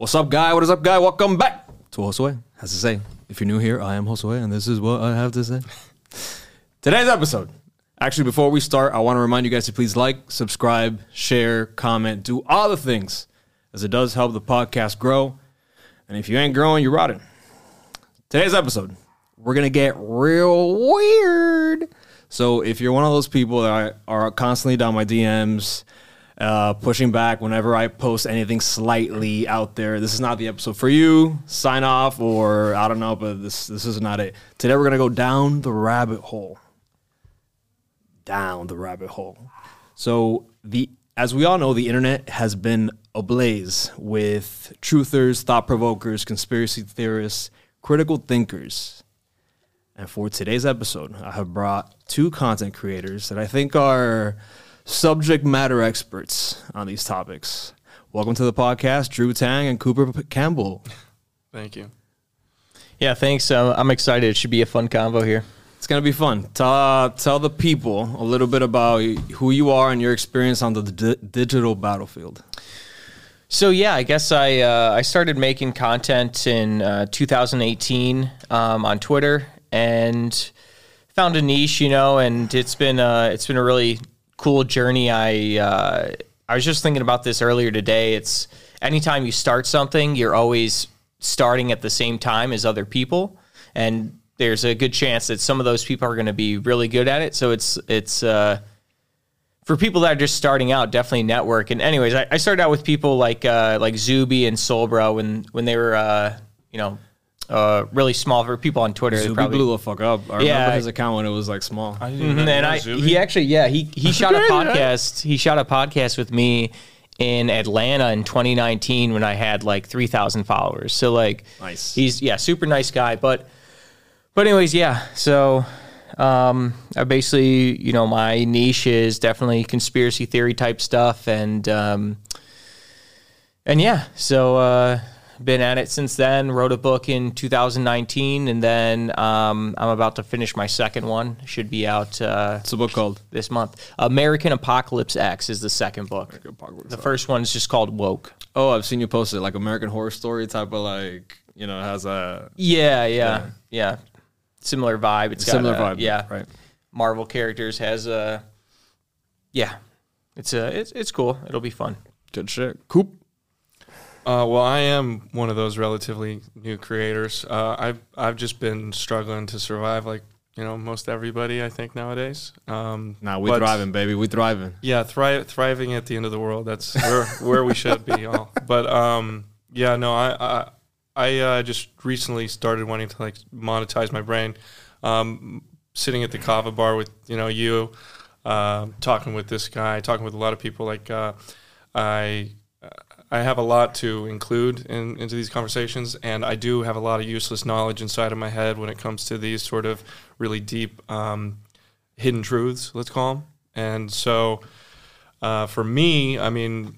What's up, guy? What is up, guy? Welcome back to Josue. Has to say, if you're new here, I am Josue, and this is what I have to say. Today's episode. Actually, before we start, I want to remind you guys to please like, subscribe, share, comment, do all the things, as it does help the podcast grow. And if you ain't growing, you're rotting. Today's episode, we're gonna get real weird. So if you're one of those people that are constantly down my DMs, uh, pushing back whenever I post anything slightly out there, this is not the episode for you. Sign off, or I don't know, but this this is not it. Today we're gonna go down the rabbit hole. Down the rabbit hole. So the as we all know, the internet has been ablaze with truthers, thought provokers, conspiracy theorists, critical thinkers. And for today's episode, I have brought two content creators that I think are subject matter experts on these topics. Welcome to the podcast, Dru Tang and Cooper Campbell. Thank you. Yeah, thanks. Uh, I'm excited. It should be a fun convo here. It's gonna be fun. Tell, tell the people a little bit about who you are and your experience on the d- digital battlefield. So yeah, I guess I uh, I started making content in uh, 2018 um, on Twitter and found a niche, you know, and it's been uh, it's been a really cool journey. I uh, I was just thinking about this earlier today. It's anytime you start something, you're always starting at the same time as other people, and there's a good chance that some of those people are going to be really good at it. So it's it's uh, for people that are just starting out, definitely network. And anyways, I, I started out with people like uh, like Zuby and Sol Brah when when they were uh, you know uh, really small for people on Twitter. they Zuby probably- blew the fuck up. I Yeah. remember his account when it was like small. I didn't Mhm, and I, Zuby. he actually, yeah, he he shot a podcast. He shot a podcast with me in Atlanta in 2019 when I had like 3,000 followers. So like, Nice. He's yeah, super nice guy. But but anyways, yeah. So um, I basically, you know, my niche is definitely conspiracy theory type stuff, and um, and yeah, so. Uh, been at it since then. Wrote a book in 2019, and then um, I'm about to finish my second one. Should be out uh, What's the book called? this month. American Apocalypse X is the second book. The first one is just called Woke. Oh, I've seen you post it like American Horror Story type of like you know it has a Yeah, yeah, yeah. Similar vibe. It's got similar a- vibe. Yeah, right. Marvel characters has a. Yeah, it's a it's it's cool. It'll be fun. Good shit. Coop. Uh, well, I am one of those relatively new creators. Uh, I've I've just been struggling to survive, like you know most everybody. I think nowadays. Um, Nah, we thriving, baby. We thriving. Yeah, thri- thriving at the end of the world. That's where where we should be all. But um, yeah, no, I I, I uh, just recently started wanting to like monetize my brain. Um, sitting at the kava bar with you know you, uh, talking with this guy, talking with a lot of people. Like uh, I. I have a lot to include in, into these conversations, and I do have a lot of useless knowledge inside of my head when it comes to these sort of really deep um, hidden truths, let's call them. And so, uh, for me, I mean,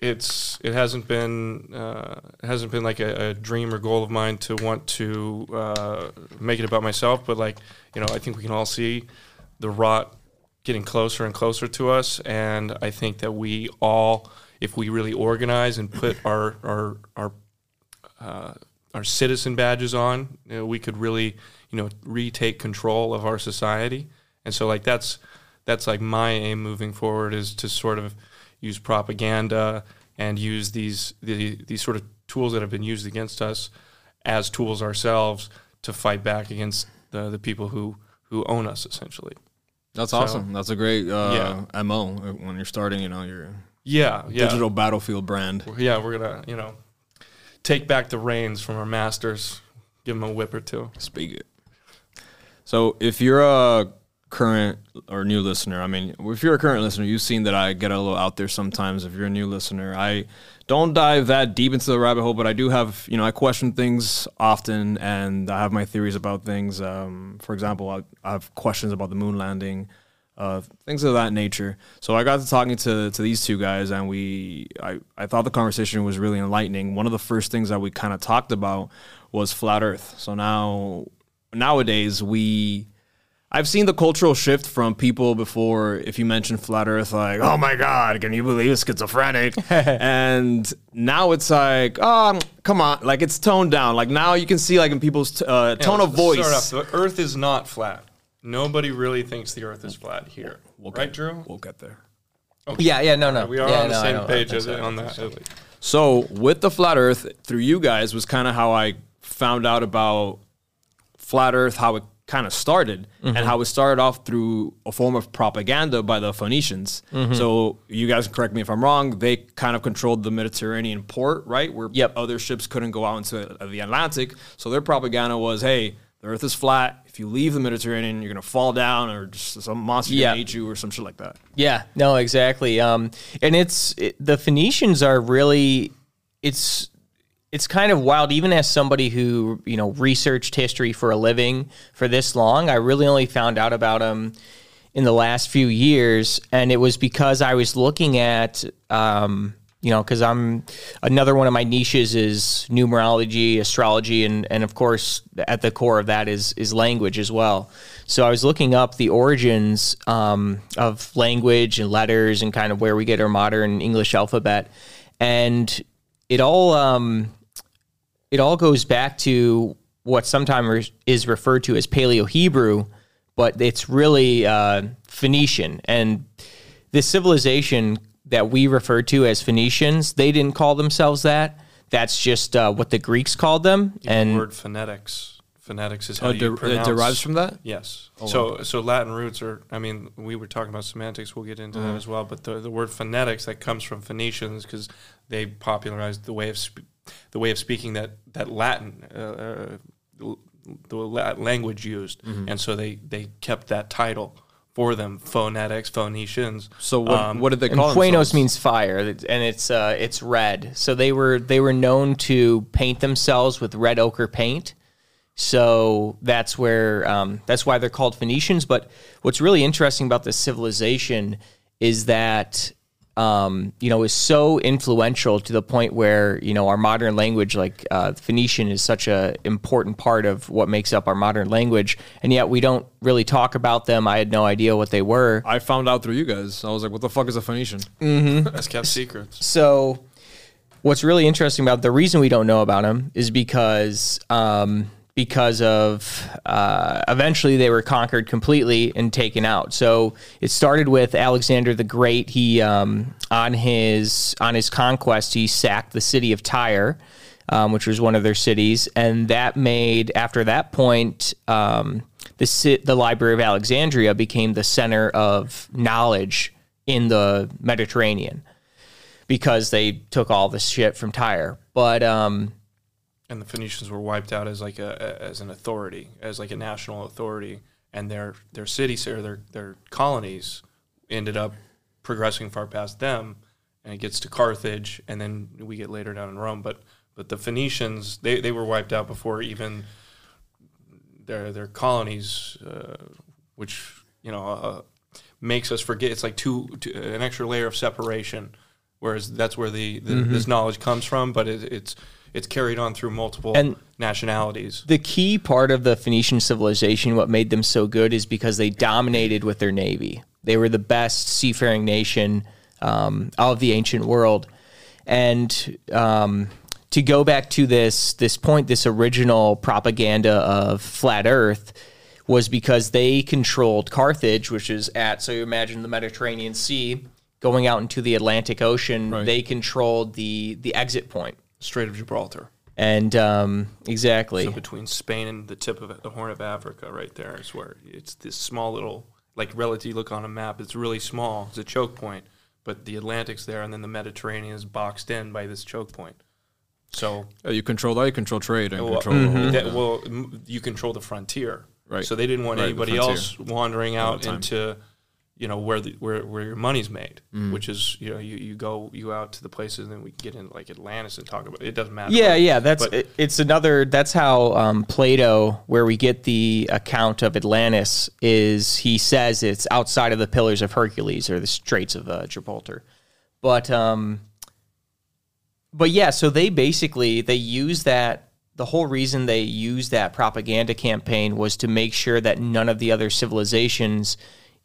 it's it hasn't been uh, it hasn't been like a, a dream or goal of mine to want to uh, make it about myself, but like you know, I think we can all see the rot getting closer and closer to us, and I think that we all, if we really organize and put our our our uh, our citizen badges on, you know, we could really, you know, retake control of our society. And so, like that's that's like my aim moving forward is to sort of use propaganda and use these the, these sort of tools that have been used against us as tools ourselves to fight back against the the people who who own us essentially. That's So- awesome. That's a great uh, mo when you're starting. You know your Yeah, yeah, digital battlefield brand. yeah. We're gonna you know take back the reins from our masters, give them a whip or two. Speak it. So if you're a current or new listener, I mean, if you're a current listener, you've seen that I get a little out there sometimes. If you're a new listener, I don't dive that deep into the rabbit hole, but I do have, you know, I question things often and I have my theories about things. Um, for example, I, I have questions about the moon landing. Uh, things of that nature. So I got to talking to, to these two guys, and we I, I thought the conversation was really enlightening. One of the first things that we kind of talked about was flat Earth. So now nowadays we I've seen the cultural shift from people before. If you mention flat Earth, like, oh my god, can you believe it's schizophrenic? and now it's like, oh, come on, like it's toned down. Like now you can see like in people's uh, tone of voice. off. The Earth is not flat. Nobody really thinks the Earth is flat here, We'll right, get, Dru? We'll get there. Yeah, yeah, no, no. We are yeah, on the no, I same page as, so. on that. So with the flat Earth through you guys was kind of how I found out about flat Earth, how it kind of started, and how it started off through a form of propaganda by the Phoenicians. So you guys can correct me if I'm wrong. They kind of controlled the Mediterranean port, right, where Yep. other ships couldn't go out into the Atlantic. So their propaganda was, hey. The Earth is flat. If you leave the Mediterranean, you're gonna fall down, or just some monster Yeah. gonna eat you, or some shit like that. Yeah, no, exactly. Um, and it's it, the Phoenicians are really it's it's kind of wild. Even as somebody who you know researched history for a living for this long, I really only found out about them in the last few years, and it was because I was looking at. Um, you know, because I'm another one of my niches is numerology, astrology, and and of course at the core of that is is language as well. So I was looking up the origins um, of language and letters and kind of where we get our modern English alphabet, and it all um, it all goes back to what sometimes is referred to as Paleo Hebrew, but it's really uh, Phoenician. And this civilization that we refer to as Phoenicians, they didn't call themselves that. That's just uh, what the Greeks called them. the and word phonetics. Phonetics is how Oh, you der- it pronounce. derives from that. Yes. so so Latin roots are. I mean, we were talking about semantics. We'll get into that as well. But the the word phonetics that comes from Phoenicians because they popularized the way of sp- the way of speaking that that Latin. Uh, uh, the language used, and so they, they kept that title for them, phonetics, Phoenicians. So what, Um, what did they and call Fuenos themselves? means fire, and it's uh, it's red. So they were they were known to paint themselves with red ochre paint. So that's where um, that's why they're called Phoenicians. But what's really interesting about this civilization is that um, you know is so influential to the point where you know our modern language, like uh, Phoenician, is such a important part of what makes up our modern language, and yet we don't really talk about them. I had no idea what they were. I found out through you guys. I was like, what the fuck is a Phoenician? Mm-hmm. That's kept secrets. So, what's really interesting about the reason we don't know about them is because um, because of uh, eventually they were conquered completely and taken out. So it started with Alexander the Great. He um, on his on his conquest he sacked the city of Tyre. Um, which was one of their cities, and that made after that point, um, the the Library of Alexandria became the center of knowledge in the Mediterranean because they took all the shit from Tyre. But um, and the Phoenicians were wiped out as like a as an authority, as like a national authority, and their their cities or their their colonies ended up progressing far past them, and it gets to Carthage, and then we get later down in Rome. But but the Phoenicians they, they were wiped out before even their their colonies, uh, which you know uh, makes us forget. It's like two, two an extra layer of separation. Whereas that's where the, the this knowledge comes from, but it, it's it's carried on through multiple And- nationalities. the key part of the Phoenician civilization, what made them so good, is because they dominated with their navy. They were the best seafaring nation um, of the ancient world. And um, to go back to this this point, this original propaganda of flat Earth was because they controlled Carthage, which is at so you imagine the Mediterranean Sea going out into the Atlantic Ocean. Right. They controlled the the exit point, Strait of Gibraltar. and um, exactly. So between Spain and the tip of the Horn of Africa, right there is where it's this small little, like relative. You look on a map, it's really small. It's a choke point, but the Atlantic's there, and then the Mediterranean is boxed in by this choke point. So you control that. You control trade and well, control the whole. that- well, you control the frontier, Right. So they didn't want Right, anybody else wandering out into, you know, where the where where your money's made, Mm. which is you know you, you go you out to the places, and then we get in like Atlantis and talk about it. It doesn't matter. Yeah, But- yeah, that's but- it, it's another. That's how um, Plato, where we get the account of Atlantis, is he says it's outside of the Pillars of Hercules or the Straits of uh, Gibraltar, but um, but yeah, so they basically they use that the whole reason they used that propaganda campaign was to make sure that none of the other civilizations,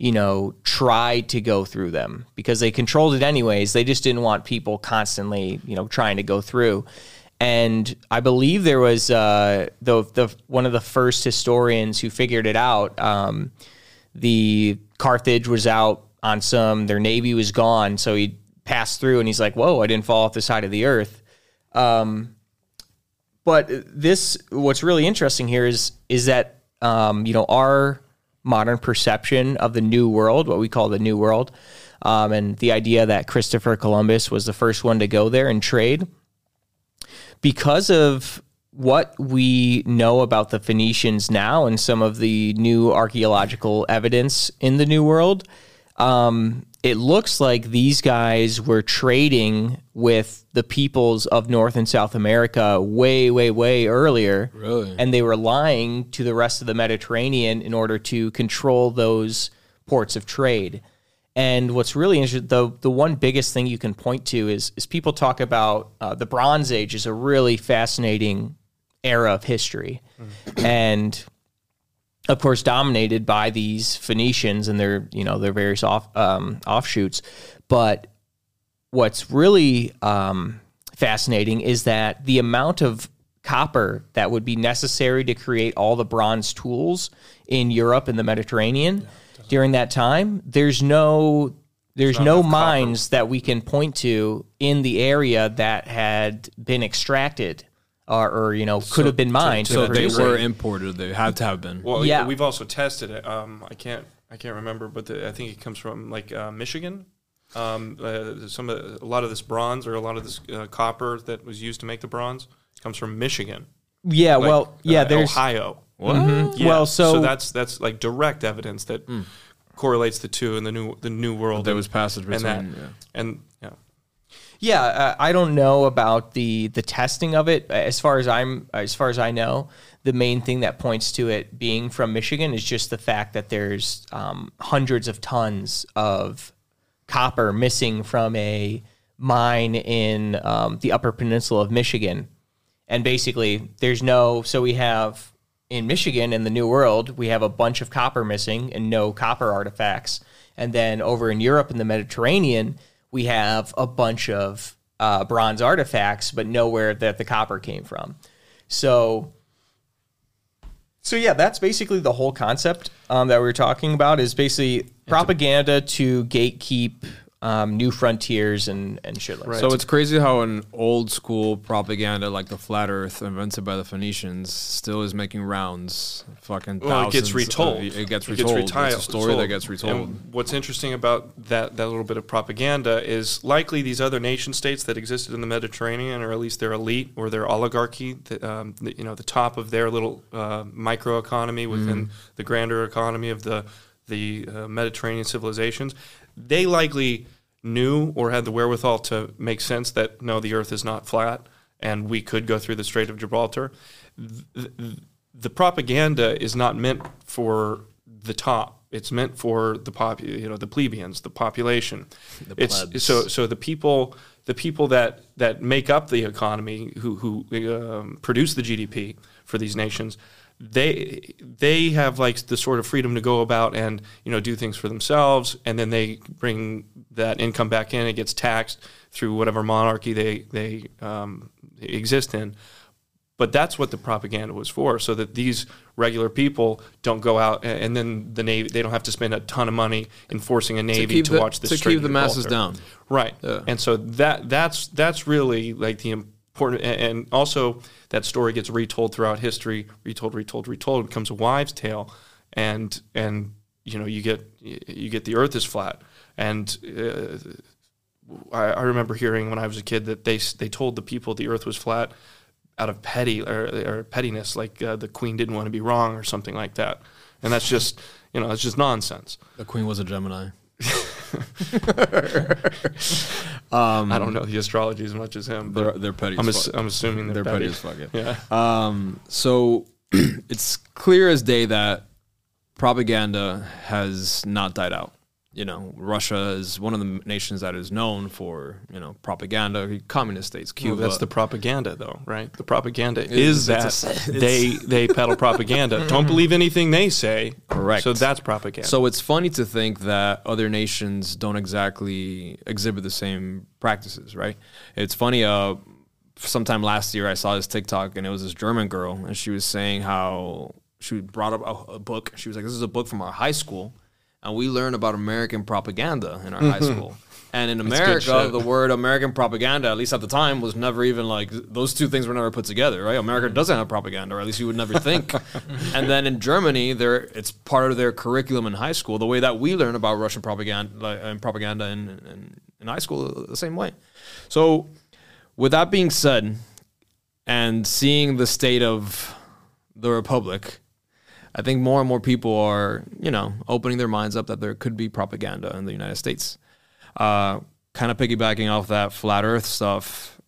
you know, tried to go through them because they controlled it anyways. They just didn't want people constantly, you know, trying to go through. And I believe there was uh, the the one of the first historians who figured it out. Um, the Carthage was out on some, their navy was gone, so he passed through and he's like, "Whoa, I didn't fall off the side of the earth." Um, but this, what's really interesting here is is that um, you know our modern perception of the New World, what we call the New World, um, and the idea that Christopher Columbus was the first one to go there and trade, because of what we know about the Phoenicians now and some of the new archaeological evidence in the New World, um, it looks like these guys were trading with the peoples of North and South America way, way, way earlier. Really? And they were lying to the rest of the Mediterranean in order to control those ports of trade. And what's really interesting, the the one biggest thing you can point to is is people talk about uh, the Bronze Age is a really fascinating era of history, and of course dominated by these Phoenicians and their you know their various off um, offshoots. But what's really um, fascinating is that the amount of copper that would be necessary to create all the bronze tools in Europe and the Mediterranean during that time, there's no there's no enough copper. mines that we can point to in the area that had been extracted or, or you know could have been mined. So to they produce were imported. They had to have been. Well, Yeah. yeah, we've also tested it. Um, I can't, I can't remember, but the, I think it comes from like uh, Michigan. Um, uh, some of a lot of this bronze or a lot of this uh, copper that was used to make the bronze comes from Michigan. Yeah, like, well, yeah, uh, there's Ohio. What? Yeah, Well, so- that's that's like direct evidence that correlates the two in the new the new world. There and- was passage and that yeah. and yeah. Uh, I don't know about the the testing of it. As far as I'm, as far as I know, the main thing that points to it being from Michigan is just the fact that there's um, hundreds of tons of copper missing from a mine in um, the Upper Peninsula of Michigan, and basically there's no. So we have in Michigan in the New World we have a bunch of copper missing and no copper artifacts, and then over in Europe in the Mediterranean we have a bunch of uh, bronze artifacts, but nowhere that the copper came from. So, so yeah, that's basically the whole concept um, that we were talking about. Is basically propaganda to gatekeep um, new frontiers and and shit like that. So it's crazy how an old school propaganda like the flat Earth invented by the Phoenicians still is making rounds. Fucking Well, it gets thousands of- retold. it gets It retold. reti- it's a story that gets retold. And what's interesting about that that little bit of propaganda is likely these other nation states that existed in the Mediterranean, or at least their elite or their oligarchy, the, um, the, you know, the top of their little uh, microeconomy within the grander economy of the the uh, Mediterranean civilizations, they likely knew or had the wherewithal to make sense that no, the Earth is not flat, and we could go through the Strait of Gibraltar. Th- th- the propaganda is not meant for the top. It's meant for the pop, you know, the plebeians, the population. The it's plebs. so so the people, the people that that make up the economy, who who um, produce the GDP for these nations, they they have like the sort of freedom to go about and you know do things for themselves, and then they bring that income back in. It gets taxed through whatever monarchy they they um, exist in. But that's what the propaganda was for, so that these regular people don't go out and then the navy they don't have to spend a ton of money enforcing a navy to, keep the- watch the to keep the masses Gibraltar. down. Right. Yeah. And so that that's that's really like the important and also that story gets retold throughout history, retold, retold, retold. It becomes a wives' tale, and and you know you get you get the Earth is flat, and uh, I, I remember hearing when I was a kid that they they told the people the Earth was flat out of petty or, or pettiness, like uh, the Queen didn't want to be wrong or something like that, and that's just you know it's just nonsense. the queen was a Gemini. I don't know the astrology as much as him, They're but they're petty. I'm, as fuck. I'm assuming they're, They're petty petty. as fuck. Yeah. Um, so it's clear as day that propaganda has not died out. You know, Russia is one of the nations that is known for, you know, propaganda, communist states, Cuba. Well, that's the propaganda, though, right? The propaganda It's- is that a- they they peddle propaganda. Don't believe anything they say. Correct. So that's propaganda. So it's funny to think that other nations don't exactly exhibit the same practices, right? It's funny. Uh, sometime last year, I saw this TikTok, and it was this German girl, and she was saying how she brought up a, a book. She was like, "This is a book from our high school, and we learn about American propaganda in our high school." And in America, the word American propaganda, at least at the time, was never even like those two things were never put together, right? America doesn't have propaganda, or at least you would never think. and then in Germany, there it's part of their curriculum in high school, the way that we learn about Russian propaganda like, and propaganda in, in in high school, the same way. So, with that being said, and seeing the state of the republic, I think more and more people are, you know, opening their minds up that there could be propaganda in the United States. Uh, kind of piggybacking off that flat Earth stuff.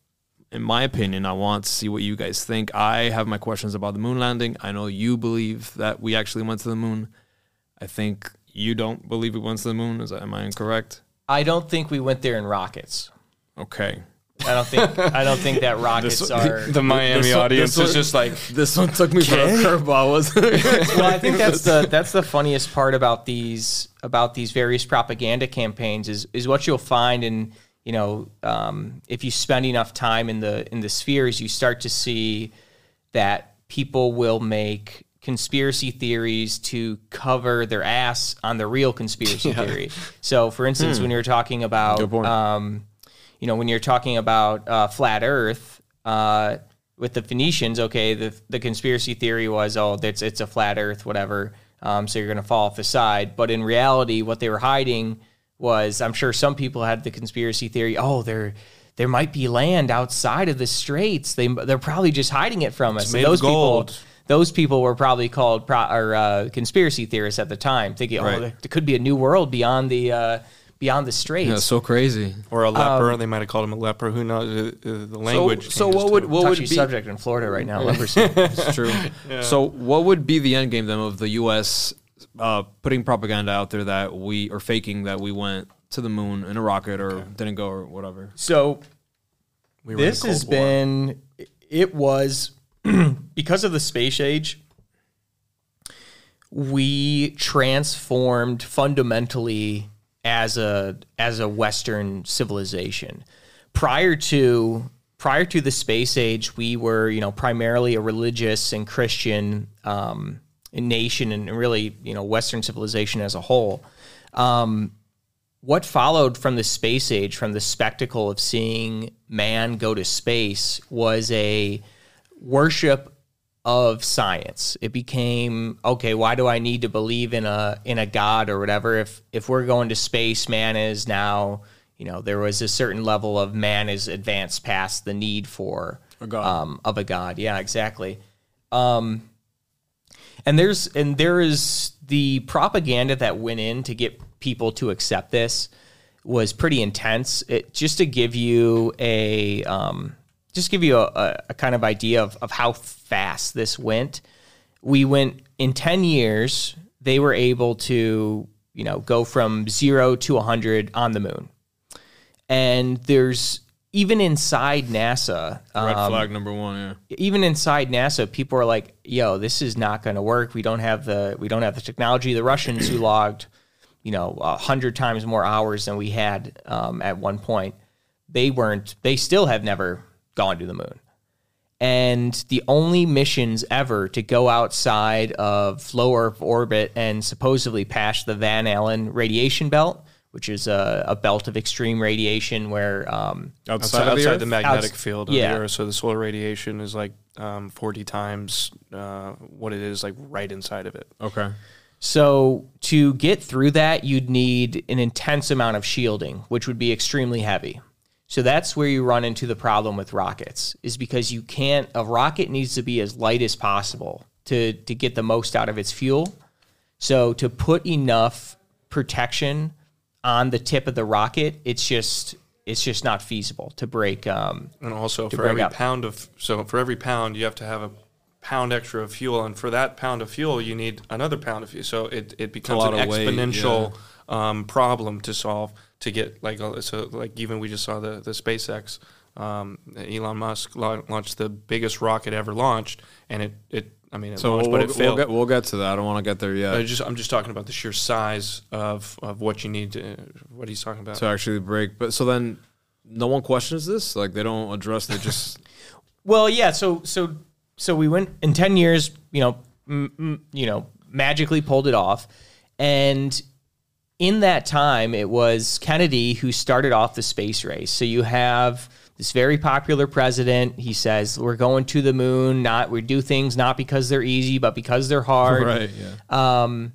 In my opinion, I want to see what you guys think. I have my questions about the moon landing. I know you believe that we actually went to the moon. I think you don't believe we went to the moon. Is that, am I incorrect? I don't think we went there in rockets. Okay. I don't think I don't think that rockets are. the Miami This one- audience this is just like, This one took me for a curveball. Was it? well, I think that's the that's the funniest part about these about these various propaganda campaigns is is what you'll find in you know um, if you spend enough time in the in the spheres, you start to see that people will make conspiracy theories to cover their ass on the real conspiracy theory. So, for instance, when you're talking about Good point. um, you know, when you're talking about uh, flat Earth uh, with the Phoenicians, okay, the the conspiracy theory was, oh, it's it's a flat Earth, whatever. Um, so you're going to fall off the side. But in reality, what they were hiding was, I'm sure some people had the conspiracy theory, oh, there there might be land outside of the straits. They they're probably just hiding it from us. made And of those gold. people. Those people were probably called pro- or uh, conspiracy theorists at the time, thinking, Right. "Oh, there, there could be a new world beyond the uh, beyond the straits." yeah, so crazy. or a leper. they might have called him a leper. Who knows? Uh, uh, the language. so changes what would what would be subject in Florida right now. leprosy. It's true. So, what would be the end game then of the U.S. Uh, putting propaganda out there that we or faking that we went to the moon in a rocket or didn't go or whatever? so We were this has War. been it was because of the space age we transformed fundamentally as a as a western civilization. Prior to prior to the space age we were you know primarily a religious and christian um, nation and really you know western civilization as a whole. Um, what followed from the space age, from the spectacle of seeing man go to space, was a worship of science. It became okay. Why do I need to believe in a in a god or whatever? If if we're going to space, man is now you know there was a certain level of man is advanced past the need for A god. um, of a god. Yeah, exactly. Um, and there's and there is the propaganda that went in to get people to accept this was pretty intense. It just to give you a um, just give you a, a, kind of idea of, of how fast this went. We went in ten years. They were able to you know go from zero to hundred on the moon, and there's even inside NASA. Red um, flag number one. Yeah. even inside NASA, people are like, "Yo, this is not going to work. We don't have the we don't have the technology." The Russians who logged, you know, a hundred times more hours than we had um, at one point, they weren't. They still have never gone to the moon. And the only missions ever to go outside of low Earth orbit and supposedly pass the Van Allen radiation belt, which is a, a belt of extreme radiation where um, outside, of the outside the magnetic Outs- field of yeah. the Earth. So the solar radiation is like um, 40 times uh, what it is like right inside of it. Okay. So to get through that, you'd need an intense amount of shielding, which would be extremely heavy. So that's where you run into the problem with rockets, is because you can't. A rocket needs to be as light as possible to to get the most out of its fuel. So to put enough protection on the tip of the rocket, it's just it's just not feasible to break. Um, And also for break every up. pound of so for every pound you have to have a pound extra of fuel, and for that pound of fuel, you need another pound of fuel. So it, it becomes an of weight, exponential um, problem to solve to get like so like even we just saw the the SpaceX. Um, Elon Musk launched the biggest rocket ever launched, and it it I mean it So launched, we'll, but it we'll get we'll get to that. I don't want to get there yet. I just I'm just talking about the sheer size of, of what you need to what he's talking about. to actually break. But so then, no one questions this. Like they don't address. They just Well, yeah. So so so we went in ten years. You know, m- m- you know, magically pulled it off, and in that time, it was Kennedy who started off the space race. So you have this very popular president. He says we're going to the moon. Not we do things not because they're easy, but because they're hard. right. Yeah. Um,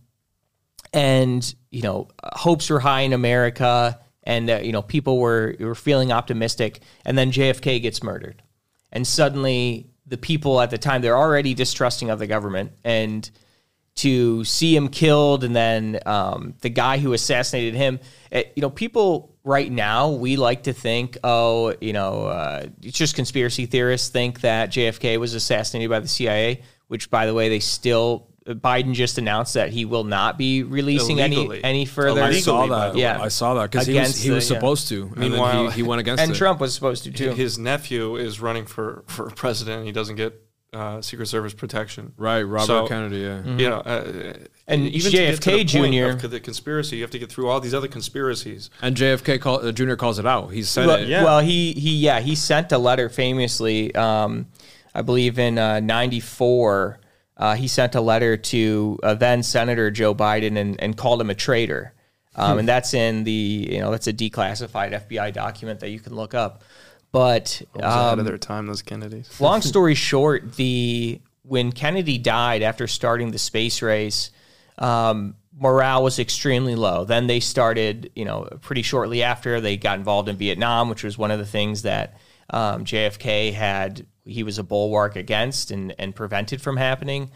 and you know, hopes were high in America, and uh, you know, people were were feeling optimistic. And then JFK gets murdered, and suddenly the people at the time they're already distrusting of the government, and to see him killed, and then um, the guy who assassinated him. eh, you know, people right now we like to think, oh, you know, uh, it's just conspiracy theorists think that JFK was assassinated by the CIA. Which, by the way, they still Biden just announced that he will not be releasing Illegally. any any further. I saw that. Yeah. I saw that because he was he was the- yeah. supposed to. And then Meanwhile- he, he went against and it. Trump was supposed to too. His nephew is running for for president. and He doesn't get uh, Secret Service protection. Right, Robert So- Kennedy. Yeah. You know, uh, And even to get to JFK Jr. of the conspiracy, you have to get through all these other conspiracies. And JFK call, uh, Jr. calls it out. He said well, it. yeah. well, he he yeah he sent a letter famously. Um, I believe in '94, uh, he sent a letter to uh, then Senator Joe Biden and, and called him a traitor. Um, and that's in the you know that's a declassified FBI document that you can look up. But It was ahead um, of their time, those Kennedys. long story short, the when Kennedy died after starting the space race, um, morale was extremely low. Then they started, you know, pretty shortly after they got involved in Vietnam, which was one of the things that um, JFK had. He was a bulwark against and and prevented from happening.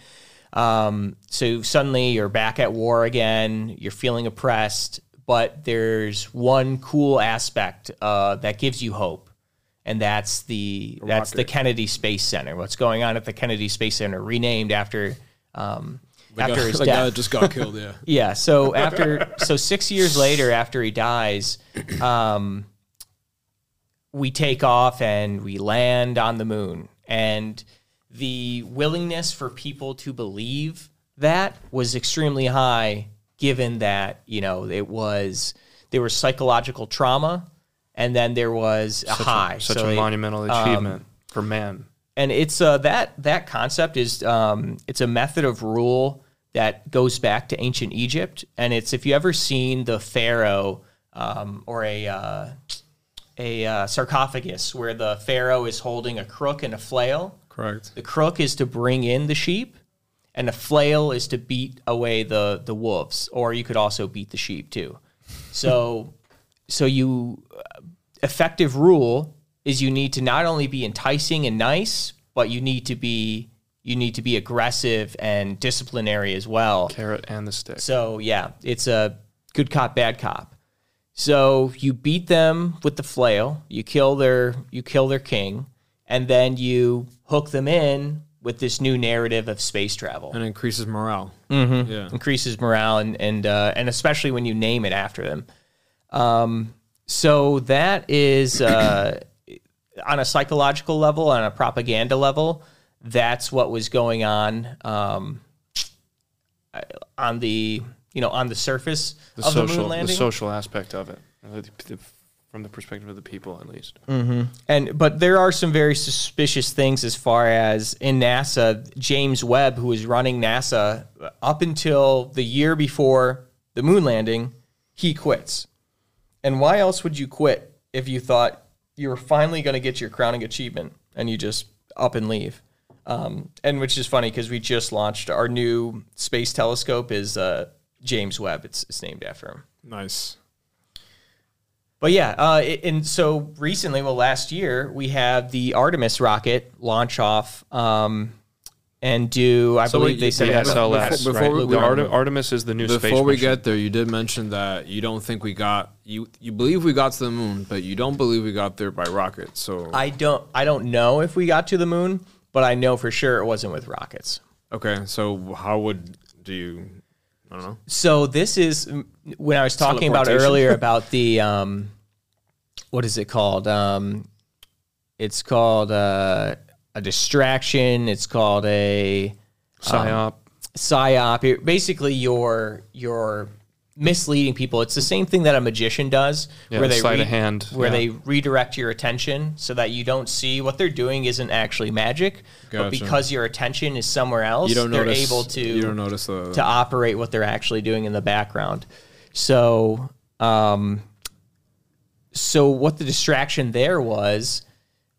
Um, so suddenly you're back at war again. You're feeling oppressed, but there's one cool aspect uh, that gives you hope and that's the that's the Kennedy Space Center. What's going on at the Kennedy Space Center, renamed after um, after guy, his the guy death? that just got killed. Yeah. yeah. So after so six years later, after he dies, um, we take off and we land on the moon, and the willingness for people to believe that was extremely high, given that you know it was there was psychological trauma, and then there was a high. Such So a it- monumental achievement for man. and it's uh, that that concept is um, it's a method of rule that goes back to ancient Egypt, and it's if you ever seen the pharaoh um, or a uh, a uh, sarcophagus where the pharaoh is holding a crook and a flail. Correct. The crook is to bring in the sheep, and the flail is to beat away the the wolves, or you could also beat the sheep too. So, so you uh, effective rule is you need to not only be enticing and nice, but you need to be you need to be aggressive and disciplinary as well. Carrot and the stick. So yeah, it's a good cop, bad cop. So you beat them with the flail, you kill their you kill their king, and then you hook them in with this new narrative of space travel. And increases morale. Mm-hmm. Yeah. Increases morale and and uh, and especially when you name it after them. Um, so that is uh, on a psychological level, on a propaganda level, that's what was going on um, on the you know on the surface the of the social, moon the landing. social aspect of it, the- the- from the perspective of the people, at least. And but there are some very suspicious things as far as in NASA, James Webb, who was running NASA up until the year before the moon landing, he quits. And why else would you quit if you thought you were finally going to get your crowning achievement and you just up and leave? Um, and which is funny because we just launched our new space telescope is uh, James Webb. It's, it's named after him. Nice. But yeah, uh, it- and so recently, well, last year we had the Artemis rocket launch off um, and do. I So believe wait, they you- said The Yeah, it before- SLS, before right? we- the we- Artemis is the new space Before we mission. get there, you did mention that you don't think we got you. You believe we got to the moon, but you don't believe we got there by rocket. So I don't. I don't know if we got to the moon, but I know for sure it wasn't with rockets. Okay, so how would do you? I don't know. So this is when I was talking about earlier about the um, what is it called? Um, it's called uh, a distraction. It's called a psyop. psyop. It- basically, you're you're misleading people. It's the same thing that a magician does, Yeah, where they sleight of hand, where yeah. they redirect your attention so that you don't see what they're doing isn't actually magic, but because your attention is somewhere else, You don't they're notice. able to You don't notice the. to operate what they're actually doing in the background. So, um, so what the distraction there was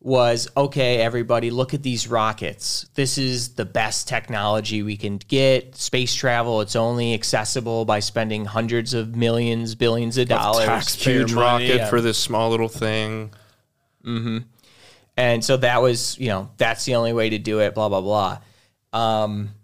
was okay, everybody, look at these rockets. This is the best technology we can get. Space travel, it's only accessible by spending hundreds of millions, billions of dollars. taxpayer Huge money, rocket yeah. for this small little thing. And so that was, you know, that's the only way to do it, blah, blah, blah. Um,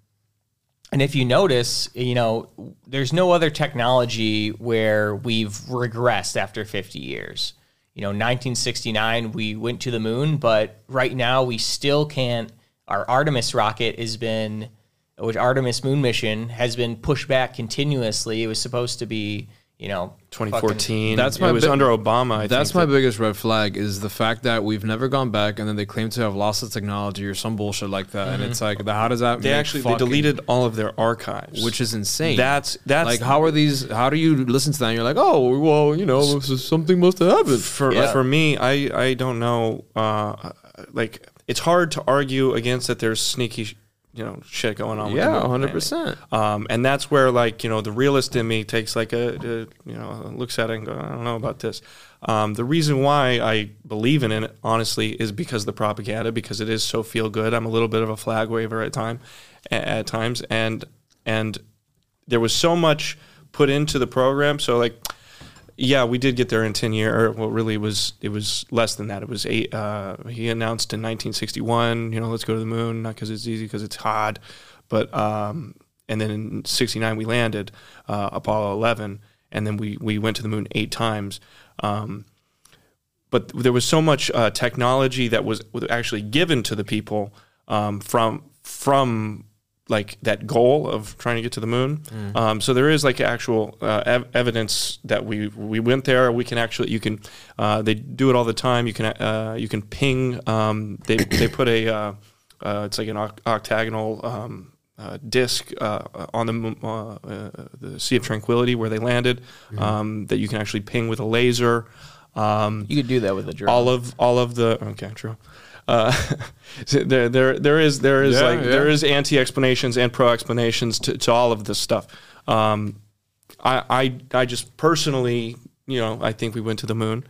and if you notice, you know, there's no other technology where we've regressed after 50 years. You know, 1969, we went to the moon, but right now we still can't. Our Artemis rocket has been, which Artemis moon mission has been pushed back continuously. It was supposed to be, you know, 2014. That's my it was bi- under Obama. I That's think, my that- biggest red flag is the fact that we've never gone back, and then they claim to have lost the technology or some bullshit like that, and it's like, how does that? They make actually they deleted all of their archives, which is insane. That's- that's- like how are these? How do you listen to that? and You're like, oh, well, you know, this is- something must have happened. for Yeah. for me, I I don't know. Uh, like it's hard to argue against that. There's sneaky, sh- you know, shit going on. Yeah, 100. landing. percent Um, and that's where like you know the realist in me takes like a, a you know looks at it and go I don't know about this. Um, the reason why I believe in it honestly is because of the propaganda because it is so feel good. I'm a little bit of a flag waver at time at times and and there was so much put into the program. So like yeah, we did get there in ten years. Well, really, it was it was less than that. It was eight. Uh, he announced in 1961. You know, let's go to the moon, not because it's easy, because it's hot, but um, and then in '69 we landed uh, Apollo 11, and then we we went to the moon eight times. Um, but there was so much uh, technology that was was actually given to the people um, from from like that goal of trying to get to the moon. Um, so there is like actual uh, ev- evidence that we we went there. We can actually you can uh, they do it all the time. You can uh, you can ping. Um, they they put a uh, uh, it's like an oct- octagonal. Um, uh, disc uh, on the uh, uh, the Sea of Tranquility where they landed um, that you can actually ping with a laser. Um, You could do that with a drone. all of all of the okay true uh, there there there is there is Yeah, like yeah. there is anti explanations and pro explanations to, to all of this stuff um, I, I I just personally you know I think we went to the moon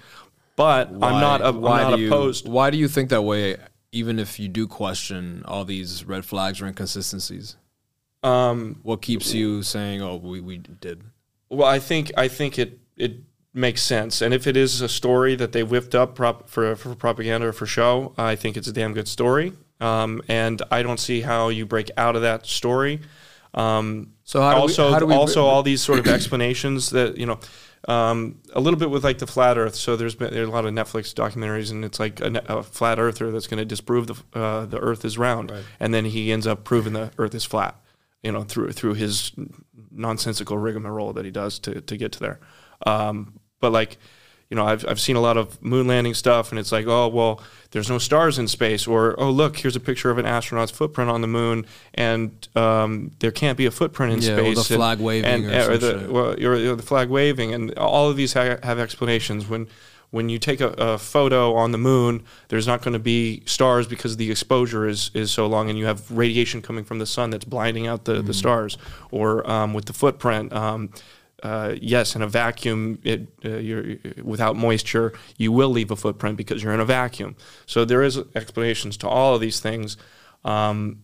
but I'm not a, I'm not do you, opposed Why do you think that way? Even if you do question all these red flags or inconsistencies, um, what keeps you saying, "Oh, we, we did"? Well, I think I think it it makes sense, and if it is a story that they whipped up prop, for for propaganda or for show, I think it's a damn good story. Um, and I don't see how you break out of that story. Um, So how do we- also how do we- also all these sort of explanations that you know. Um, a little bit with like the flat Earth. So there's been there's a lot of Netflix documentaries, and it's like a, a flat Earther that's going to disprove the uh, the Earth is round, and then he ends up proving the Earth is flat. You know, through through his nonsensical rigmarole that he does to to get to there. Um, but like, you know, I've I've seen a lot of moon landing stuff, and it's like, oh well, there's no stars in space, or oh look, here's a picture of an astronaut's footprint on the moon, and um, there can't be a footprint in Yeah, or space. the flag waving and, or some the, well, you're the flag waving, and all of these ha- have explanations. When when you take a, a photo on the moon, there's not going to be stars because the exposure is is so long, and you have radiation coming from the sun that's blinding out the, Mm-hmm. the stars. Or um, with the footprint. Um, uh, yes, in a vacuum, it, uh, you're, without moisture, you will leave a footprint because you're in a vacuum. So there is explanations to all of these things. Um,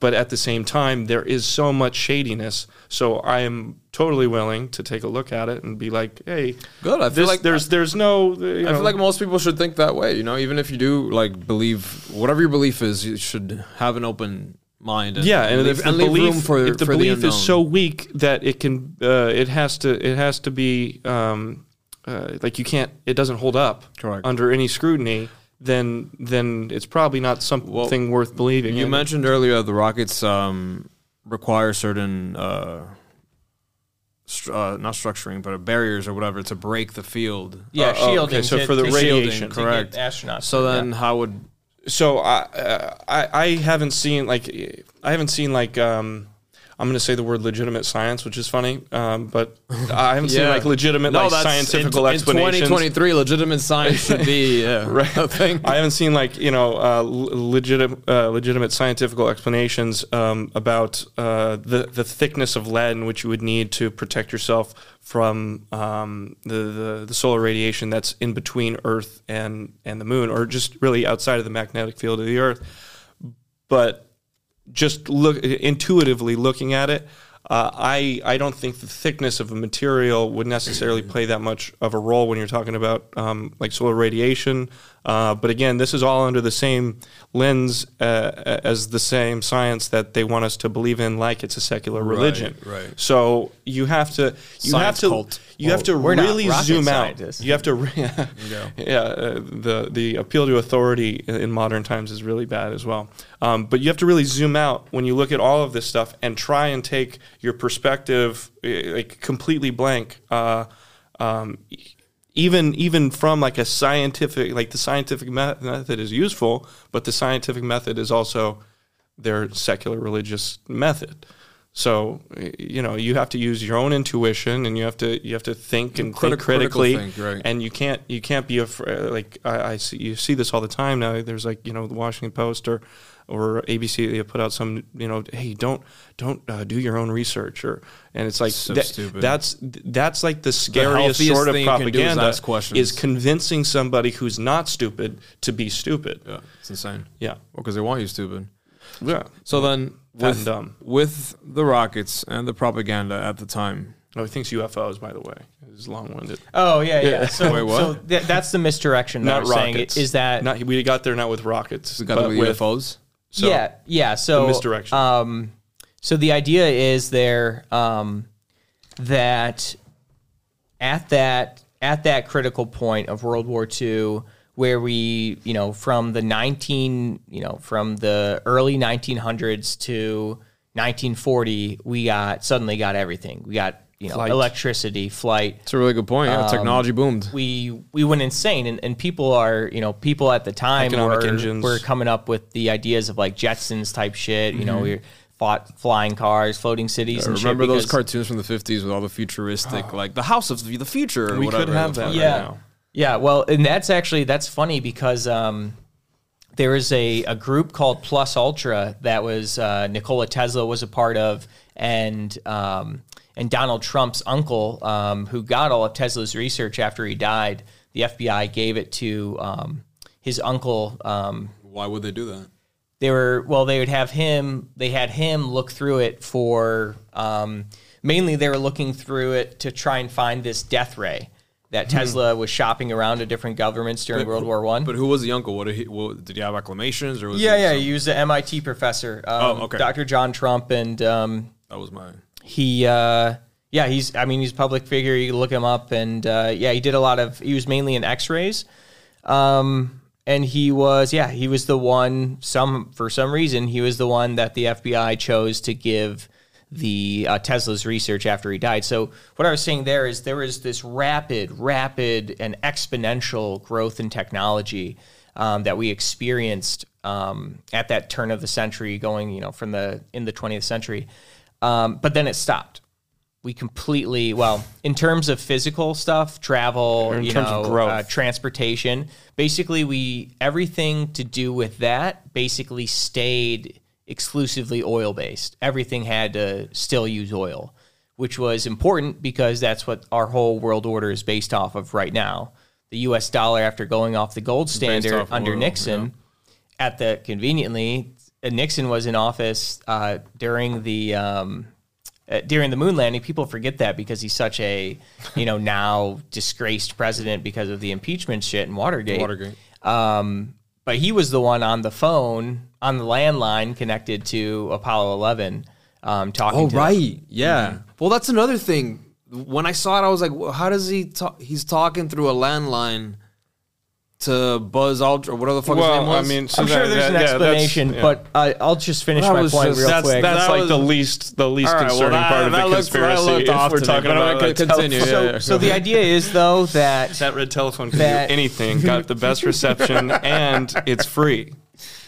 but at the same time, there is so much shadiness. So I am totally willing to take a look at it and be like, "Hey, Good. I feel this, like there's there's no." You I know, feel like most people should think that way. You know, even if you do like believe whatever your belief is, you should have an open mind. And, yeah, and leave, if and the leave belief, room for if the for belief the is so weak that it can, uh, it has to, it has to be um, uh, like you can't, it doesn't hold up Correct. under any scrutiny. then then it's probably not something worth believing. You in. mentioned earlier the rockets um, require certain uh, uh, not structuring, but barriers or whatever to break the field. Yeah, Uh, oh, shielding. okay, so to- for the to- radiation, correct. Astronauts. So yeah. then, how would so I, uh, I I haven't seen like I haven't seen like um I'm going to say the word legitimate science, which is funny, um, but I haven't seen like legitimate like scientific in, explanations. In 2023, legitimate science should be yeah, Right. a thing. I haven't seen like you know uh, legitimate uh, legitimate scientific explanations um, about uh, the the thickness of lead in which you would need to protect yourself from um, the, the the solar radiation that's in between Earth and and the Moon, or just really outside of the magnetic field of the Earth. But just look intuitively looking at it, uh, I I don't think the thickness of a material would necessarily play that much of a role when you're talking about um, like solar radiation. Uh, but again, this is all under the same lens uh, as the same science that they want us to believe in, like it's a secular religion. right. right. So you have to you Science have to cult. you have to we're not really rocket zoom out. scientists. You have to re- yeah, uh, the the appeal to authority in modern times is really bad as well. Um, but you have to really zoom out when you look at all of this stuff and try and take your perspective eh, like completely blank. Uh, um, even even from like a scientific like the scientific me- method is useful, but the scientific method is also their secular religious method. So you know you have to use your own intuition, and you have to you have to think and Criti- think critical critically, think, right. and you can't you can't be afraid. Like I, I see you see this all the time now. There's like you know the Washington Post or or ABC they put out some you know hey don't don't uh, do your own research or and it's like So that- stupid. that's that's like the scariest healthiest sort of thing you is propaganda is convincing somebody who's not stupid to be stupid. Yeah, it's insane. Yeah, Well, because they want you stupid. yeah. So then, with, dumb. with the rockets and the propaganda at the time, Oh, he thinks UFOs, by the way. It's long-winded. Oh yeah, yeah. So, Wait, what? so th- that's the misdirection. That Not I was saying. rockets. Is that not? We got there not with rockets. we got but with UFOs. So, yeah, yeah. So misdirection. Um, so the idea is there um, that at that at that critical point of World War II, where we, you know, from the nineteen, you know, from the early 1900s to 1940, we got suddenly got everything. We got you know Flight. electricity, flight, It's a really good point. Yeah, technology boomed. we we went insane and, and people are you know people at the time Economic were, engines. were coming up with the ideas of like Jetsons type shit you know Mm-hmm. we fought flying cars floating cities and shit Remember those cartoons from the 50s with all the futuristic, like the house of the future? Or We whatever could have that fuck. right yeah now. yeah well and that's actually that's funny because um there is a, a group called Plus Ultra that was uh, Nikola Tesla was a part of, and um, and Donald Trump's uncle, um, who got all of Tesla's research after he died. The FBI gave it to um, his uncle. Um, Why would they do that? they were well, they would have him. They had him look through it for um, mainly they were looking through it to try and find this death ray that Tesla was shopping around to different governments during World War One. But who was the uncle? What did he? What, did he have acclamations or was Yeah, yeah. some- He was the MIT professor, um, Oh, okay. Dr. John Trump, and um, that was my. He, uh, yeah, he's. I mean, he's a public figure. You look him up, and uh, yeah, he did a lot of. He was mainly in X-rays, um, and he was, yeah, he was the one. Some for some reason, he was the one that the FBI chose to give the uh, Tesla's research after he died. So what I was saying there is there was this rapid, rapid, and exponential growth in technology um, that we experienced um, at that turn of the century, going you know from the in the 20th century. Um, but then it stopped. We completely well in terms of physical stuff, travel, in you terms know, of growth. uh, transportation. Basically, we everything to do with that basically stayed exclusively oil based. Everything had to still use oil, which was important because that's what our whole world order is based off of right now. The U.S. dollar, after going off the gold standard under oil, Nixon, at the conveniently, Nixon was in office uh, during the um, uh, during the moon landing. People forget that because he's such a you know now disgraced president because of the impeachment shit and Watergate. Watergate. Um, but he was the one on the phone on the landline connected to Apollo 11, um, talking. Oh right, yeah. Well, that's another thing. When I saw it, I was like, well, "How does he talk?" He's talking through a landline to Buzz Aldrin or whatever the fuck his name Well, I was. mean, so I'm sure there's that- an explanation, yeah. but uh, I'll just finish That my point just- real that's quick. that's That like was- the least the least All right, well, concerning that- part of the looked- conspiracy. looked if we're talking but about okay, continue. telephone- Yeah, so, yeah. so the idea is though that that red telephone can do anything, got the best reception, and it's free.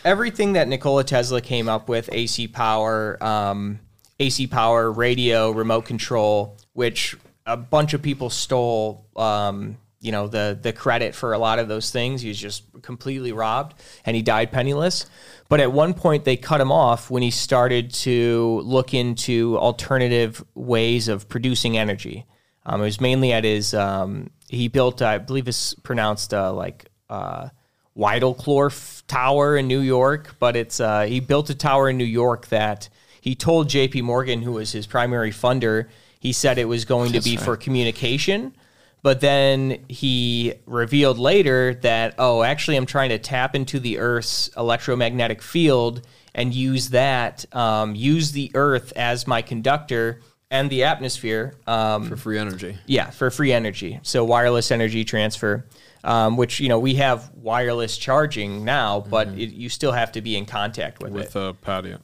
everything that Nikola Tesla came up with AC power, um, AC power, radio, remote control, which a bunch of people stole. Um, you know the the credit for a lot of those things. He was just completely robbed, and he died penniless. But at one point, they cut him off when he started to look into alternative ways of producing energy. Um, it was mainly at his. Um, he built, I believe, it's pronounced uh, like. Uh, Weidelklorf Tower in New York, but it's uh, he built a tower in New York that he told J.P. Morgan, who was his primary funder, he said it was going to be for communication. But then he revealed later that, oh, actually, I'm trying to tap into the Earth's electromagnetic field and use that, um, use the Earth as my conductor and the atmosphere um, for free energy. yeah, for free energy. So wireless energy transfer, um, which you know we have wireless charging now, but it, you still have to be in contact with, it. With a patio.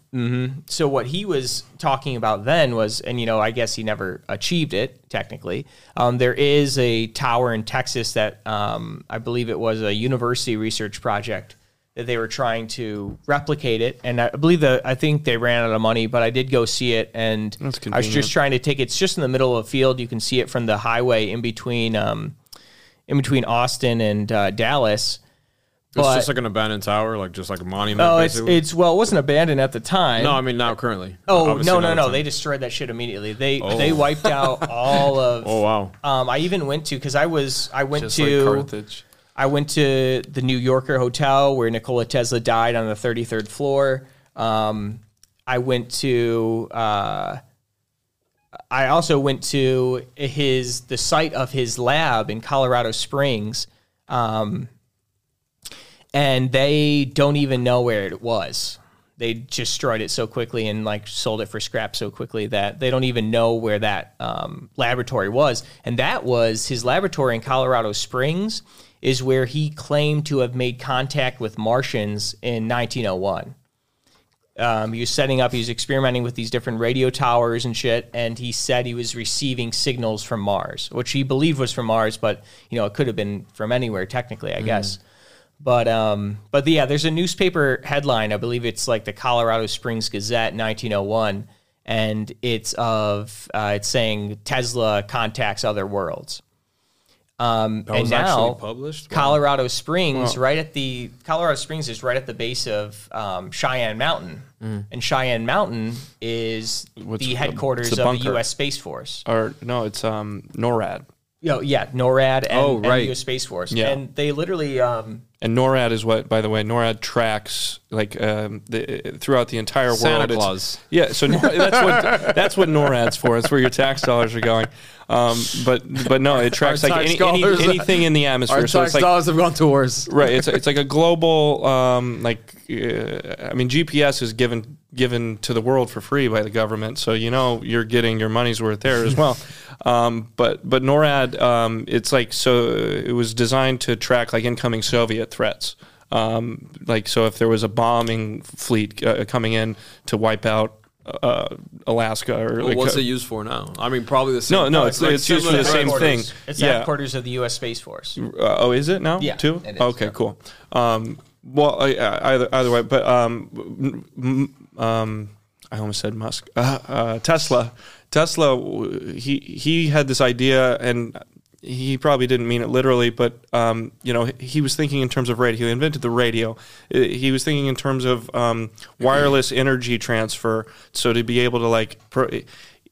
So what he was talking about then was, and you know, I guess he never achieved it technically. Um, there is a tower in Texas that um, I believe it was a university research project that they were trying to replicate it, and I believe that I think they ran out of money, but I did go see it, and I was just trying to take. It's just in the middle of a field. You can see it from the highway in between, um, in between Austin and uh, Dallas. It's just like an abandoned tower, like just like a monument. Oh, it's basically. it's well, it wasn't abandoned at the time. no, I mean now currently. Oh Obviously no no no! the They destroyed that shit immediately. They Oh. they wiped out all of. Oh wow. Um, I even went to because I was I went Just like to Carthage. I went to the New Yorker hotel where Nikola Tesla died on the 33rd floor. Um, I went to. Uh, I also went to his the site of his lab in Colorado Springs, um, and they don't even know where it was. They destroyed it so quickly and like sold it for scrap so quickly that they don't even know where that um, laboratory was. And that was his laboratory in Colorado Springs, is where he claimed to have made contact with Martians in 1901 um, he was setting up, he was experimenting with these different radio towers and shit, and he said he was receiving signals from Mars, which he believed was from Mars, but you know it could have been from anywhere technically, I guess. But um, but yeah, there's a newspaper headline, I believe it's like the Colorado Springs Gazette, 1901, and it's of uh, it's saying Tesla contacts other worlds. Um, That and was now actually published. Wow. Colorado Springs, right at the Colorado Springs is right at the base of um, Cheyenne Mountain, and Cheyenne Mountain is What's the the- headquarters it's of the. U.S. Space Force. Or no, it's um NORAD. Yo, yeah, NORAD and, Oh, and right. the U.S. Space Force, Yeah. and they literally, um, And NORAD is what, by the way, NORAD tracks like um, the, throughout the entire Santa world. It's- Claus. Yeah, so Nor- that's what that's what NORAD's for. It's where your tax dollars are going. Um, but but no, it tracks Our like any, any, anything in the Our atmosphere. So tax it's like dollars have gone towards. right. It's it's like a global um, like uh, I mean GPS is given given to the world for free by the government, so you know you're getting your money's worth there as well. Um, but but NORAD, um, it's like so it was designed to track like incoming Soviet threats. Um, like so, if there was a bombing fleet uh, coming in to wipe out uh, Alaska or Well, like, what's uh, it used for now? I mean, probably the same. no, no, it's, like it's used for the same thing. it's yeah. headquarters of the U.S. Space Force. Uh, oh, is it now? Yeah, too. it is, okay, yeah. cool. Um, well, I, I, either either way, but um, m- m- um, I almost said Musk. Uh, uh, Tesla, Tesla. He he had this idea, and he probably didn't mean it literally, but um, you know, he was thinking in terms of radio. He invented the radio. Uh, He was thinking in terms of um, wireless energy transfer, so to be able to like.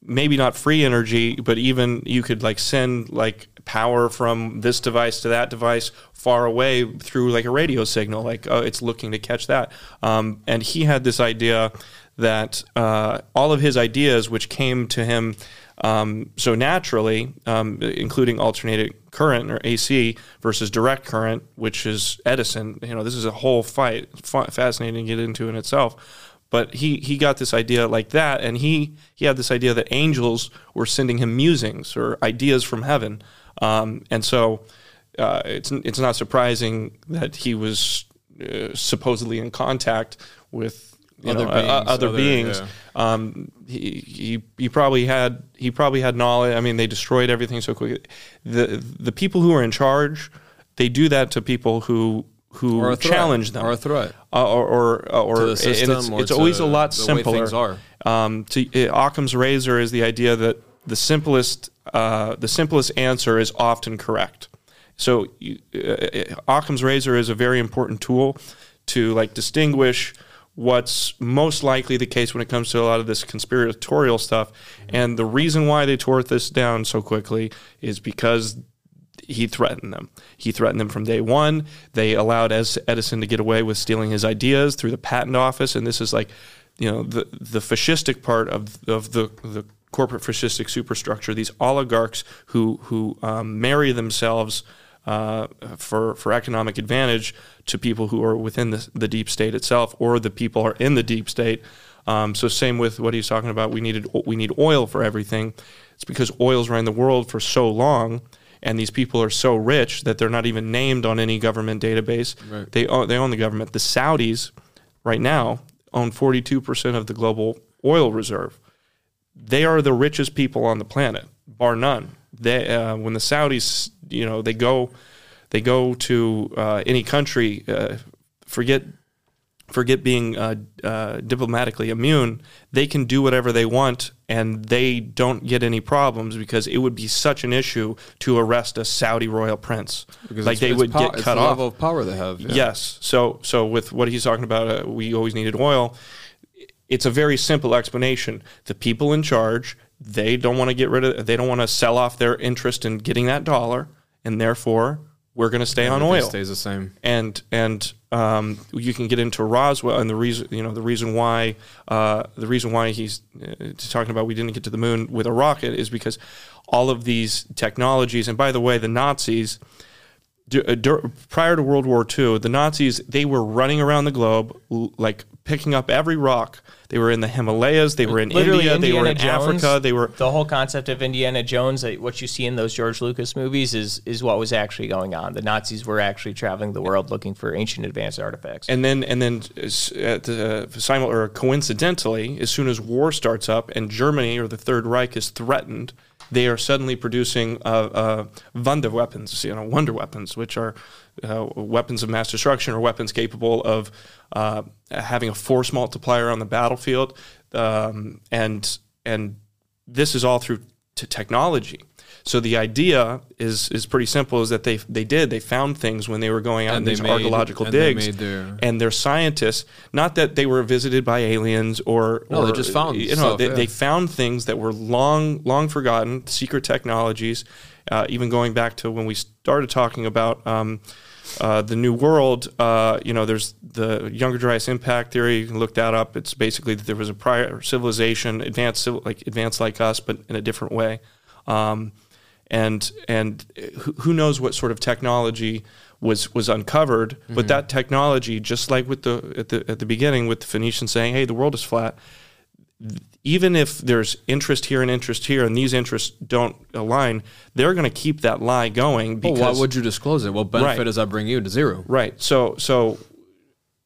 Maybe not free energy, but even you could like send like power from this device to that device far away through like a radio signal. Like oh, it's looking to catch that. Um, and he had this idea that uh, all of his ideas, which came to him um, so naturally, um, including alternating current or AC versus direct current, which is Edison. You know, this is a whole fight, fa- fascinating to get into in itself but he he got this idea like that and he he had this idea that angels were sending him musings or ideas from heaven um, and so uh, it's it's not surprising that he was uh, supposedly in contact with Other know, uh, beings, other, other- beings. yeah. Um, he, he he probably had he probably had knowledge. I mean, they destroyed everything so quickly. The the people who are in charge, they do that to people who who Or challenge them Or a threat. uh, or or, or To the and system it's, or it's always a lot simpler. Um, to uh, Occam's razor is the idea that the simplest uh, the simplest answer is often correct. So you, uh, Occam's razor is a very important tool to like distinguish what's most likely the case when it comes to a lot of this conspiratorial stuff. And the reason why they tore this down so quickly is because he threatened them. He threatened them from day one. They allowed Edison to get away with stealing his ideas through the patent office, and this is like, you know, the the fascistic part of of the the corporate fascistic superstructure. These oligarchs who who um, marry themselves. Uh, for for economic advantage to people who are within the, the deep state itself, or the people are in the deep state. Um, so same with what he's talking about. We needed we need oil for everything. It's because oil's ran the world for so long, and these people are so rich that they're not even named on any government database. Right. They own, they own the government. The Saudis, right now, own forty two percent of the global oil reserve. They are the richest people on the planet, bar none. They uh, when the Saudis, you know, they go they go to uh, any country. Uh, forget forget being uh, uh, diplomatically immune, they can do whatever they want and they don't get any problems because it would be such an issue to arrest a Saudi royal prince. Because like it's- they would pow- get cut the off. level of power they have. yeah. Yes. So so with what he's talking about, uh, we always needed oil. It's a very simple explanation. The people in charge, they don't want to get rid of. They don't want to sell off their interest in getting that dollar, and therefore we're going to stay on oil stays the same. and and um, you can get into Roswell and the reason you know the reason why uh, the reason why he's uh, talking about we didn't get to the moon with a rocket is because all of these technologies and by the way the Nazis uh, prior to World War II the Nazis they were running around the globe like picking up every rock they were in the Himalayas they were in Literally, India they were in Jones, Africa they were the whole concept of Indiana Jones. What you see in those George Lucas movies is is what was actually going on. The Nazis were actually traveling the world looking for ancient advanced artifacts. and then and then at the, simul- or coincidentally, as soon as war starts up and Germany or the Third Reich is threatened, they are suddenly producing uh, uh, Wonder weapons, you know, wonder weapons, which are uh, weapons of mass destruction or weapons capable of uh, having a force multiplier on the battlefield, um, and and this is all through to technology. So the idea is is pretty simple: is that they they did they found things when they were going out And in these made- archaeological and digs, their- and they're scientists. Not that they were visited by aliens or No, or, they just found you know stuff, they, yeah. they found things that were long long forgotten, secret technologies. Uh, even going back to when we started talking about. Um, uh, the New World, uh, you know, there's the Younger Dryas impact theory. You can look that up. It's basically that there was a prior civilization, advanced, like advanced like us, but in a different way. Um, and and who, knows what sort of technology was was uncovered? But that technology, just like with the at the at the beginning with the Phoenicians saying, "Hey, the world is flat." Even if there's interest here and interest here, and these interests don't align, they're going to keep that lie going Well, why would you disclose it? What benefit Right. does that bring you to zero? Right. So so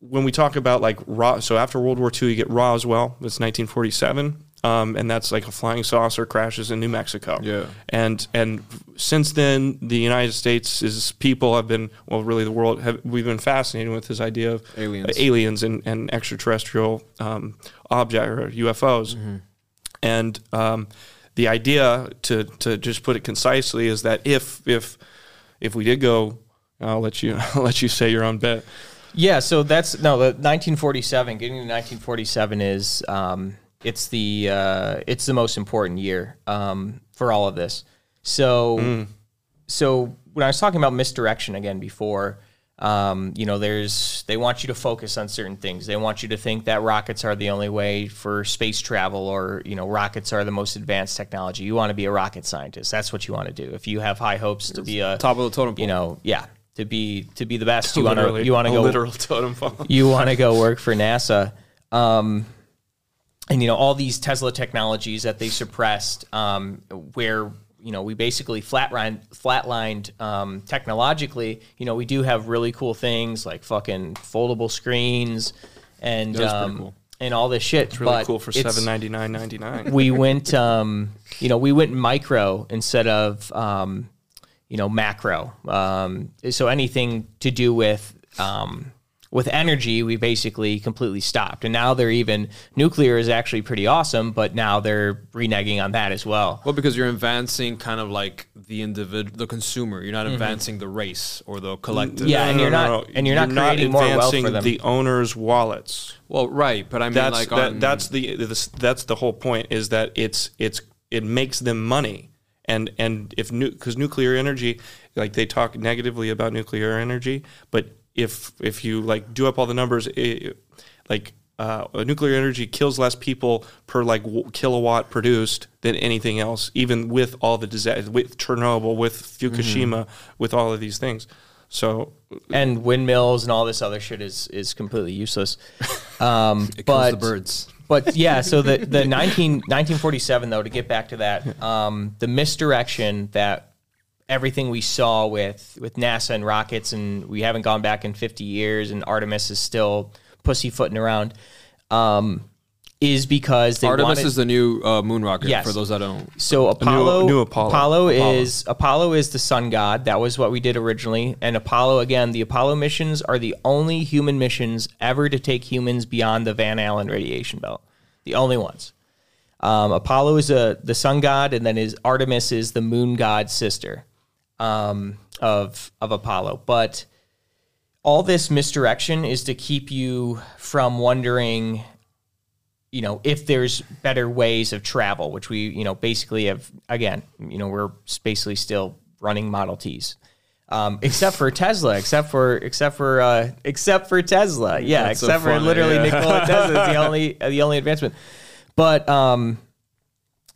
when we talk about like Ro- so after World War II, you get Roswell. It's 1947, um, and that's like a flying saucer crashes in New Mexico. Yeah. And and since then, the United States' is people have been well, really the world have we've been fascinated with this idea of Aliens. aliens and, and extraterrestrial um, object or UFOs. And um, the idea, to to just put it concisely, is that if if if we did go, I'll let you I'll let you say your own bet. Yeah, so that's no the 1947. Getting to 1947 is um, it's the uh, it's the most important year um, for all of this. So so when I was talking about misdirection again before, um, you know, there's they want you to focus on certain things. They want you to think that rockets are the only way for space travel, or you know, rockets are the most advanced technology. You want to be a rocket scientist. That's what you want to do. If you have high hopes to be a Top of the totem pole. you know, yeah, to be to be the best. You want to you want to go literal totem pole. you want to go work for NASA. Um, and you know all these Tesla technologies that they suppressed, um, where you know we basically flatlined flatlined um, technologically. You know we do have really cool things like fucking foldable screens and um, cool. and all this shit. It's really but cool for seven ninety nine ninety nine. we went um, you know we went micro instead of um, you know macro um, so anything to do with um, with energy we basically completely stopped and now they're even nuclear is actually pretty awesome but now they're reneging on that as well Well, because you're advancing kind of like the individual, the consumer. You're not advancing the race or the collective. Mm-hmm. Yeah, and you're not- and you're not creating more wealth for advancing them. the owners' wallets. Well, right, but I mean, That's like that, on, that's the this, that's the whole point is that it's it's it makes them money and and if because nuclear energy like they talk negatively about nuclear energy but if if you like do up all the numbers it, like uh, nuclear energy kills less people per like w- kilowatt produced than anything else even with all the disaster with Chernobyl with Fukushima with all of these things. So and windmills and all this other shit is is completely useless. Um, it kills but the birds. but yeah, so the, the 19, 1947, though, to get back to that, um, the misdirection that everything we saw with, with NASA and rockets, and we haven't gone back in 50 years, and Artemis is still pussyfooting around, um, is because they Artemis wanted, is the new uh, moon rocket. Yes. For those that don't, so Apollo, new Apollo. Apollo Apollo. is Apollo is the sun god. That was what we did originally. And Apollo again, the Apollo missions are the only human missions ever to take humans beyond the Van Allen radiation belt. The only ones. Um, Apollo is a the sun god, and then is Artemis is the moon god's sister um, of of Apollo. But all this misdirection is to keep you from wondering you know, if there's better ways of travel, which we, you know, basically have, again, you know, we're basically still running Model Ts. Um, except for Tesla, except for except for uh, except for Tesla, yeah, That's so except for literally yeah. Nikola Tesla is the only the only advancement. But um,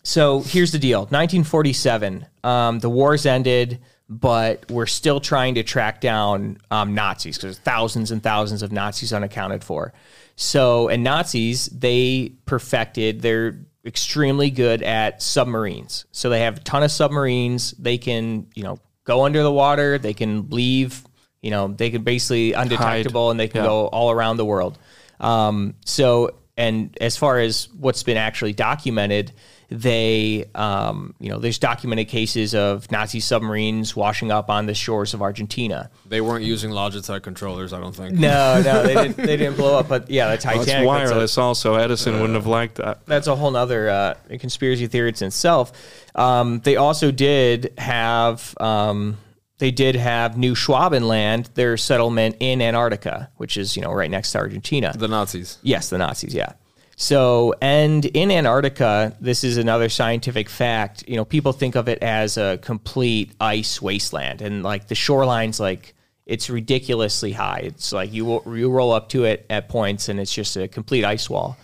so here's the deal: 1947, um, the wars ended, but we're still trying to track down um, Nazis because thousands and thousands of Nazis unaccounted for. So, and Nazis, they perfected. They're extremely good at submarines. So they have a ton of submarines. They can, you know, go under the water. They can leave. You know, they can basically undetectable, and they can Yeah. go all around the world. Um, so, and as far as what's been actually documented, they, um, you know, there's documented cases of Nazi submarines washing up on the shores of Argentina. they weren't using Logitech controllers. I don't think. No, no, they didn't. They didn't blow up. But yeah, the Titanic. Well, it's that's a- wireless also. Edison wouldn't have liked that. that's a whole other uh, conspiracy theory in itself. Um, they also did have um, they did have New Schwabenland, their settlement in Antarctica, which is you know right next to Argentina. The Nazis. Yes, the Nazis, yeah. So, and in Antarctica, this is another scientific fact. You know, people think of it as a complete ice wasteland, and like the shoreline's like it's ridiculously high. It's like you you roll up to it at points, and it's just a complete ice wall.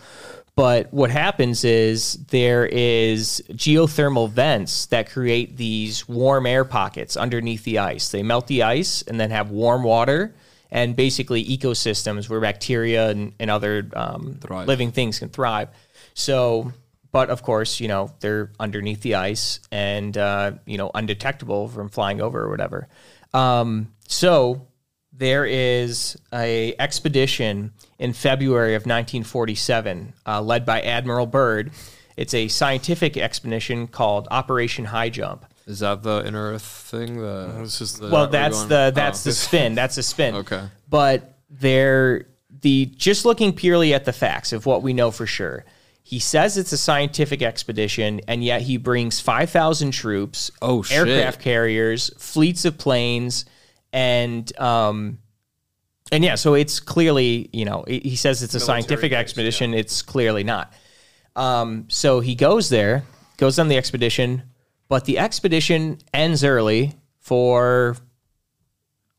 But what happens is there is geothermal vents that create these warm air pockets underneath the ice. They melt the ice and then have warm water and basically ecosystems where bacteria and, and other um, living things can thrive. So, but of course, you know, they're underneath the ice and, uh, you know, undetectable from flying over or whatever. Um, so there is a expedition in February of 1947 uh, led by Admiral Byrd. It's a scientific expedition called Operation High Jump. Is that the inner Earth thing? The This is the- Well, that we're that's the that's oh. the spin. That's the spin. Okay. But they're the just looking purely at the facts of what we know for sure. He says it's a scientific expedition, and yet he brings five thousand troops, Oh, shit. aircraft carriers, fleets of planes, and um, and yeah. So it's clearly you know he he says it's a scientific base, expedition. It's clearly not. Um, so he goes there, goes on the expedition, but the expedition ends early for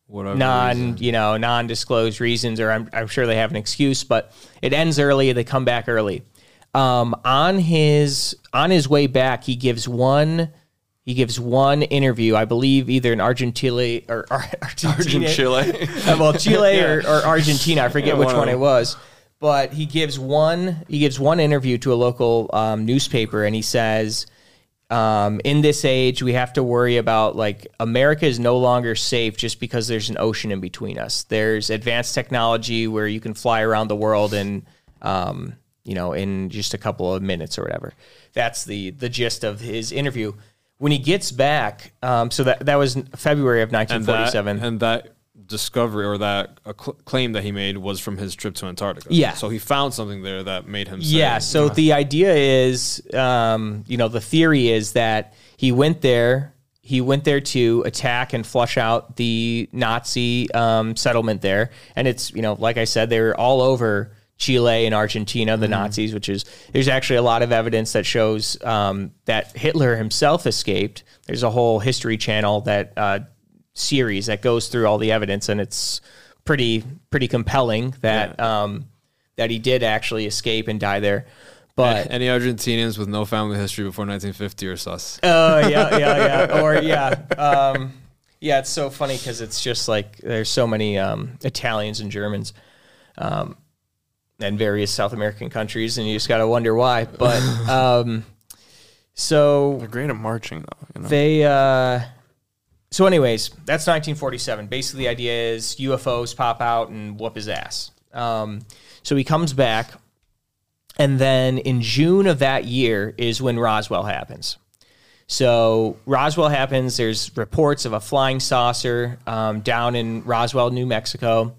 Whatever. non reason. you know non-disclosed reasons or I'm, I'm sure they have an excuse but it ends early they come back early um, on his on his way back he gives one he gives one interview i believe either in argentina or, or argentina Chile. Uh, well chile or, or argentina i forget Yeah, which one one it was but he gives one he gives one interview to a local um, newspaper and he says um, in this age, we have to worry about like America is no longer safe just because there's an ocean in between us. There's advanced technology where you can fly around the world and, um, you know, in just a couple of minutes or whatever. That's the the gist of his interview. When he gets back, um, so that that was February of and that 1947. and that discovery or that cl- claim that he made was from his trip to Antarctica. Yeah. So he found something there that made him. Say, Yeah. So the idea is, um, you know, the theory is that he went there. He went there to attack and flush out the Nazi um, settlement there, and it's you know, like I said, they were all over Chile and Argentina, the Nazis. Which is there's actually a lot of evidence that shows um, that Hitler himself escaped. There's a whole History Channel that uh, series that goes through all the evidence, and it's pretty pretty compelling that um, that he did actually escape and die there. But Any Argentinians with no family history before 1950 are sus. Oh yeah, yeah, yeah. Or yeah, um, yeah. It's so funny because it's just like there's so many um, Italians and Germans, um, and various South American countries, and you just got to wonder why. But um, so They're great at marching, though. You know? they. Uh, so, anyways, that's 1947. Basically, the idea is UFOs pop out and whoop his ass. Um, so he comes back, and then in June of that year is when Roswell happens. So Roswell happens. There's reports of a flying saucer um, down in Roswell, New Mexico,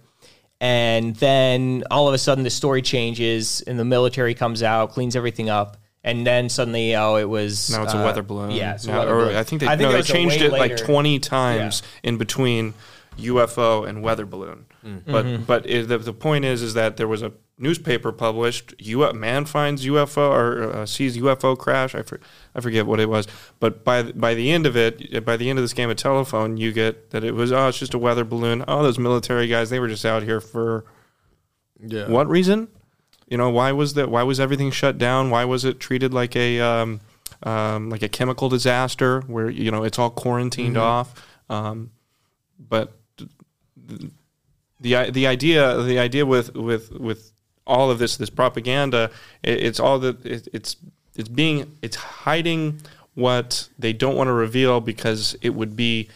and then all of a sudden the story changes, and the military comes out, cleans everything up, and then suddenly, oh, it was Now it's a uh, weather balloon. Yeah, it's a Now- weather or balloon. I think they, I no, they changed way it like 20 times in between UFO and weather balloon. But Mm-hmm. but it, the, the point is is that there was a newspaper published. U, man finds UFO or uh, sees UFO crash. I, for, I forget what it was. But by the- by the end of it, by the end of this game of telephone, you get that it was oh it's just a weather balloon. Oh those military guys they were just out here for Yeah. what reason? You know, why was that? Why was everything shut down? Why was it treated like a um, um, like a chemical disaster where you know it's all quarantined off? Um, but the, the the idea the idea with with with all of this this propaganda it, it's all that it, it's it's being it's hiding what they don't want to reveal because it would be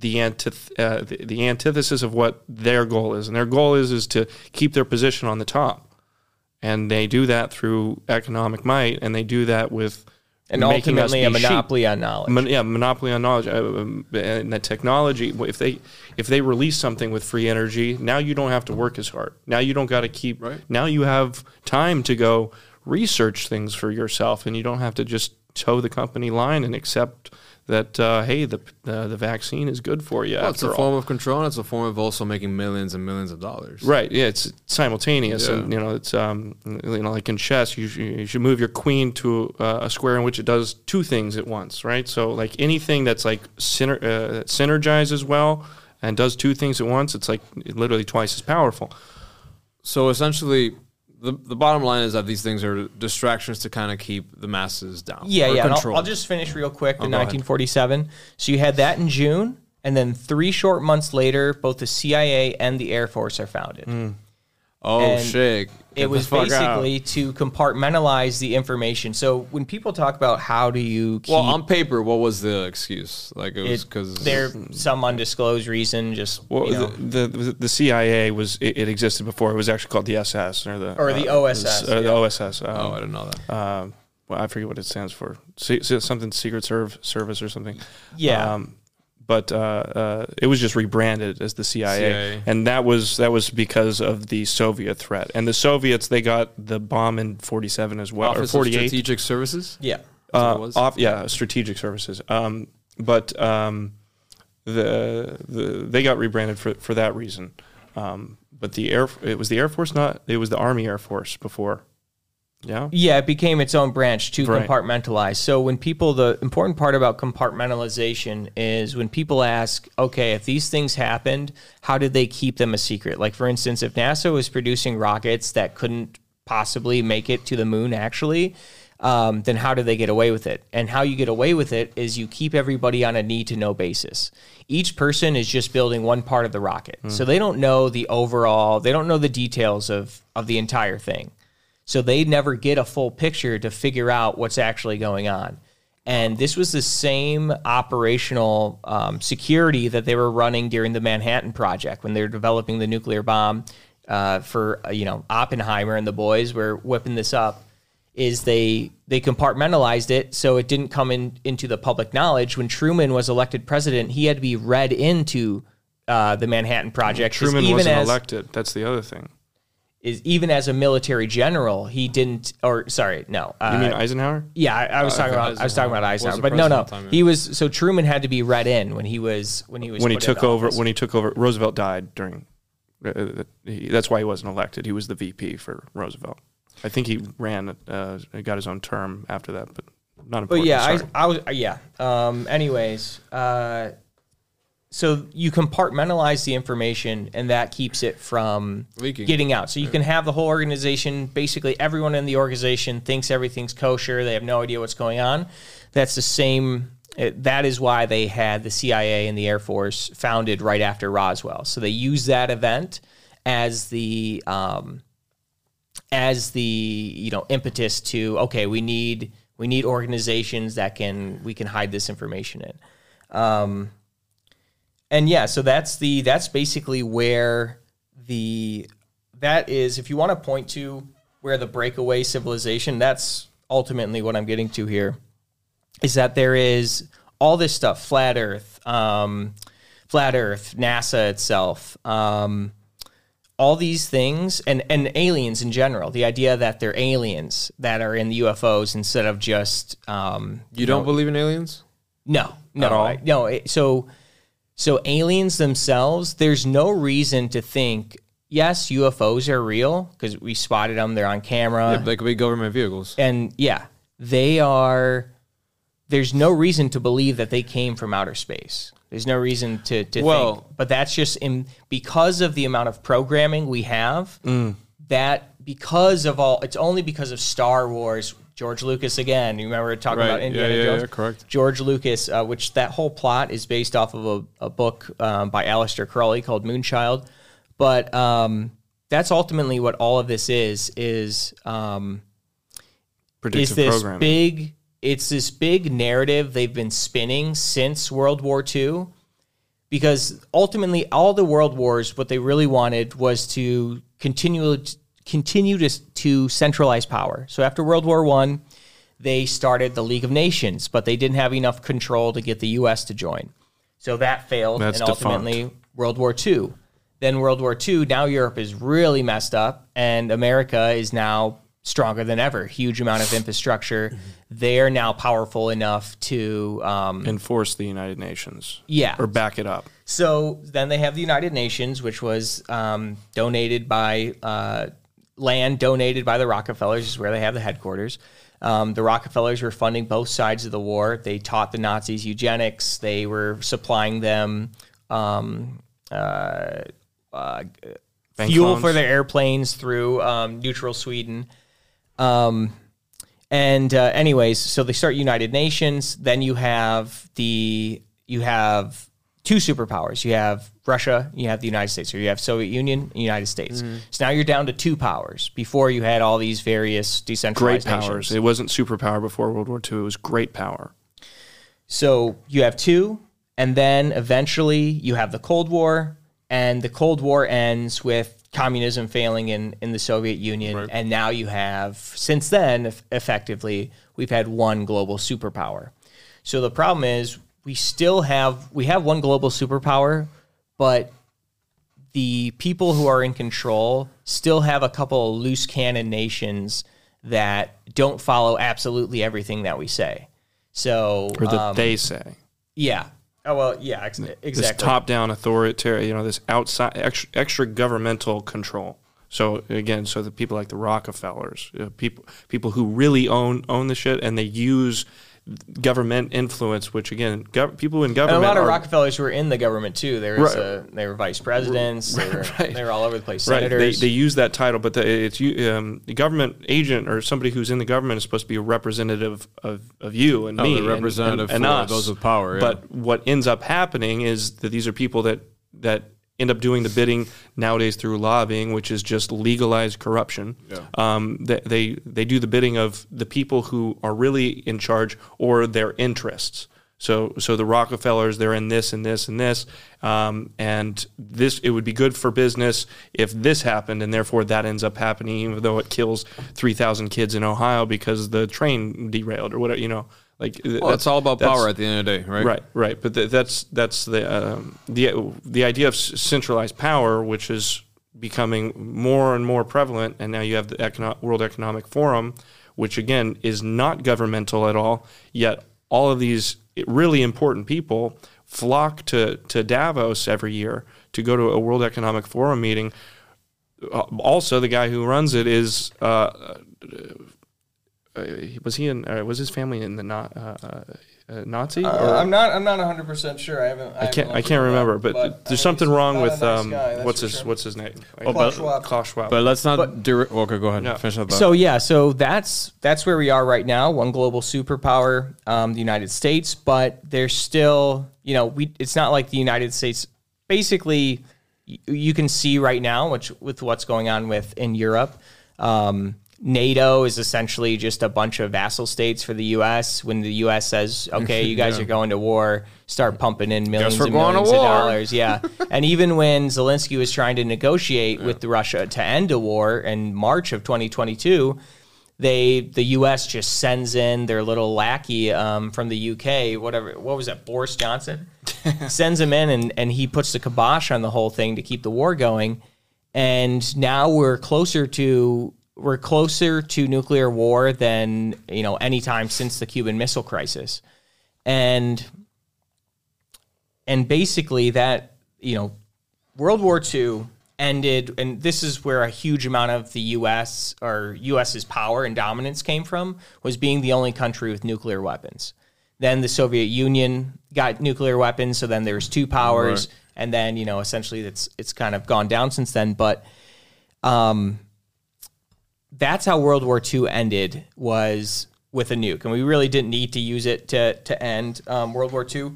the, antith- uh, the the antithesis of what their goal is, and their goal is is to keep their position on the top, and they do that through economic might, and they do that with and making us ultimately a be sheep. monopoly on knowledge. Mon- yeah, monopoly on knowledge uh, um, and that technology. If they if they release something with free energy, now you don't have to work as hard. Now you don't got to keep. Right. Now you have time to go research things for yourself, and you don't have to just toe the company line and accept that uh, hey the uh, the vaccine is good for you. Well, it's a all. form of control, and it's a form of also making millions and millions of dollars. Right. Yeah, it's simultaneous, Yeah. and you know, it's um, you know, like in chess, you, you should move your queen to uh, a square in which it does two things at once, right? So, like anything that's like syner- uh, synergizes well and does two things at once, it's like literally twice as powerful. So essentially, the the bottom line is that these things are distractions to kind of keep the masses down. Yeah, yeah. I'll. I'll just finish real quick. The Oh, go ahead. 1947. So you had that in June, and then three short months later, both the CIA and the Air Force are founded. Mm. Oh and shit! Get It was fuck out. basically to compartmentalize the information. So when people talk about how do you keep well on paper. What was the excuse? Like it was because there some undisclosed reason, just Well, you know, the, the the CIA was it, it existed before. It was actually called the SS or the Or the uh, OSS, the yeah. OSS. Um, oh, I didn't know that. um, well, I forget what it stands for. Something Secret Serv- Service or something. Yeah. Um, but uh, uh, it was just rebranded as the CIA, CIA. and that was that was because of the Soviet threat. And the Soviets they got the bomb in forty seven as well, Office or forty eight. Strategic Services. yeah. Uh, it was? off, yeah, strategic services. Um, but um, the, the they got rebranded for for that reason. Um, but the air it was the Air Force, not it was the Army Air Force before. Yeah. Yeah, it became its own branch to Right. compartmentalize. So when people, the important part about compartmentalization is when people ask, okay, if these things happened, how did they keep them a secret? Like for instance, if NASA was producing rockets that couldn't possibly make it to the moon, actually. Um, then how do they get away with it? And how you get away with it is you keep everybody on a need to know basis. Each person is just building one part of the rocket, so they don't know the overall. They don't know the details of of the entire thing. So they never get a full picture to figure out what's actually going on. And this was the same operational um, security that they were running during the Manhattan Project when they were developing the nuclear bomb uh, for uh, you know Oppenheimer and the boys were whipping this up. Is they they compartmentalized it so it didn't come in into the public knowledge. When Truman was elected president, he had to be read into uh, the Manhattan Project. Truman wasn't as, elected. That's the other thing. Is even as a military general, he didn't. Or sorry, no. Uh, You mean Eisenhower? yeah, I, I was talking about I was talking about Eisenhower, but no, no, he was so Truman had to be read in when he was when he was when he took over when he took over Roosevelt died during uh, uh, he, that's why he wasn't elected he was the VP for Roosevelt I think he ran uh, got his own term after that but not important. But important yeah, I. I was yeah. Um, anyways, uh, so you compartmentalize the information, and that keeps it from Leaking. getting out. So you can have the whole organization. Basically, everyone in the organization thinks everything's kosher. They have no idea what's going on. That's the same. It, that is why they had the CIA and the Air Force founded right after Roswell. So they use that event as the um, as the you know impetus to okay we need we need organizations that can we can hide this information in um, and yeah so that's the that's basically where the that is if you want to point to where the breakaway civilization that's ultimately what i'm getting to here is that there is all this stuff flat earth um, flat earth nasa itself um, all these things and, and aliens in general the idea that they're aliens that are in the ufos instead of just um, You don't believe in aliens? no no At all? I- no it- so so aliens themselves there's no reason to think yes ufos are real because we spotted them they're on camera They could be government vehicles. and yeah, they are. There's no reason to believe that they came from outer space. There's no reason to, to Well- think, but that's just in because of the amount of programming we have. Mm. That because of all, it's only because of Star Wars. George Lucas again. You remember talking Right. about Indiana yeah, Jones? yeah, correct. George Lucas, uh, which that whole plot is based off of a, a book um, by Aleister Crowley called Moonchild. But um, that's ultimately what all of this is. Is um, predictive is this programming big it's this big narrative they've been spinning since World War II because ultimately all the world wars what they really wanted was to continue continue to, to centralize power. So after World War 1 they started the League of Nations but they didn't have enough control to get the US to join. So that failed That's and ultimately World War II. Then World War II, now Europe is really messed up, and America is now stronger than ever. Huge amount of infrastructure. They are now powerful enough to, um, enforce the United Nations yeah. or back it up So then they have the United Nations, which was um, donated by uh, land donated by the Rockefellers, is where they have the headquarters. Um, the Rockefellers were funding both sides of the war. They taught the Nazis eugenics. They were supplying them um, uh, uh, fuel loans. for their airplanes through um, neutral Sweden. Um, and uh, anyways, so they start United Nations. Then you have the you have two superpowers. You have Russia, you have the United States, or you have Soviet Union, and United States. Mm-hmm. So now you're down to two powers. Before you had all these various great decentralized powers nations. it wasn't superpower before World War II it was great power So you have two, and then eventually you have the Cold War, and the Cold War ends with communism failing in, in the Soviet Union, and now you have, since then, eff- effectively, we've had one global superpower. So the problem is we still have we have one global superpower, but the people who are in control still have a couple of loose cannon nations that don't follow absolutely everything that we say. So or that um, they say yeah. Oh well, yeah, ex- exactly. this top-down authoritarian, you know, this outside extra, extra governmental control. So again, so the people like the Rockefellers, uh, people people who really own own the shit, and they use government influence, which again, gov- people in government. and a lot of are, Rockefellers were in the government too. There was Right. a, they were vice presidents. They were, right. they were all over the place. Right, they, they use that title, but the, it's um, the government agent or somebody who's in the government is supposed to be a representative of, of you and Oh, me, the and- representative and, and for us. those with power, yeah. But what ends up happening is that these are people that that end up doing the bidding nowadays through lobbying, which is just legalized corruption. Um, they, they they do the bidding of the people who are really in charge or their interests. So so the Rockefellers they're in this and this and this, um, and this it would be good for business if this happened, and therefore that ends up happening, even though it kills three thousand kids in Ohio because the train derailed or whatever. You know, like Well, it's all about power at the end of the day, right? Right, right. But th- that's that's the um, the the idea of s- centralized power, which is becoming more and more prevalent, and now you have the Econo- World Economic Forum, which again is not governmental at all. Yet all of these really important people flock to to Davos every year to go to a World Economic Forum meeting. Uh, also, the guy who runs it is. Uh, was he in? Uh, was his family in the not uh, uh, uh, Nazi? or- I'm not. I'm not 100 percent sure. I haven't. I can't. I can't remember, but, there's something wrong with um, what's his what's his name? Klaus Schwab. Klaus Schwab. But let's not. But- dir- okay, go ahead. Yeah. Finish that. So yeah, so that's that's where we are right now. One global superpower, um, the United States, but there's still, you know, we. It's not like the United States. Basically, y- you can see right now, which with what's going on with in Europe. Um, NATO is essentially just a bunch of vassal states for the U.S. When the U.S. says, "Okay, you guys Yeah. are going to war," start pumping in millions and millions of dollars. Yeah, and even when Zelensky was trying to negotiate with Russia to end a war in March of 2022, they the U.S. just sends in their little lackey um, from the UK, whatever. What was that? Boris Johnson sends him in, and and he puts the kibosh on the whole thing to keep the war going. And now we're closer to we're closer to nuclear war than you know any time since the Cuban Missile Crisis, and and basically that you know World War II ended, and this is where a huge amount of the U.S. or U.S.'s power and dominance came from, was being the only country with nuclear weapons. Then the Soviet Union got nuclear weapons, so then there's two powers, Right. and then you know essentially it's it's kind of gone down since then. But um, that's how World War II ended was with a nuke, and we really didn't need to use it to to end um, World War II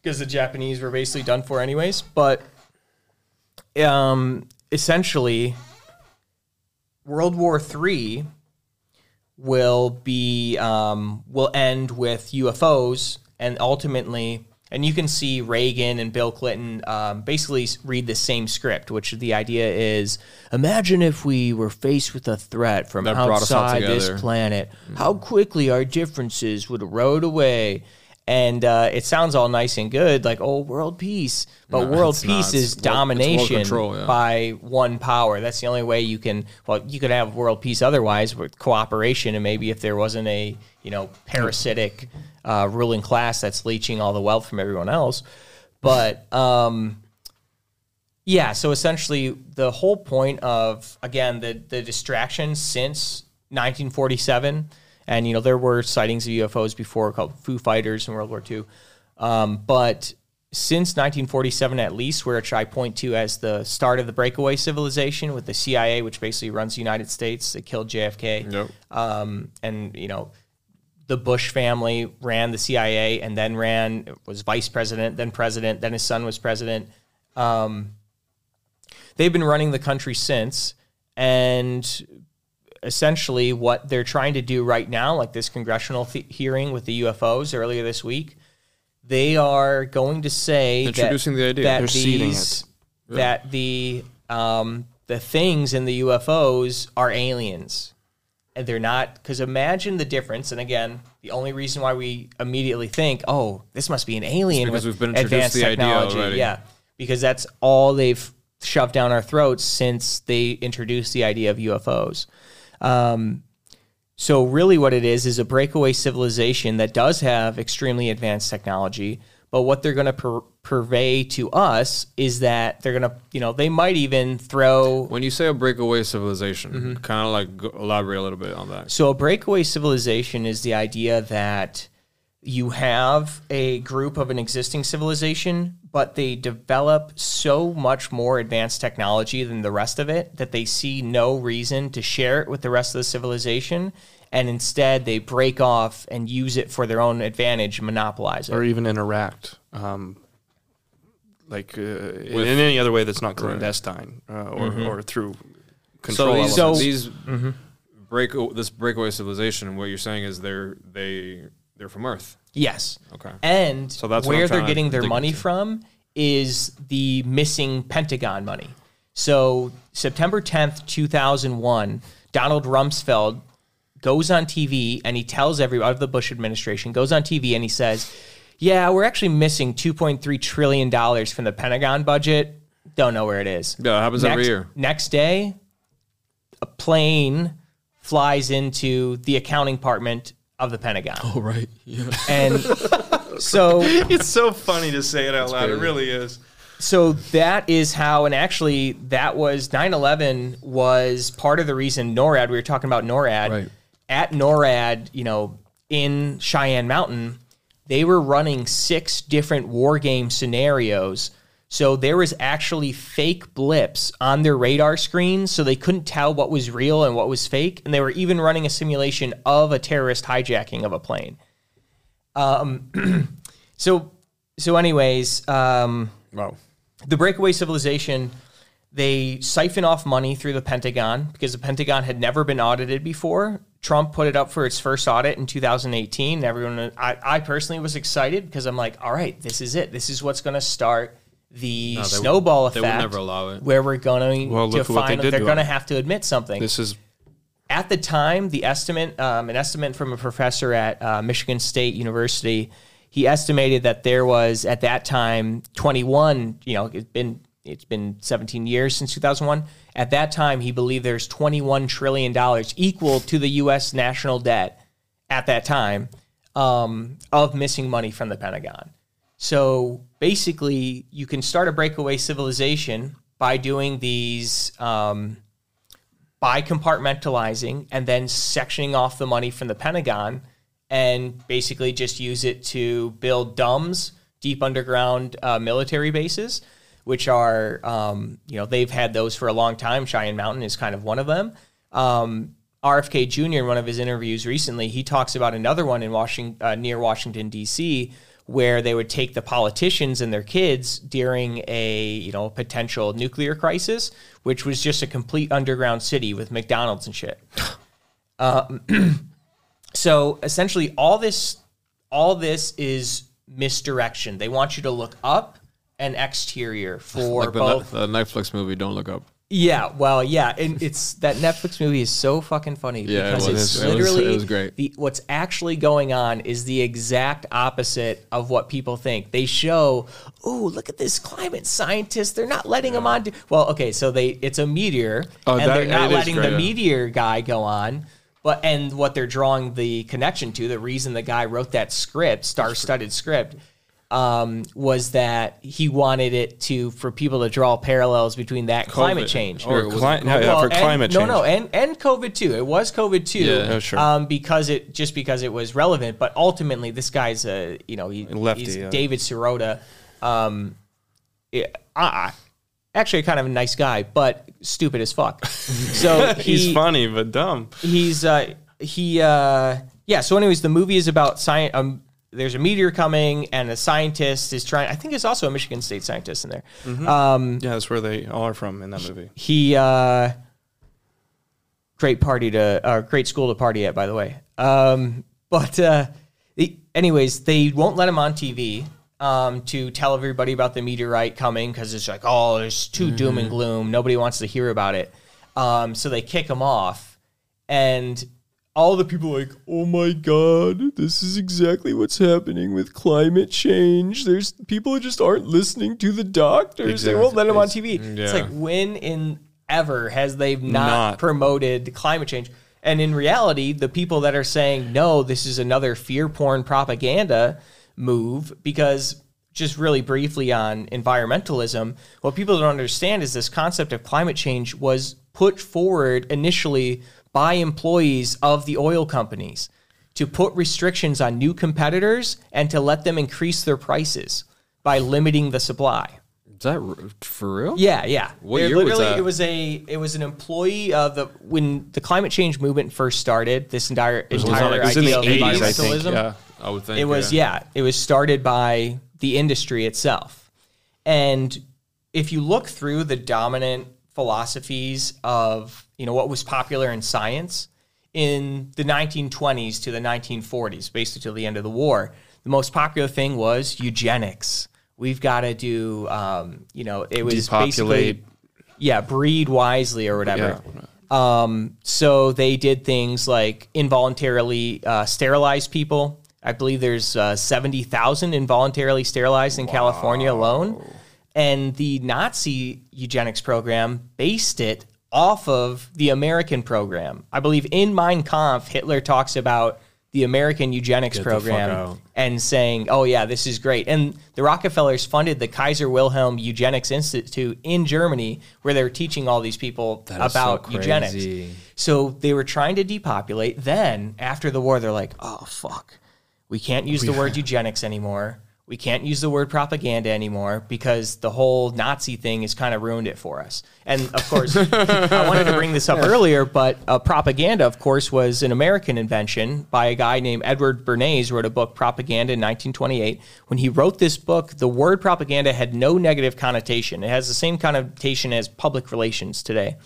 because the Japanese were basically done for anyways. But um, essentially, World War III will be um, will end with UFOs, and ultimately, and you can see Reagan and Bill Clinton um, basically read the same script, which the idea is: imagine if we were faced with a threat from That outside this planet, how quickly our differences would erode away. And uh, it sounds all nice and good, like oh, world peace. But No, world it's not. peace It's is world- world domination control, yeah. by one power. That's the only way you can. Well, you could have world peace otherwise with cooperation, and maybe if there wasn't a you know parasitic uh, ruling class that's leeching all the wealth from everyone else. But um, yeah, so essentially the whole point of again the the distraction since 1947, and you know there were sightings of UFOs before called Foo Fighters in World War II, um, but since 1947 at least, which I point to as the start of the breakaway civilization with the CIA, which basically runs the United States, they killed JFK, Yep. um, and you know the Bush family ran the CIA and then ran was vice president, then president, then his son was president. Um, they've been running the country since, and essentially what they're trying to do right now, like this congressional th- hearing with the UFOs earlier this week, they are going to say that- Introducing the idea. that They're these that the um, the things in the UFOs are aliens and they're not because imagine the difference and again the only reason why we immediately think oh this must be an alien because with we've been introduced advanced to the idea technology already. yeah because that's all they've shoved down our throats since they introduced the idea of UFOs um, so really what it is is a breakaway civilization that does have extremely advanced technology but what they're going to pur- purvey to us is that they're going to you know they might even throw When you say a breakaway civilization, Mm-hmm. kind of like go, elaborate a little bit on that. So a breakaway civilization is the idea that you have a group of an existing civilization, but they develop so much more advanced technology than the rest of it that they see no reason to share it with the rest of the civilization. And instead, they break off and use it for their own advantage, monopolize it. or even interact. Um, like uh, in any other way that's not clandestine uh, or or through control. So these, So- elements. these break this breakaway civilization. What you're saying is they're they they're from Earth. Yes. Okay. And So that's where they're getting their money into. from is the missing Pentagon money. So September 10th, 2001, Donald Rumsfeld goes on TV and he tells everybody of the Bush administration goes on TV and he says, "Yeah, we're actually missing 2.3 trillion dollars from the Pentagon budget. Don't know where it is." Yeah, it happens next, every year. Next day, a plane flies into the accounting department of the Pentagon. Oh right. Yeah. And so it's so funny to say it out loud. It really is. so that is how and actually that was 9/11 was part of the reason NORAD we were talking about NORAD Right. at NORAD, you know, in Cheyenne Mountain, they were running six different war game scenarios. So there was actually fake blips on their radar screens, so they couldn't tell what was real and what was fake. And they were even running a simulation of a terrorist hijacking of a plane. Um, so, so, anyways, um, Wow. the breakaway civilization they siphon off money through the pentagon because the pentagon had never been audited before trump put it up for its first audit in 2018 everyone I, I personally was excited because i'm like all right this is it this is what's going to start the they would- snowball they effect would never allow it. where we're going Well, to look what they find did they're going to have to admit something This is at the time, the estimate, um, an estimate from a professor at uh, Michigan State University, he estimated that there was at that time 21. You know, it's been it's been 17 years since 2001. At that time, he believed there's 21 trillion dollars, equal to the U.S. national debt at that time, um, of missing money from the Pentagon. So basically, you can start a breakaway civilization by doing these. Um, by compartmentalizing and then sectioning off the money from the Pentagon and basically just use it to build DUMBs, deep underground uh, military bases, which are, um, you know, they've had those for a long time. Cheyenne Mountain is kind of one of them. Um, RFK Jr. in one of his interviews recently, he talks about another one in Washington, uh, near Washington D.C., where they would take the politicians and their kids during a you know potential nuclear crisis, which was just a complete underground city with McDonald's and shit. Um, so essentially, all this all this is misdirection. They want you to look up and exterior for Like the, both. Ne- the Netflix movie. Don't look up. Yeah, well, yeah, and it's that Netflix movie is so fucking funny Yeah, it because was. it's It was- literally it was great. The, what's actually going on is the exact opposite of what people think. They show, oh, look at this climate scientist. They're not letting him on. To, well, okay, so they it's a meteor, Oh, and that- they're not letting great. the meteor guy go on. But and what they're drawing the connection to, the reason the guy wrote that script, star-studded script, um, was that he wanted it to for people to draw parallels between that climate change. Or Or was cli- yeah, yeah, Well, for and- climate change. No, no, and and COVID too. It was COVID too. Yeah. Oh, sure. Um, because it just because it was relevant, but ultimately this guy's a you know he, Lefty, he's yeah. David Sirota. Um, yeah, I, I- actually kind of a nice guy, but stupid as fuck. So he, he's funny but dumb. he's uh he uh yeah so anyways the movie is about science um there's a meteor coming and a scientist is trying i think there's also a michigan state scientist in there. Um Yeah, that's where they all are from in that movie. he uh great party to uh, great school to party at by the way. Um but uh anyways they won't let him on tv um to tell everybody about the meteorite coming because it's like oh there's too doom and gloom. Nobody wants to hear about it. Um so they kick him off and all the people are like, oh my god, this is exactly what's happening with climate change. There's people who just aren't listening to the doctors. They won't Exactly. let them on TV. It's like when in ever has they not, Not. promoted climate change? And in reality, the people that are saying no, this is another fear porn propaganda move because just really briefly on environmentalism, what people don't understand is this concept of climate change was put forward initially by employees of the oil companies to put restrictions on new competitors and to let them increase their prices by limiting the supply. Is that r- for real? Yeah, yeah. What They're year was literally- that? It was a it was an employee of the when the climate change movement first started. This entire was entire like- it was in the idea of 80s, I think, environmentalism. yeah. I would think It was yeah. It was started by the industry itself, And if you look through the dominant philosophies of you know what was popular in science in the 1920s to the 1940s, basically till the end of the war, the most popular thing was eugenics. We've got to do, um, you know, it was Depopulate. basically, yeah, breed wisely or whatever. Um, so they did things like involuntarily uh, sterilize people. I believe there's uh, 70,000 involuntarily sterilized in California alone. And the Nazi eugenics program based it off of the American program. I believe in Mein Kampf, Hitler talks about the American eugenics Get program and saying, "Oh yeah, this is great." And the Rockefellers funded the Kaiser Wilhelm Eugenics Institute in Germany, where they were teaching all these people That is so about eugenics. So they were trying to depopulate. Then after the war, they're like, "Oh fuck, we can't use the word eugenics anymore. We can't use the word propaganda anymore because the whole Nazi thing has kind of ruined it for us." And of course, I wanted to bring this up earlier, but uh, propaganda, of course, was an American invention by a guy named Edward Bernays. Wrote a book, Propaganda, in 1928. When he wrote this book, the word propaganda had no negative connotation. It has the same connotation as public relations today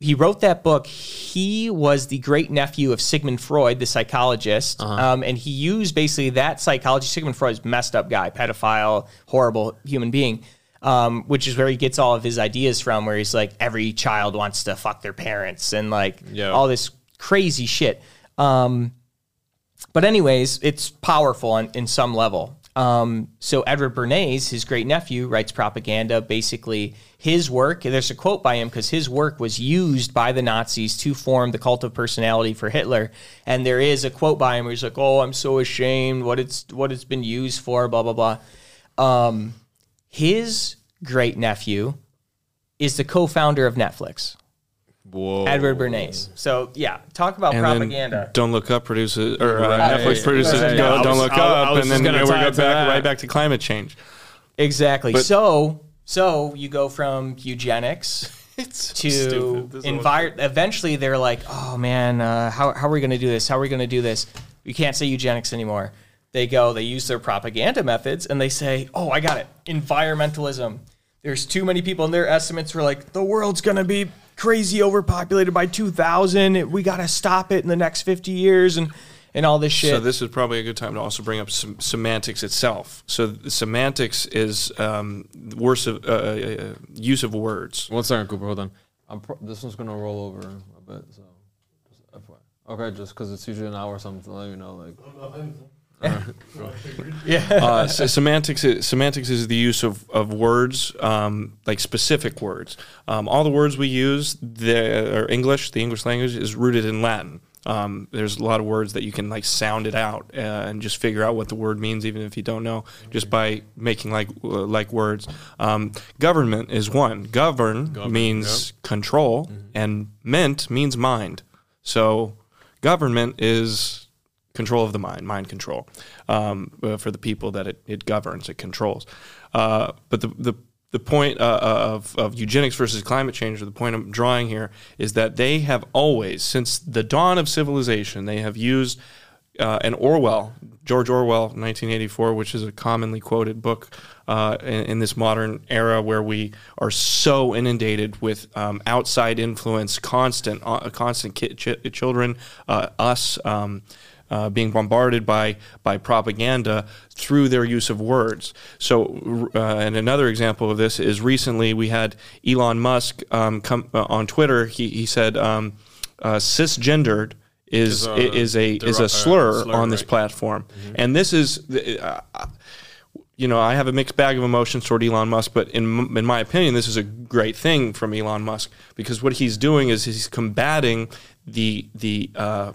he wrote that book. He was the great nephew of Sigmund Freud, the psychologist, um, and he used basically that psychology. Sigmund Freud's messed up guy, pedophile, horrible human being, um, which is where he gets all of his ideas from. Where he's like, every child wants to fuck their parents and like Yeah. all this crazy shit. Um, but anyways, it's powerful on, in some level. Um, so Edward Bernays, his great nephew, writes propaganda. Basically, his work. There's a quote by him because his work was used by the Nazis to form the cult of personality for Hitler. And there is a quote by him where he's like, "Oh, I'm so ashamed what it's what it's been used for." Blah blah blah. Um, his great nephew is the co-founder of Netflix, Whoa. Edward Bernays. So yeah, talk about And propaganda. then Don't Look Up produces, or uh, Right. Netflix produces Right. Go, I Don't was- Look I- I Up, and then gonna we're tie go back that. right back to climate change. Exactly. But- so so you go from eugenics It's to stupid. This is what- envir- eventually they're like, "Oh man, uh, how how are we going to do this? How are we going to do this? We can't say eugenics anymore." They go, they use their propaganda methods and they say, "Oh, I got it. Environmentalism. There's too many people and their estimates were like the world's going to be crazy overpopulated by 2000. We got to stop it in the next 50 years and and all this shit." So this is probably a good time to also bring up sem- semantics itself. So the semantics is um, worse of uh, uh, use of words. One second, Cooper. Hold on. I'm pro- this one's gonna roll over a bit, so just Okay, just because it's usually an hour or something, let you know, like. Uh, so semantics is, semantics is the use of, of words um, like specific words. Um, all the words we use the or english the english language is rooted in latin. Um, there's a lot of words that you can like sound it out uh, and just figure out what the word means even if you don't know just by making like uh, like words. Um, government is one. Govern means control and ment means mind. So government is control of the mind, mind control um, uh, for the people that it, it governs, it controls. Uh, but the, the, the point uh, of, of eugenics versus climate change, or the point I'm drawing here, is that they have always, since the dawn of civilization, they have used uh, an Orwell, George Orwell, 1984, which is a commonly quoted book uh, in, in this modern era where we are so inundated with um, outside influence, constant, uh, constant ki- ch- children, uh, us. Um, uh, being bombarded by by propaganda through their use of words. So, uh, and another example of this is recently we had Elon Musk um, come uh, on Twitter. He he said um, uh, cisgendered is Is a is a is deri- a uh, slur, slur, on this right. platform, and this is. Uh, you know, I have a mixed bag of emotions toward Elon Musk, but in in my opinion, this is a great thing from Elon Musk because what he's doing is he's combating the the uh,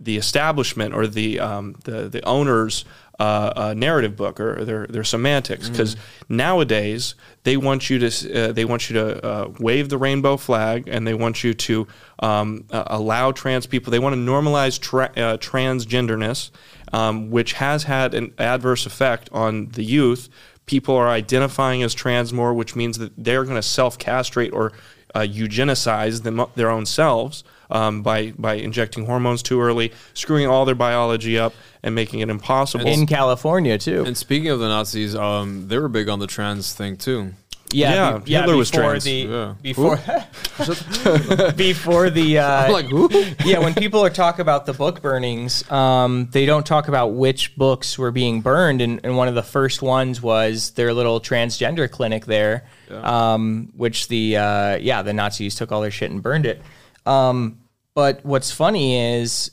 the establishment or the um, the the owners. Uh, uh, narrative book or their their semantics. Because nowadays they want you to uh, they want you to uh, wave the rainbow flag and they want you to um, uh, allow trans people they want to normalize tra- uh, transgenderness um, which has had an adverse effect on the youth. People are identifying as trans more which means that they're going to self castrate or uh, eugenicize them, their own selves um, by by injecting hormones too early, screwing all their biology up, and making it impossible. in California too. And speaking of the Nazis, um, they were big on the trans thing too. Yeah, be- Hitler was before trans. The, Yeah. Before before the uh, like who? yeah, when people are talk about the book burnings, um, they don't talk about which books were being burned, and, and one of the first ones was their little transgender clinic there, um, which the uh, yeah the Nazis took all their shit and burned it. Um, but what's funny is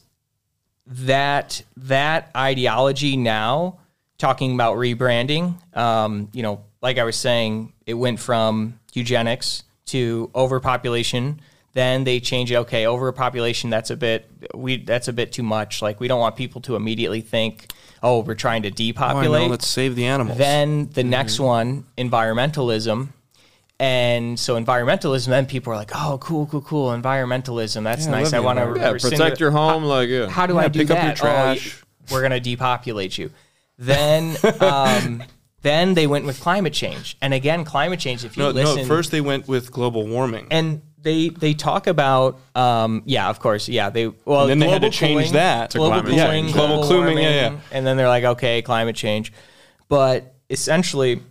that that ideology now talking about rebranding um, you know like i was saying it went from eugenics to overpopulation. Then they change it okay overpopulation that's a bit we that's a bit too much. Like we don't want people to immediately think oh we're trying to Oh, I know, depopulate. Let's save the animals. then the next one, environmentalism. And so environmentalism, then people are like, oh, cool, cool, cool. Environmentalism. That's Yeah, nice. I want to. Yeah, protect your home, like yeah. How do Yeah, I do pick up that? your Oh, trash. y- we're going to depopulate you. Then, um, then they went with climate change. And again, climate change, if you no, listen. no. First, they went with global warming. and they they talk about um, yeah of course yeah they well And then they had to change cooling- that to global climate cooling change. Global global cooling, yeah, yeah. and then they're like okay climate change but essentially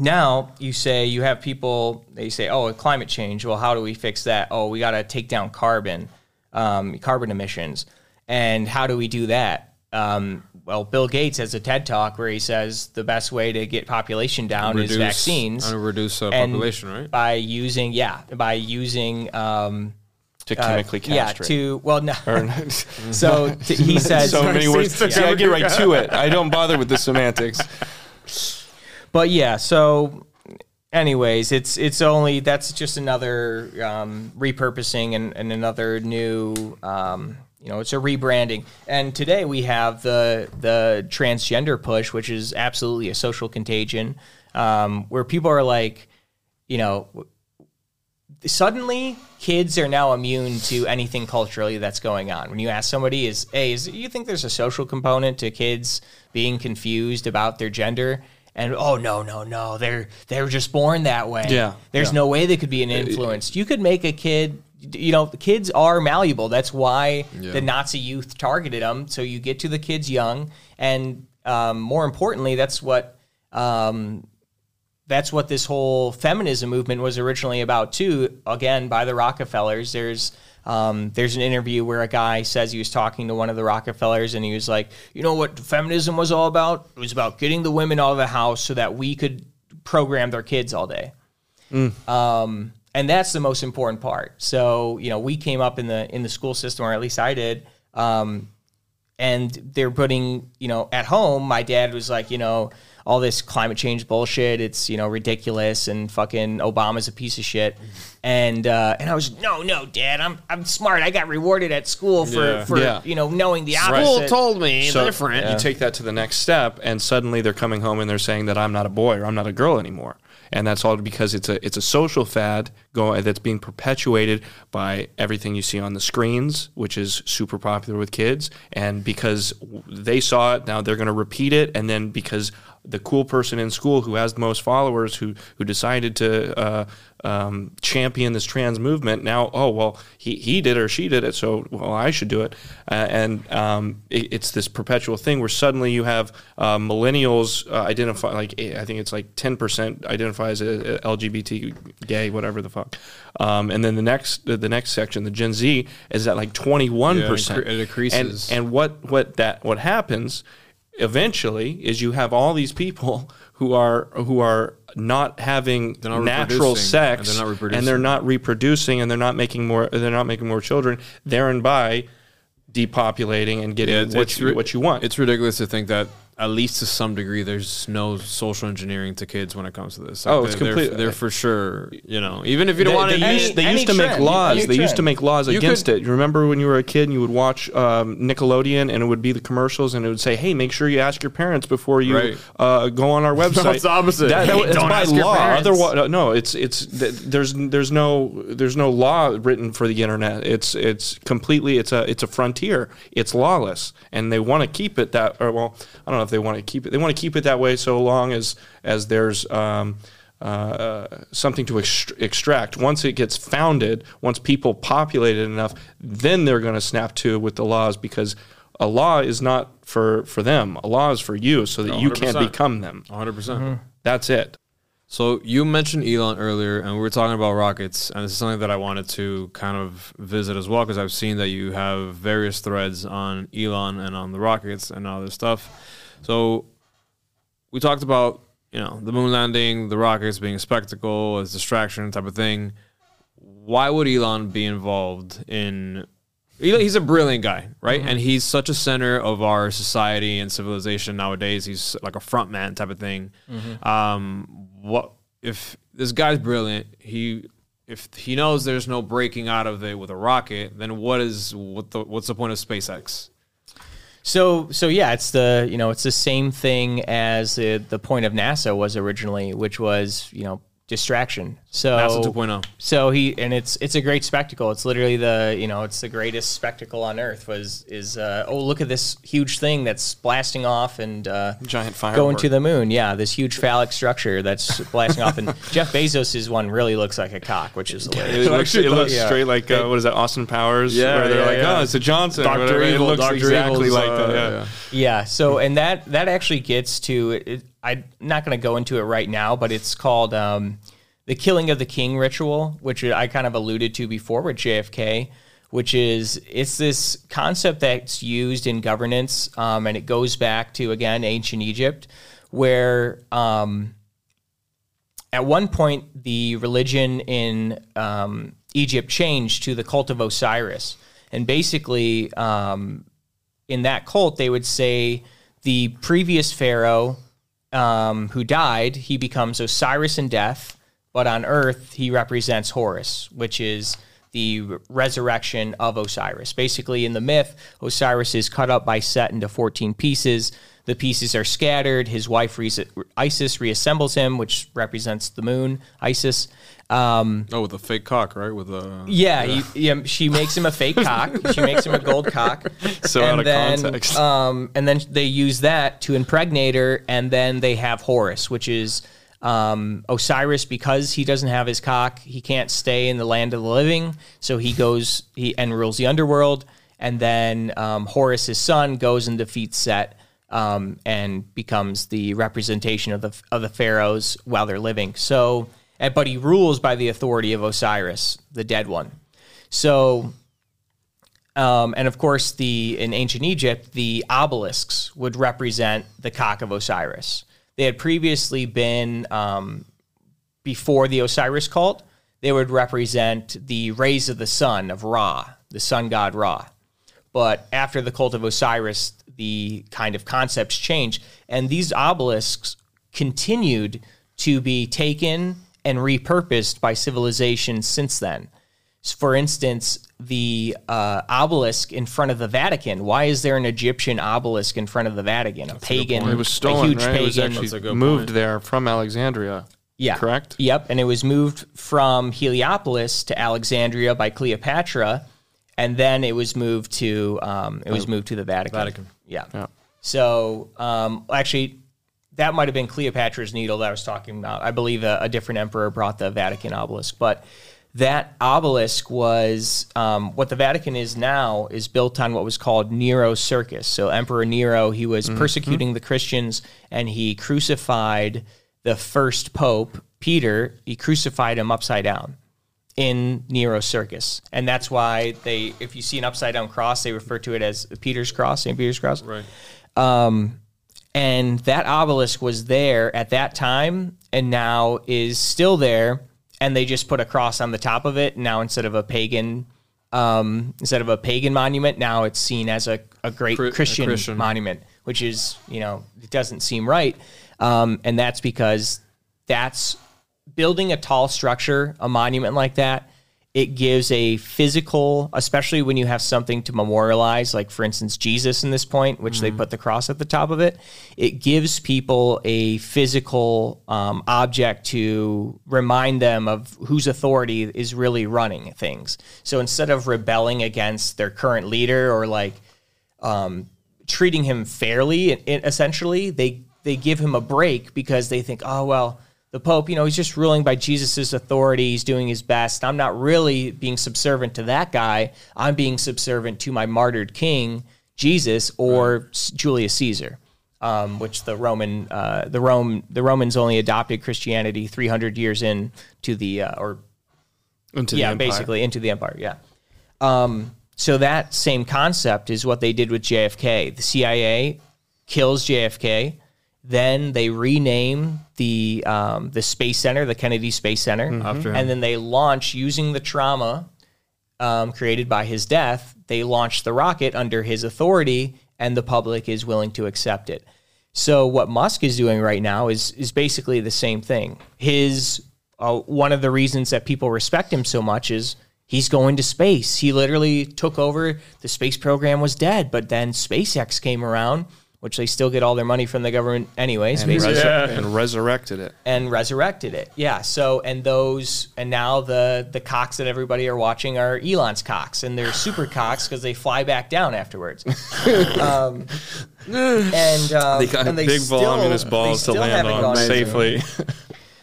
now you say you have people they say oh climate change well how do we fix that oh we got to take down carbon um, carbon emissions and how do we do that um, well bill gates has a ted talk where he says the best way to get population down is vaccines and reduce uh, and population, right? by using yeah by using um to uh, chemically yeah castrate. to well no so t- he says so many words. Vaccines to See, I get right to it. I don't bother with the semantics. but yeah so anyways it's it's only that's just another um, repurposing and, and another new um, you know it's a rebranding and today we have the the transgender push which is absolutely a social contagion um, where people are like you know suddenly kids are now immune to anything culturally that's going on. When you ask somebody, is hey, is you think there's a social component to kids being confused about their gender? And oh no no no they're they're just born that way. Yeah, there's yeah. no way they could be an influence. You could make a kid. You know, kids are malleable. That's why the Nazi youth targeted them. So you get to the kids young, and um, more importantly, that's what um, that's what this whole feminism movement was originally about too. Again, by the Rockefellers. There's um, there's an interview where a guy says he was talking to one of the Rockefellers and he was like, you know what feminism was all about? It was about getting the women out of the house so that we could program their kids all day. Um, and that's the most important part. So you know, we came up in the in the school system, or at least I did. Um, and they're putting, you know, at home, my dad was like, you know, all this climate change bullshit, it's, you know, ridiculous and fucking Obama's a piece of shit. And uh, and I was, no, no, dad, I'm I'm smart. I got rewarded at school for, Yeah. for Yeah. you know, knowing the School told me So different. you take that to the next step, and suddenly they're coming home and they're saying that I'm not a boy or I'm not a girl anymore, and that's all because it's a it's a social fad going that's being perpetuated by everything you see on the screens, which is super popular with kids, and because they saw it, now they're going to repeat it, and then because the cool person in school who has the most followers who who decided to uh, um, champion this trans movement now oh well he, he did or she did it so well I should do it. Uh, and um, it, it's this perpetual thing where suddenly you have uh, millennials uh, identify like eh, I think it's like 10% identify as a, a LGBT gay whatever the fuck. Um, and then the next the next section the Gen Z is at like 21% it incre- it increases. and, and what what that what happens eventually is you have all these people who are who are not having not natural sex and they're not reproducing. and they're not reproducing and they're not making more they're not making more children thereby depopulating and getting Yeah, it's- what it's you, what you want It's ridiculous to think that at least to some degree, there's no social engineering to kids when it comes to this. Like, Oh, it's they're, complete- They're, they're for sure, you know, even if you don't they, want they to. used, they used to make laws. any They used to make laws You against could- it. You remember when you were a kid and you would watch um, Nickelodeon and it would be the commercials and it would say, "Hey, make sure you ask your parents before you Right. uh, go on our website." it's the opposite. That, that, Hey, it's don't by ask your law. parents. Otherwise, no, it's it's th- there's there's no there's no law written for the internet. It's it's completely it's a it's a frontier. It's lawless, and they want to keep it that. Or well, I don't know if they want to keep it. They want to keep it that way so long as as there's um, uh, something to ext- extract. Once it gets founded, once people populate it enough, then they're going to snap to with the laws because a law is not for for them. A law is for you, so that you can't become them. 100%. percent That's it. So you mentioned Elon earlier, and we were talking about rockets, and this is something that I wanted to kind of visit as well because I've seen that you have various threads on Elon and on the rockets and all this stuff. So we talked about you know the moon landing, the rockets being a spectacle, as distraction type of thing. Why would Elon be involved in? He's a brilliant guy, right? And he's such a center of our society and civilization nowadays. He's like a front man type of thing. Um, what if this guy's brilliant? He if he knows there's no breaking out of it with a rocket, then what is what the what's the point of SpaceX? So so yeah, it's the you know it's the same thing as the the point of NASA was originally, which was you know distraction. So NASA 2.0. So he and it's it's a great spectacle. It's literally the you know it's the greatest spectacle on earth. Was is uh, oh look at this huge thing that's blasting off and uh, Giant fire going to the moon. Yeah, this huge phallic structure that's blasting off. And Jeff Bezos' one really looks like a cock, which is hilarious. It looks, it looks Yeah. straight like uh, what is that? Austin Powers. Yeah, where they're yeah, like, yeah. oh, it's a Johnson. or Doctor. Evil. It looks Doctor exactly Evil's, like uh, that. Yeah. yeah. Yeah. So and that that actually gets to it, I'm not going to go into it right now, but it's called um, the Killing of the King ritual, which I kind of alluded to before with JFK. Which is it's this concept that's used in governance, um, and it goes back to again ancient Egypt, where um, at one point the religion in um, Egypt changed to the cult of Osiris, and basically um, in that cult, they would say the previous pharaoh um, who died, he becomes Osiris in death, but on earth, he represents Horus, which is the resurrection of Osiris. Basically, in the myth, Osiris is cut up by Set into 14 pieces. The pieces are scattered. His wife re- Isis reassembles him, which represents the moon, Isis. Um, Oh, with a fake cock, right? With a yeah, he- yeah, she makes him a fake cock. She makes him a gold cock. So out of context. Um, and then they use that to impregnate her, and then they have Horus, which is um, Osiris because he doesn't have his cock. He can't stay in the land of the living, so he goes he and rules the underworld. And then um, Horus, his son, goes and defeats Set. Um, and becomes the representation of the of the pharaohs while they're living. So, but he rules by the authority of Osiris, the dead one. So um, and of course, the in ancient Egypt, the obelisks would represent the cock of Osiris. They had previously been um, before the Osiris cult. They would represent the rays of the sun of Ra, the sun god Ra. But after the cult of Osiris, the kind of concepts changed, and these obelisks continued to be taken and repurposed by civilization since then. S- For instance, the uh, obelisk in front of the Vatican. Why is there an Egyptian obelisk in front of the Vatican? A pagan, It was a stolen, huge right? It was pagan. That's a actually moved point. there from Alexandria. Yeah. Correct? Yep. And it was moved from Heliopolis to Alexandria by Cleopatra, and then it was moved to um, it was moved to the Vatican. Vatican. Yeah. Yeah. So um, actually, that might have been Cleopatra's needle that I was talking about. I believe a, a different emperor brought the Vatican obelisk, but that obelisk was um, what the Vatican is now is built on what was called Nero circus. So Emperor Nero, he was persecuting the Christians, and he crucified the first pope, Peter. He crucified him upside down in Nero's circus, and that's why they, if you see an upside down cross, they refer to it as Peter's cross, St. Peter's cross. right. Um, and that obelisk was there at that time and now is still there. And they just put a cross on the top of it. Now, instead of a pagan, um, instead of a pagan monument, now it's seen as a, a great Chri- a Christian, Christian. monument, which is, you know, it doesn't seem right. Um, and that's because that's building a tall structure, a monument like that, it gives a physical, especially when you have something to memorialize, like for instance, Jesus in this point, which they put the cross at the top of it. It gives people a physical um, object to remind them of whose authority is really running things. So instead of rebelling against their current leader or like um, treating him fairly, it, it- essentially, they they give him a break because they think, oh well, the Pope, you know, he's just ruling by Jesus' authority. He's doing his best. I'm not really being subservient to that guy. I'm being subservient to my martyred king, Jesus, or S- Julius Caesar, um, which the Roman, uh, the Rome, the Romans only adopted Christianity 300 years in to the, uh, or Into yeah, the empire. basically into the empire. Yeah. Um, so that same concept is what they did with JFK. The CIA kills JFK, then they rename the um, the space center, the Kennedy Space Center, After him. and then they launch using the trauma um, created by his death. They launch the rocket under his authority, and the public is willing to accept it. So what Musk is doing right now is is basically the same thing. His uh, one of the reasons that people respect him so much is he's going to space. He literally took over. The space program was dead, but then SpaceX came around, which they still get all their money from the government anyways, and, SpaceX resur- and resurrected it. and resurrected it. Yeah. So and those and now the the cocks that everybody are watching are Elon's cocks, and they're super cocks because they fly back down afterwards. um, and um, They got and they big still- voluminous balls to land on gone to the moon. safely.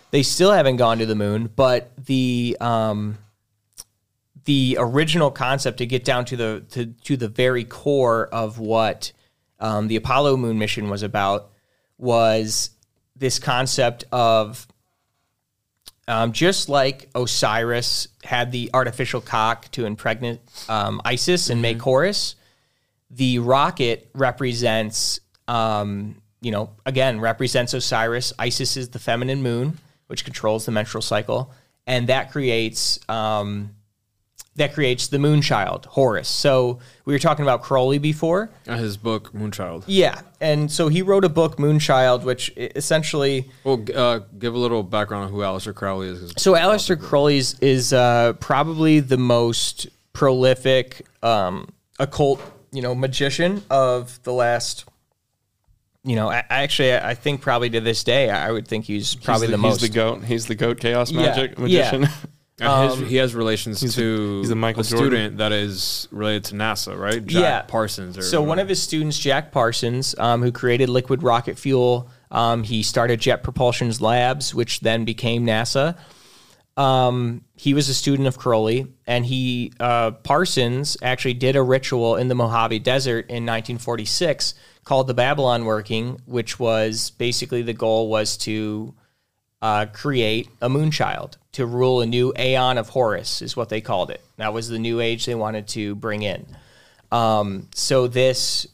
They still haven't gone to the moon, but the um, the original concept to get down to the to, to the very core of what um, the Apollo moon mission was about was this concept of um, just like Osiris had the artificial cock to impregnate um, Isis and make Horus, the rocket represents, um, you know, again, represents Osiris. Isis is the feminine moon, which controls the menstrual cycle, and that creates um, that creates the moon child, Horus. So we were talking about Crowley before. Uh, his book Moonchild. Yeah, and so he wrote a book, Moonchild, which essentially Well, g- uh, give a little background on who Aleister Crowley is. So Aleister Crowley is, is uh, probably the most prolific um, occult, you know, magician of the last. You know, I, I actually, I think probably to this day, I would think he's probably he's the, the, most. He's the goat. He's the goat chaos Yeah, magic yeah. magician. And his, he has relations he's the- to he's the Michael a Jordan. student that is related to NASA, right? Jack Yeah. Parsons. Or So one of his students, Jack Parsons, um, who created liquid rocket fuel, um, he started Jet Propulsion's labs, which then became NASA. Um, he was a student of Crowley, and he uh, Parsons actually did a ritual in the Mojave Desert in 1946 called the Babalon Working, which was basically the goal was to uh, create a moonchild to rule a new aeon of Horus, is what they called it. That was the new age they wanted to bring in. Um, so this,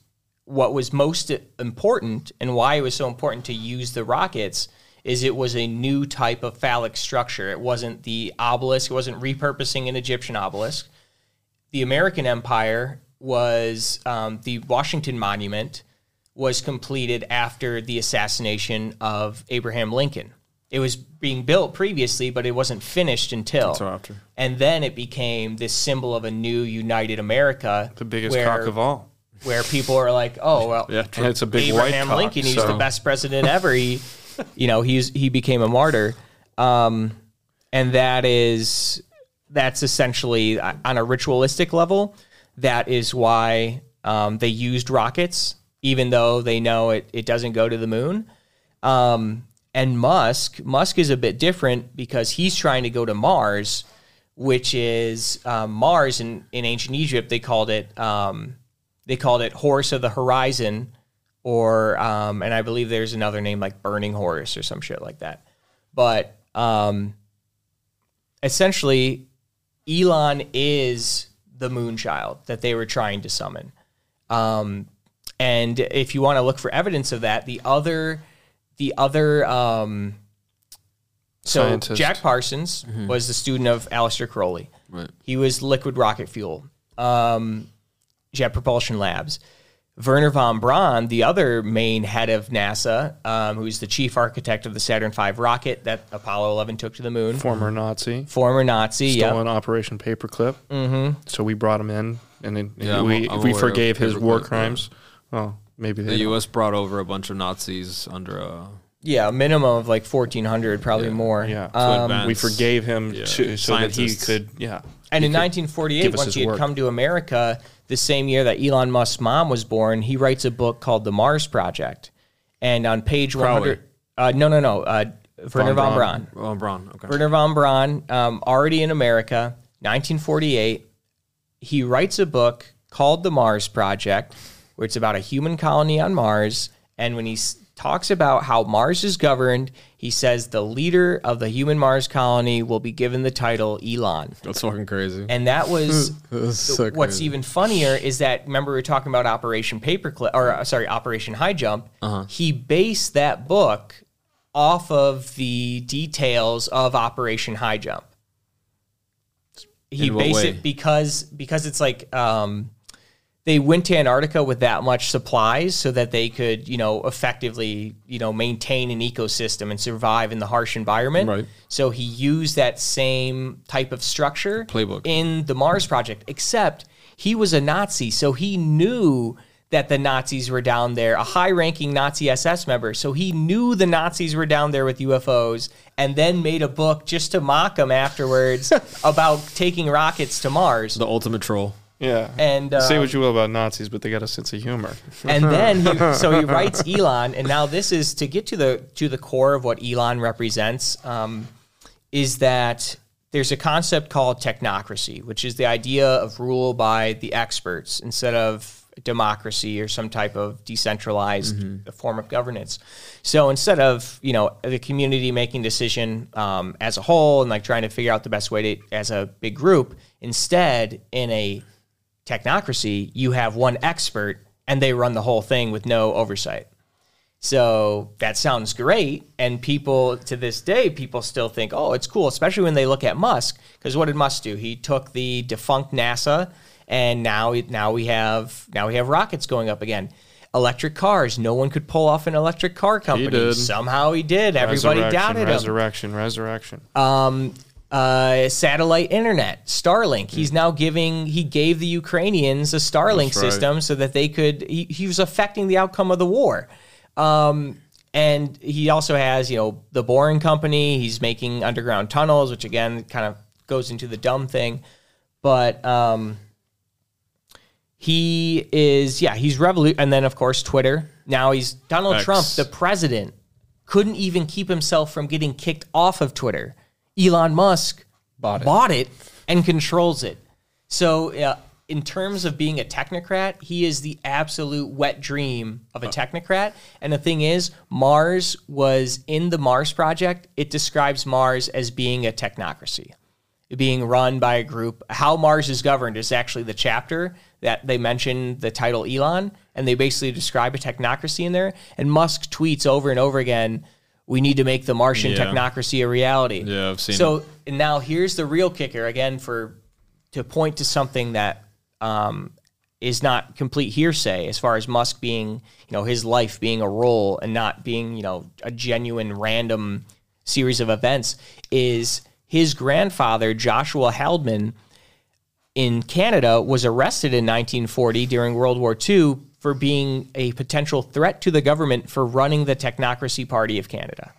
what was most important, and why it was so important to use the rockets, is it was a new type of phallic structure. It wasn't the obelisk. It wasn't repurposing an Egyptian obelisk. The American Empire was um, the Washington Monument was completed after the assassination of Abraham Lincoln. It was being built previously, but it wasn't finished until. Until after. And then it became this symbol of a new united America. the biggest where, cock of all. Where people are like, oh, well, Yeah, And it's a big white Abraham cock. Lincoln, he's so- the best president ever. He, you know, he's he became a martyr, um, and that is that's essentially uh, on a ritualistic level. That is why um, they used rockets, even though they know it it doesn't go to the moon. Um, and Musk, Musk is a bit different because he's trying to go to Mars, which is um, Mars in, in ancient Egypt. They called it um, they called it Horus of the Horizon, or um, and I believe there's another name like Burning horse or some shit like that. But um, essentially, Elon is the moonchild that they were trying to summon. Um, and if you want to look for evidence of that, the other, the other, um, so Scientist. Jack Parsons was the student of Aleister Crowley. Right. He was liquid rocket fuel, um, Jet Propulsion Labs. Wernher von Braun, the other main head of NASA, um, who's the chief architect of the Saturn V rocket that Apollo 11 took to the moon, former Nazi. former Nazi, yeah, Stolen Operation Paperclip. Mm-hmm. So we brought him in, and then Yeah, I'm- we I'm we forgave his war Paperclip, crimes. Well, maybe they The don't. U.S. brought over a bunch of Nazis under a. yeah, a minimum of like 1,400, probably more. Yeah. Um, we forgave him Yeah. to, so that he could, yeah. And he in 1948, once he had work. come to America, the same year that Elon Musk's mom was born, he writes a book called The Mars Project. And on page 100, uh, no, no, no, uh, Wernher von Braun. Von Braun. Okay. Wernher von Braun, um, already in America, 1948. He writes a book called The Mars Project, where it's about a human colony on Mars. And when he s- talks about how Mars is governed, he says the leader of the human Mars colony will be given the title Elon. That's fucking crazy. And that was so what's crazy. even funnier is that remember we were talking about Operation Paperclip or uh, sorry Operation High Jump. Uh-huh. He based that book off of the details of Operation High Jump. He based way? it because because it's like um, they went to Antarctica with that much supplies so that they could you know effectively you know maintain an ecosystem and survive in the harsh environment. Right. So he used that same type of structure Playbook. in the Mars project, except he was a Nazi, so he knew that the Nazis were down there, a high-ranking Nazi SS member. So he knew the Nazis were down there with UFOs and then made a book just to mock them afterwards about taking rockets to Mars. the ultimate troll. Yeah. And, say uh, what you will about Nazis, but they got a sense of humor. and then he, so he writes Elon, and now this is to get to the to the core of what Elon represents. Um, is that there's a concept called technocracy, which is the idea of rule by the experts instead of democracy or some type of decentralized form of governance. So instead of you know the community making decision um, as a whole and like trying to figure out the best way to as a big group, instead in a technocracy, you have one expert and they run the whole thing with no oversight. So that sounds great. And people to this day, people still think, oh, it's cool, especially when they look at Musk. Because what did Musk do? He took the defunct NASA and now now we have now we have rockets going up again. Electric cars. No one could pull off an electric car company. did. Somehow he did. Everybody doubted him resurrection, resurrection. Um, uh, satellite internet, Starlink. He's now giving. He gave the Ukrainians a Starlink right. system so that they could. He, he was affecting the outcome of the war. Um, and he also has, you know, the Boring Company. He's making underground tunnels, which again kind of goes into the dumb thing. But um, he is, yeah, he's revolu And then, of course, Twitter. Now he's Donald X. Trump, the president, couldn't even keep himself from getting kicked off of Twitter. Elon Musk Bought it. it and controls it. So, uh, in terms of being a technocrat, he is the absolute wet dream of a technocrat. And the thing is, Mars was in the Mars project, it describes Mars as being a technocracy being run by a group. How Mars is governed is actually the chapter that they mention the title Elon, and they basically describe a technocracy in there. And Musk tweets over and over again, "We need to make the Martian Yeah. technocracy a reality." Yeah, I've seen So and now here's the real kicker again for to point to something that um, is not complete hearsay as far as Musk being, you know, his life being a role and not being, you know, a genuine random series of events is his grandfather Joshua Haldeman in Canada was arrested in 1940 during World War II for being a potential threat to the government for running the Technocracy Party of Canada.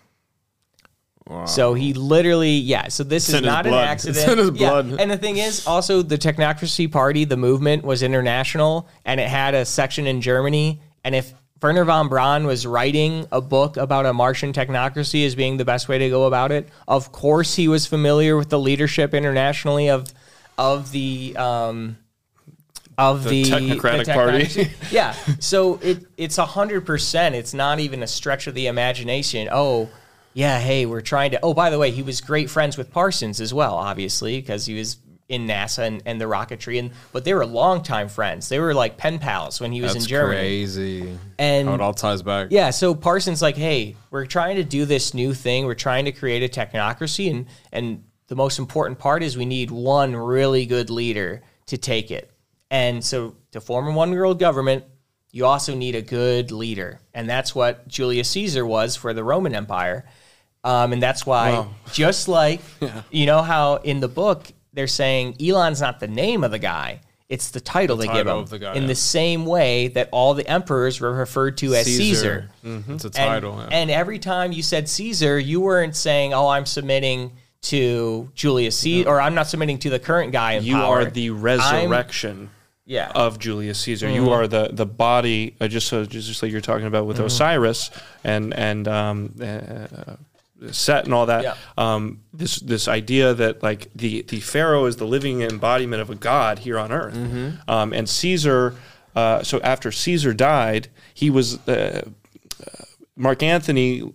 So he literally, yeah. So this is in his not an accident. It's Yeah. And the thing is, also the Technocracy Party, the movement was international, and it had a section in Germany. And if Wernher von Braun was writing a book about a Martian technocracy as being the best way to go about it, of course he was familiar with the leadership internationally of of the um, of the, technocratic the party. yeah. So it it's a hundred percent. It's not even a stretch of the imagination. Oh, yeah. Hey, we're trying to. Oh, by the way, he was great friends with Parsons as well, obviously, because he was in NASA and, and the rocketry. And but they were longtime friends. They were like pen pals when he was That's in Germany. crazy. And How it all ties back. yeah, so Parsons like, hey, we're trying to do this new thing. We're trying to create a technocracy, and and the most important part is we need one really good leader to take it. And so to form a one world government, you also need a good leader, and that's what Julius Caesar was for the Roman Empire. Um, and that's why, just like you know how in the book they're saying Elon's not the name of the guy. It's the title they give him. of the guy, in yeah. the same way that all the emperors were referred to as Caesar. It's a And, title. yeah. and every time you said Caesar, you weren't saying, "Oh, I'm submitting to Julius Caesar," or "I'm not submitting to the current guy in You power." are the I'm- resurrection yeah. of Julius Caesar. You Mm-hmm. are the the body, uh, just so just, just like you're talking about Mm-hmm. with Osiris and and um, uh, set and all that. Yeah. Um, this this idea that like the the pharaoh is the living embodiment of a god here on earth, um, and Caesar. Uh, so after Caesar died, he was uh, Mark Anthony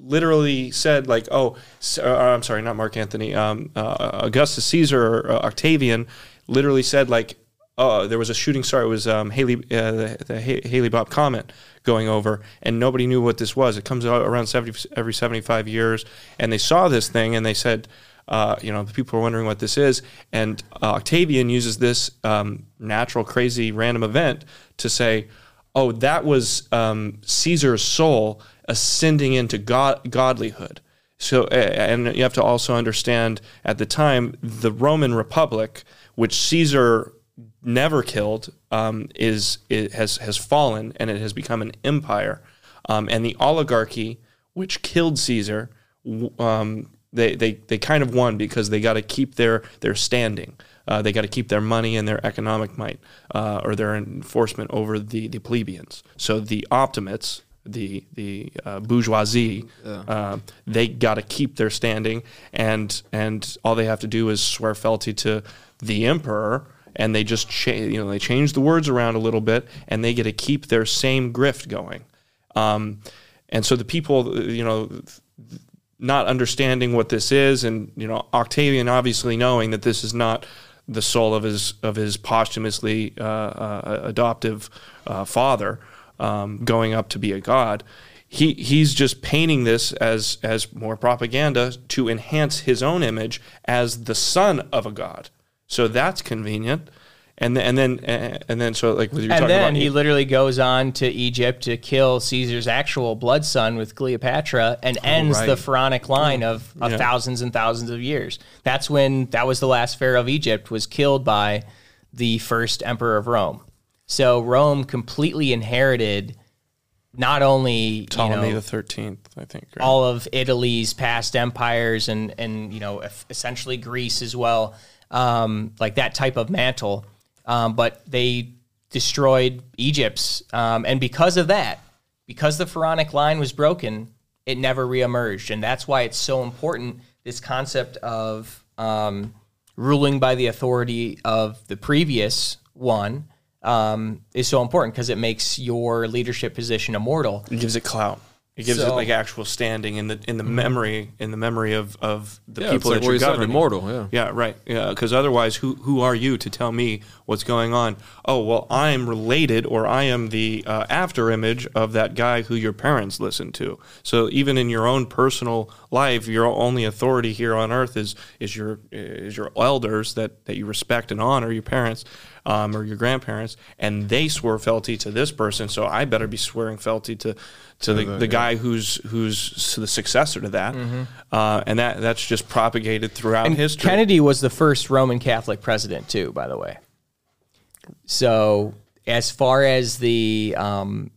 literally said like, "Oh, uh, I'm sorry, not Mark Anthony. Um, uh, Augustus Caesar or uh, Octavian literally said like, oh, there was a shooting star. It was um, Haley, uh, the, the Ha- Haley Bob comet going over, and nobody knew what this was. It comes out around 70 every 75 years, and they saw this thing and they said." Uh, you know, the people are wondering what this is, and uh, Octavian uses this um, natural, crazy, random event to say, oh, that was um, Caesar's soul ascending into god- godlyhood. So, and you have to also understand at the time, the Roman Republic, which Caesar never killed, um, is it has has fallen and it has become an empire. Um, and the oligarchy, which killed Caesar, um, they, they they kind of won because they got to keep their their standing. Uh, they got to keep their money and their economic might uh, or their enforcement over the, the plebeians. So the optimates, the the uh, bourgeoisie, uh, they got to keep their standing, and and all they have to do is swear fealty to the emperor, and they just cha- you know they change the words around a little bit, and they get to keep their same grift going. Um, and so the people, you know, not understanding what this is, and you know, Octavian obviously knowing that this is not the soul of his of his posthumously uh, uh, adoptive uh, father um, going up to be a god. He he's just painting this as as more propaganda to enhance his own image as the son of a god. So that's convenient. And then, and then and then so like what you're and talking then he literally goes on to Egypt to kill Caesar's actual blood son with Cleopatra and oh, ends the right. pharaonic line of, of Yeah. thousands and thousands of years. That's when that was the last pharaoh of Egypt was killed by the first emperor of Rome. So Rome completely inherited not only Ptolemy you know, the Thirteenth, I think. right? all of Italy's past empires and and you know essentially Greece as well, um, like that type of mantle. Um, but they destroyed Egypt's, um, and because of that, because the pharaonic line was broken, it never reemerged, and that's why it's so important. This concept of um, ruling by the authority of the previous one um, is so important because it makes your leadership position immortal. It gives it clout. It gives it like actual standing in the in the memory in the memory of, of the Yeah, people like that you're you governing. immortal, yeah. Yeah, right. Yeah, because otherwise, who who are you to tell me what's going on? Oh, well, I'm related, or I am the uh, after image of that guy who your parents listened to. So even in your own personal life, your only authority here on earth is is your is your elders that that you respect and honor, your parents. Um, or your grandparents, and they swore fealty to this person, so I better be swearing fealty to to the, the guy who's who's the successor to that, uh, and that that's just propagated throughout And history. Kennedy was the first Roman Catholic president, too, by the way. So, as far as the, um,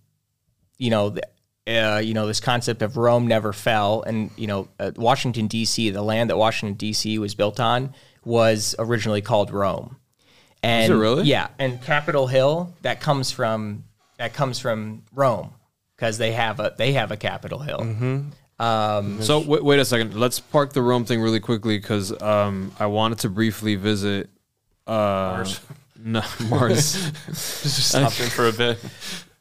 you know, the, uh, you know, this concept of Rome never fell, and you know, uh, Washington D.C., the land that Washington D.C. was built on, was originally called Rome. And it really? Yeah, and Capitol Hill that comes from that comes from Rome because they have a they have a Capitol Hill. Mm-hmm. So wait, wait a second. Let's park the Rome thing really quickly because um, I wanted to briefly visit uh, Mars. No, Mars. just stopping for a bit.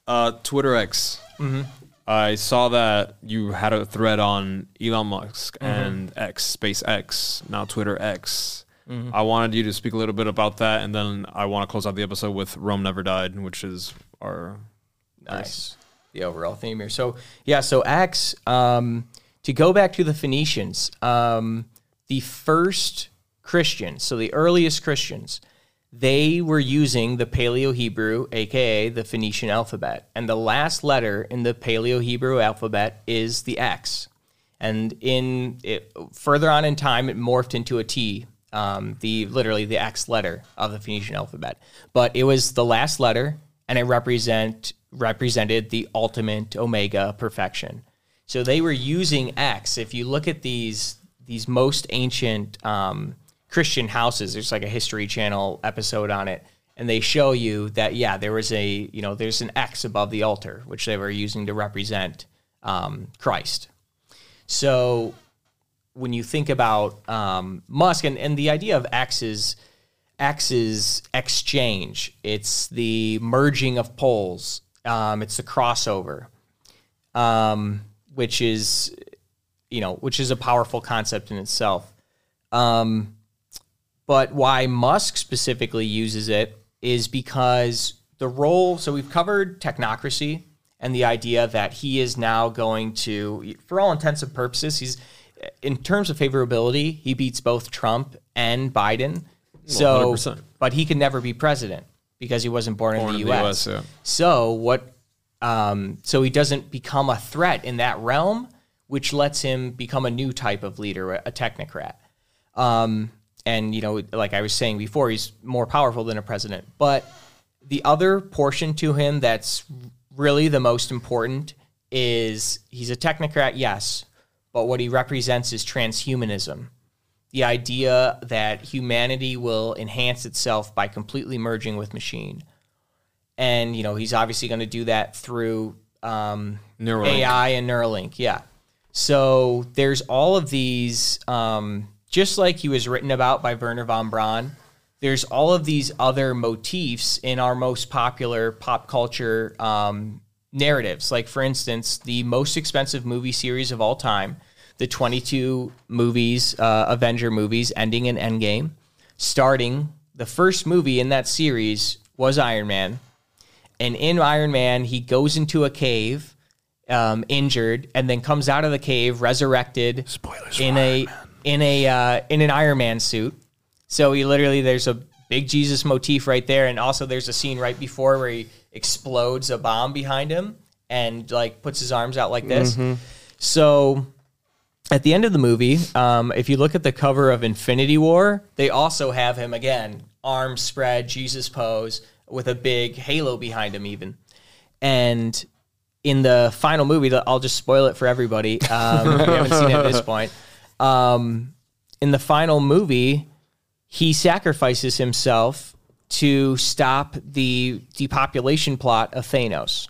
uh, Twitter X. I saw that you had a thread on Elon Musk and X, SpaceX, now Twitter X. I wanted you to speak a little bit about that, and then I want to close out the episode with Rome Never Died, which is our Nice. The overall theme here. So yeah, so Acts. Um, to go back to the Phoenicians, um, the first Christians, so the earliest Christians, they were using the Paleo Hebrew, aka the Phoenician alphabet, and the last letter in the Paleo Hebrew alphabet is the X. And in it, further on in time, it morphed into a T, um, the literally the X letter of the Phoenician alphabet. But it was the last letter, and it represent represented the ultimate omega perfection. So they were using X. If you look at these these most ancient um, Christian houses, there's like a History Channel episode on it, and they show you that yeah, there was a you know there's an X above the altar, which they were using to represent um, Christ. So when you think about um, Musk and, and the idea of X is X is exchange. It's the merging of poles. Um, it's the crossover, um, which is you know which is a powerful concept in itself. Um, but why Musk specifically uses it is because the role. So we've covered technocracy and the idea that he is now going to, for all intents and purposes, he's in terms of favorability, he beats both Trump and Biden. So, 100%. but he can never be president because he wasn't born, Born in in the the U.S. US, yeah. So what? Um, so he doesn't become a threat in that realm, which lets him become a new type of leader, a technocrat. Um, and you know, like I was saying before, he's more powerful than a president. But the other portion to him that's really the most important is he's a technocrat, yes, but what he represents is transhumanism. The idea that humanity will enhance itself by completely merging with machine. And, you know, he's obviously going to do that through um. AI and Neuralink. Yeah. So there's all of these, um, just like he was written about by Wernher von Braun, there's all of these other motifs in our most popular pop culture um, narratives. Like, for instance, the most expensive movie series of all time, the 22 movies, uh, Avenger movies, ending in Endgame, starting the first movie in that series was Iron Man. And in Iron Man, he goes into a cave, um, injured, and then comes out of the cave resurrected Spoilers in a in a uh, in an Iron Man suit. So he literally there's a big Jesus motif right there, and also there's a scene right before where he explodes a bomb behind him and like puts his arms out like this. So at the end of the movie, um, if you look at the cover of Infinity War, they also have him again, arms spread, Jesus pose, with a big halo behind him, even. And in the final movie, I'll just spoil it for everybody. Um, if you haven't seen it at this point. Um, in the final movie, he sacrifices himself to stop the depopulation plot of Thanos.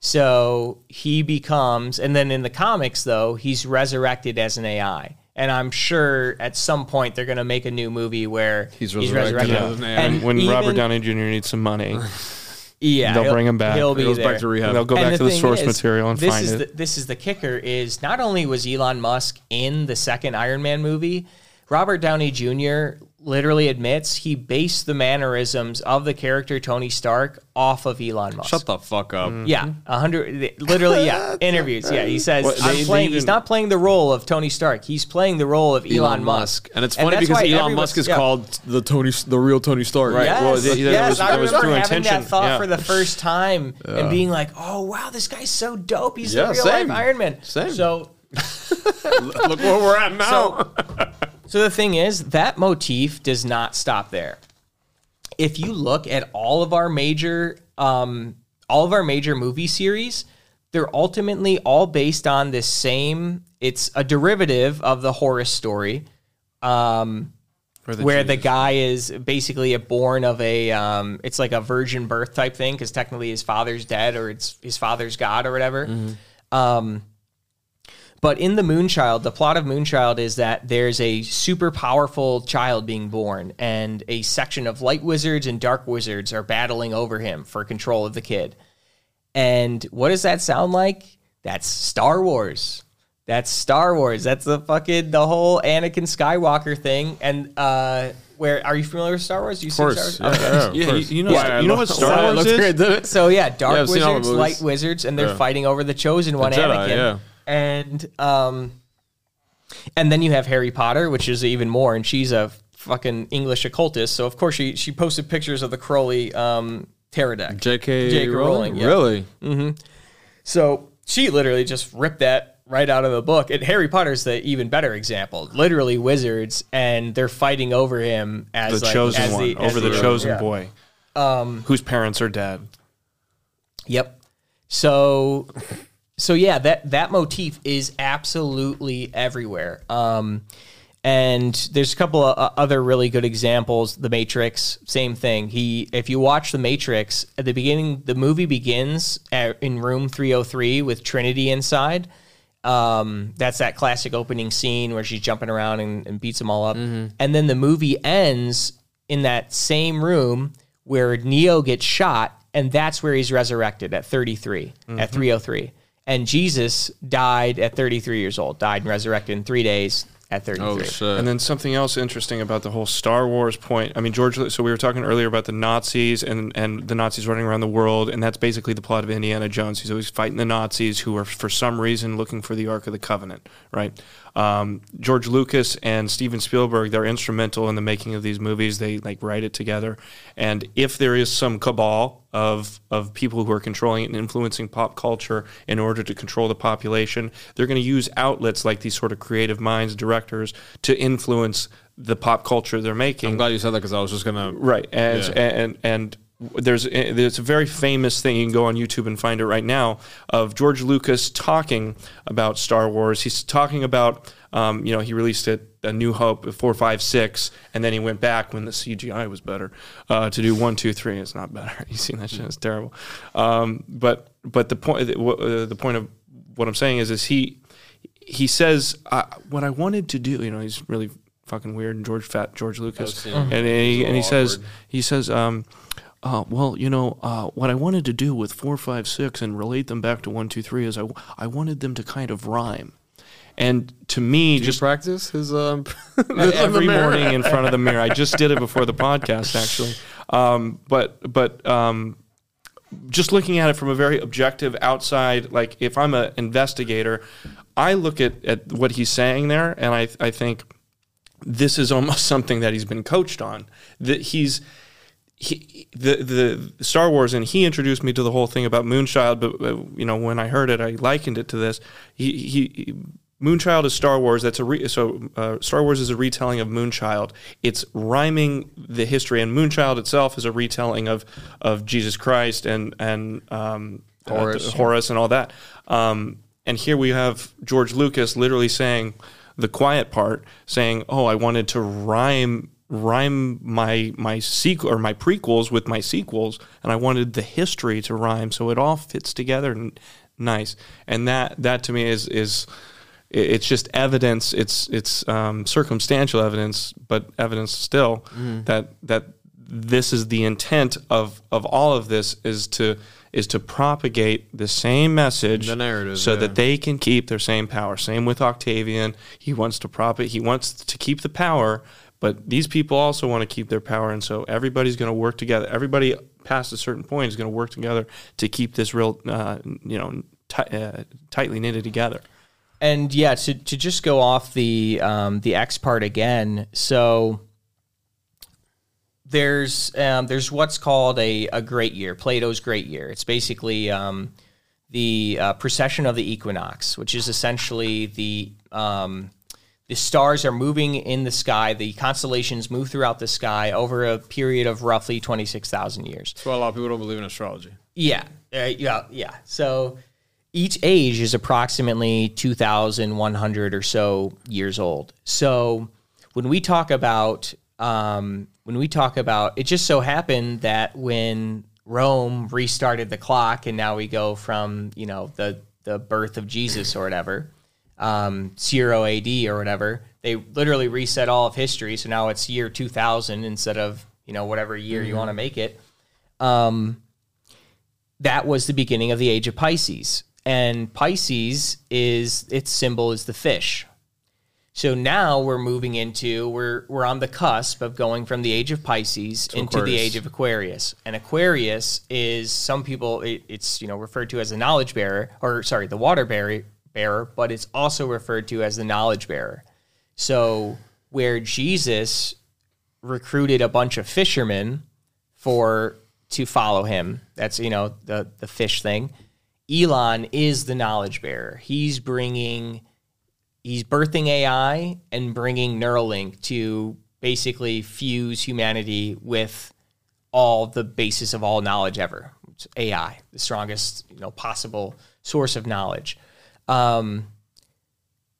So he becomes, and then in the comics, though, he's resurrected as an AI. And I'm sure at some point they're going to make a new movie where He's resurrected as an AI. And when even- Robert Downey Jr. needs some money, yeah, they'll he'll- bring him back. He'll be Goes there. back to rehab. they'll go And back to the source is, material and this find is it. The, this is the kicker: is not only was Elon Musk in the second Iron Man movie, Robert Downey Jr. literally admits he based the mannerisms of the character Tony Stark off of Elon Musk. Shut the fuck up. Mm-hmm. Yeah, a hundred. Literally, yeah. Interviews. Yeah, he says What, I'm they- they playing. he's not playing the role of Tony Stark. He's playing the role of Elon, Elon Musk. Musk. And it's funny that's because Elon Musk is yeah. called the Tony, the real Tony Stark. Right. Yes, Well, th- that yes, was- I that was remember through having intention. that thought Yeah. for the first time and being like, "Oh wow, this guy's so dope. He's Yeah, the real same. life Iron Man." Same. So, Look where we're at now. so, so the thing is, that motif does not stop there. If you look at all of our major, um, all of our major movie series, they're ultimately all based on this same. It's a derivative of the Horus story. Um, where the guy is basically a born of a um, it's like a virgin birth type thing because technically his father's dead or it's his father's god or whatever um, but in the moonchild the plot of moonchild is that there's a super powerful child being born and a section of light wizards and dark wizards are battling over him for control of the kid and what does that sound like that's star wars that's Star Wars. That's the fucking the whole Anakin Skywalker thing. And uh where are you familiar with Star Wars? You Of course. Star Wars? Yeah, Okay. yeah, Yeah, you- you know- Why I you know what Star why I Wars is? great. So yeah, dark Yeah, I've seen all the wizards, light wizards, and they're Yeah. fighting over the chosen one, Jedi, Anakin. And um and then you have Harry Potter, which is even more, and she's a fucking English occultist. So of course she she posted pictures of the Crowley um deck. J.K. J.K. Rowling? Yeah. Really? So she literally just ripped that right out of the book. And Harry Potter's the even better example. Literally wizards, and they're fighting over him as the like, chosen as one the, over as the chosen yeah. boy, um, whose parents are dead. Yep. So, so yeah, that that motif is absolutely everywhere. Um, and there's a couple of uh, other really good examples. The Matrix, same thing. He, if you watch The Matrix at the beginning, the movie begins at, in room 303 with Trinity inside. Um, that's that classic opening scene where she's jumping around and, and beats them all up. And then the movie ends in that same room where Neo gets shot, and that's where he's resurrected at 33, at 303. And Jesus died at 33 years old, died and resurrected in three days at 33. Oh shit! And then something else interesting about the whole Star Wars point. I mean, George. So we were talking earlier about the Nazis and and the Nazis running around the world, and that's basically the plot of Indiana Jones. He's always fighting the Nazis, who are for some reason looking for the Ark of the Covenant, right? Um, George Lucas and Steven Spielberg, they're instrumental in the making of these movies. They like write it together, and if there is some cabal of of people who are controlling and influencing pop culture in order to control the population, they're going to use outlets like these sort of creative minds, directors, to influence the pop culture they're making. I'm glad you said that because I was just gonna. Right, and Yeah. and and there's there's a very famous thing you can go on YouTube and find it right now of George Lucas talking about Star Wars. He's talking about um, you know he released it A New Hope four five six, and then he went back when the CGI was better uh, to do one two three. It's not better. You seen that shit? It's terrible. Um, but but the point uh, the point of what I'm saying is is he he says uh, what I wanted to do. You know he's really fucking weird. and George Fat George Lucas, and he, and he says he says. Um, uh, well, you know, uh, what I wanted to do with four, five, six, and relate them back to one, two, three is I, I wanted them to kind of rhyme, and to me, Just just practice his um. every morning in front of the mirror. I just did it before the podcast, actually. Um, but but um, just looking at it from a very objective outside, like if I'm an investigator, I look at, at what he's saying there, and I I think this is almost something that he's been coached on. That he's he, the the Star Wars, and he introduced me to the whole thing about Moonchild. But uh, you know, when I heard it, I likened it to this. He, he Moonchild is Star Wars. That's a re, so uh, Star Wars is a retelling of Moonchild. It's rhyming the history, and Moonchild itself is a retelling of of Jesus Christ and and um, uh, Horus. Horus, and all that. Um, and here we have George Lucas literally saying the quiet part, saying, "Oh, I wanted to rhyme." Rhyme my my sequel or my prequels with my sequels and I wanted the history to rhyme so it all fits together and nice. And that that to me is is it's just evidence it's it's um, circumstantial evidence but evidence still that that this is the intent of of all of this is to is to propagate the same message The narrative, so yeah. that they can keep their same power. Same with Octavian. He wants to prop it he wants to keep the power but these people also want to keep their power and so everybody's going to work together everybody past a certain point is going to work together to keep this real uh, you know ti uh, tightly knitted together And yeah, to, to just go off the um, the X part again. So there's um, there's what's called a, a great year, Plato's great year. It's basically um, the uh, precession of the equinox, which is essentially the um, the stars are moving in the sky. The constellations move throughout the sky over a period of roughly twenty six thousand years. That's why a lot of people don't believe in astrology. Yeah, uh, yeah, yeah. So each age is approximately 2,100 or so years old. So when we talk about um, when we talk about it, just so happened that when Rome restarted the clock, and now we go from you know the the birth of Jesus or whatever, um, zero AD or whatever. They literally reset all of history. So now it's year 2000 instead of you know whatever year you want to make it. Um, that was the beginning of the age of Pisces. And Pisces is its symbol is the fish. So now we're moving into we're we're on the cusp of going from the age of Pisces into the age of Aquarius. And Aquarius is some people it, it's you know referred to as the knowledge bearer or sorry the water bearer bearer, but it's also referred to as the knowledge bearer. So where Jesus recruited a bunch of fishermen for to follow him. That's you know the the fish thing. Elon is the knowledge bearer. He's bringing he's birthing AI and bringing Neuralink to basically fuse humanity with all the basis of all knowledge ever. It's AI, the strongest you know possible source of knowledge. Um,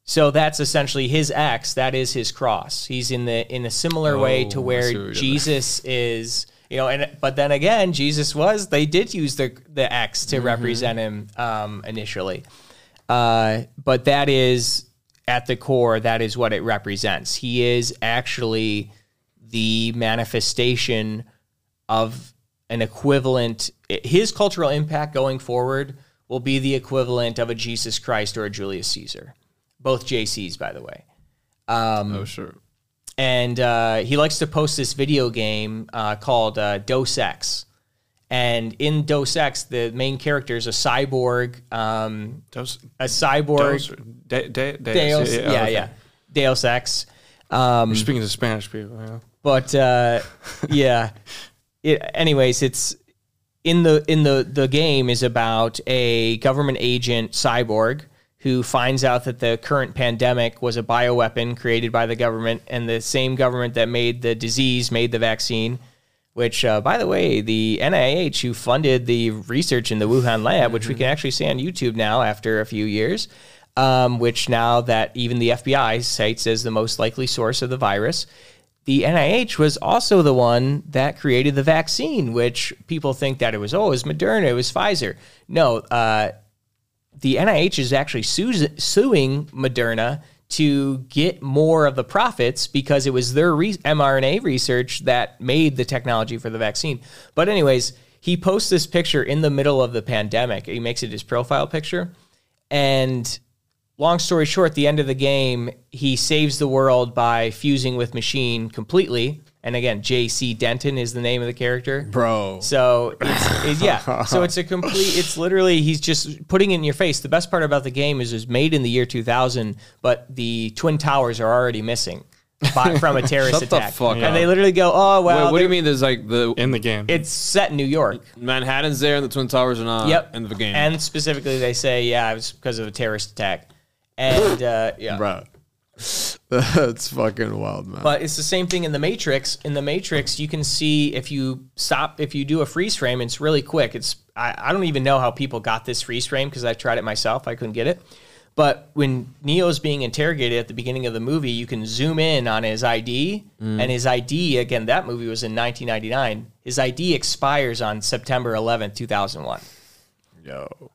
so that's essentially his X. That is his cross. He's in the in a similar way Oh, to where what you did there. Jesus is. You know, and but then again, Jesus was. They did use the the X Mm-hmm. to represent him um, initially. Uh, but that is at the core, that is what it represents. He is actually the manifestation of an equivalent. His cultural impact going forward will be the equivalent of a Jesus Christ or a Julius Caesar. Both JCs, by the way. oh sure. And uh, he likes to post this video game uh, called uh, Dos Ex. And in Dos Ex, the main character is a cyborg, um, Dos, a cyborg. Dos, de, de, de, Deus, yeah, yeah, okay. Deus Ex. Um, You're speaking to Spanish people. Yeah. but uh, yeah. It, anyways, it's in the in the the game is about a government agent cyborg who finds out that the current pandemic was a bioweapon created by the government and the same government that made the disease made the vaccine. Which, uh, by the way, the NIH who funded the research in the Wuhan lab, which we can actually see on YouTube now after a few years, um, which now that even the FBI cites as the most likely source of the virus, the NIH was also the one that created the vaccine, which people think that it was, oh, it was Moderna, it was Pfizer. No, uh, the NIH is actually su- suing Moderna to get more of the profits because it was their re- mRNA research that made the technology for the vaccine. But, anyways, he posts this picture in the middle of the pandemic. He makes it his profile picture. And long story short, the end of the game, he saves the world by fusing with Machine completely. And again, J.C. Denton is the name of the character. Bro. So it's, it- yeah, so it's a complete. It's literally he's just putting it in your face. The best part about the game is it was made in the year 2000, but the twin towers are already missing by, from a terrorist Shut the attack. fuck and up. they literally go, "Oh well." Wait, what do you mean? There's like the In the game. It's set in New York. Manhattan's there and the Twin Towers are not yep. in the game. And specifically, they say, "Yeah, it was because of a terrorist attack." And uh, yeah, Bro. That's fucking wild, man. But it's the same thing in the Matrix. In the Matrix, you can see if you stop, if you do a freeze frame, it's really quick. It's I, I don't even know how people got this freeze frame because I tried it myself. I couldn't get it. But when Neo's being interrogated at the beginning of the movie, you can zoom in on his ID, and his ID again. That movie was in 1999. His ID expires on September 11th, 2001. Yo.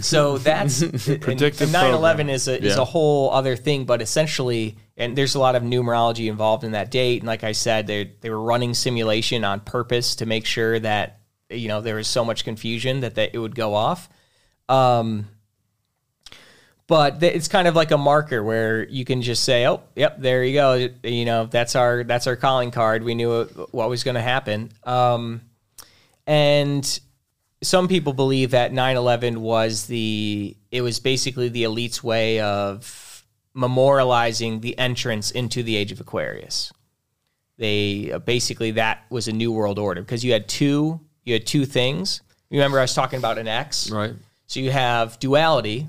So that's Predictive Nine Eleven is a is Yeah. a whole other thing, but essentially, and there's a lot of numerology involved in that date. And like I said, they they were running simulation on purpose to make sure that you know there was so much confusion that, that it would go off. Um, but th- it's kind of like a marker where you can just say, "Oh, yep, there you go." You know, that's our that's our calling card. We knew what was going to happen. Um, and some people believe that 9-11 was the it was basically the elite's way of memorializing the entrance into the age of aquarius. They uh, basically that was a new world order because you had two you had two things. Remember i was talking about an x? Right. so you have duality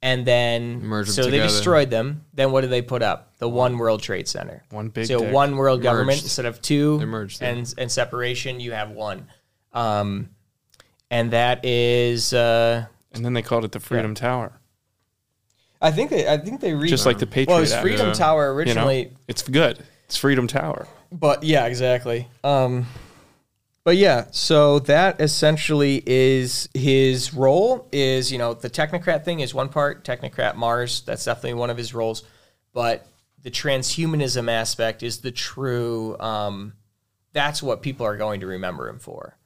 and then Merge them so they destroyed them. Then what did they put up? The one world trade center. One big so one world government Merged. instead of two They merged them. and and separation you have one. Um and that is uh and then they called it the Freedom Tower. i think they i think they re- Just like the Patriot well it was freedom Yeah. tower You know? originally It's good. It's Freedom Tower. but yeah exactly um but yeah so that essentially is his role is you know the technocrat thing is one part technocrat mars that's definitely one of his roles but the transhumanism aspect is the true um that's what people are going to remember him for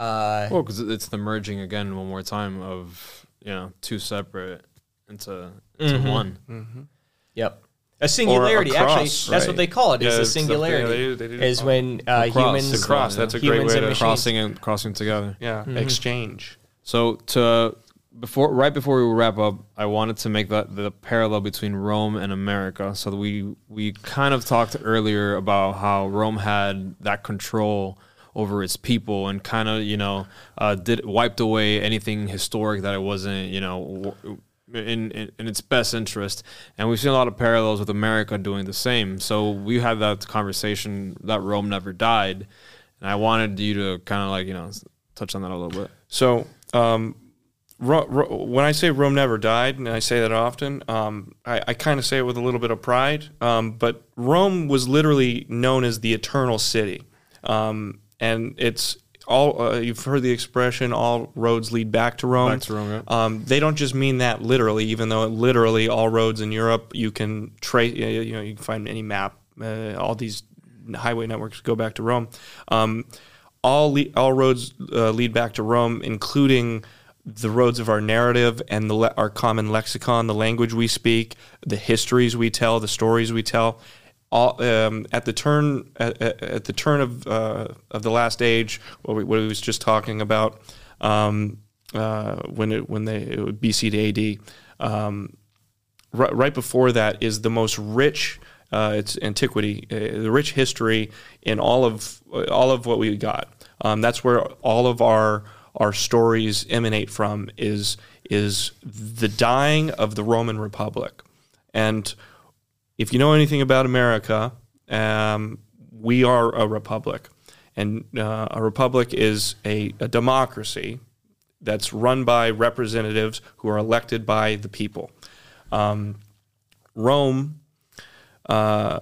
uh Well, because it's the merging again one more time of you know two separate into into Mm-hmm. one. Yep. A singularity. cross, Actually, that's what they call it. it. Is Yeah, a it's something- singularity. yeah, they- they do is when uh, The cross. humans. The cross. That's a Humans great way and to machines. Crossing and crossing together. yeah Mm-hmm. exchange. So to before right before we wrap up, I wanted to make that the parallel between Rome and America. So we we kind of talked earlier about how Rome had that control over its people and kind of you know uh, did wiped away anything historic that it wasn't you know in, in in its best interest. And we've seen a lot of parallels with America doing the same. So we had that conversation that Rome never died, and I wanted you to kind of like you know touch on that a little bit. So, um, Ro- Ro- when I say Rome never died, and I say that often, um, I, I kind of say it with a little bit of pride. Um, but Rome was literally known as the Eternal City, um, and it's all uh, you've heard the expression "all roads lead back to Rome." Back to Rome, yeah. um, they don't just mean that literally, even though literally all roads in Europe you can trace. You know, you can find any map. Uh, all these highway networks go back to Rome. Um, all le- all roads uh, lead back to Rome, including the roads of our narrative and the le- our common lexicon, the language we speak, the histories we tell, the stories we tell. All, um, at the turn at, at- the turn of uh, of the last age, what we, what was just talking about, um, uh, when it when they it would BC to AD, um, right, right before that is the most rich. Uh, it's antiquity, uh, the rich history in all of all of what we got. Um, that's where all of our our stories emanate from. Is is the dying of the Roman Republic, and if you know anything about America, um, we are a republic, and uh, a republic is a, a democracy that's run by representatives who are elected by the people. Um, Rome, uh,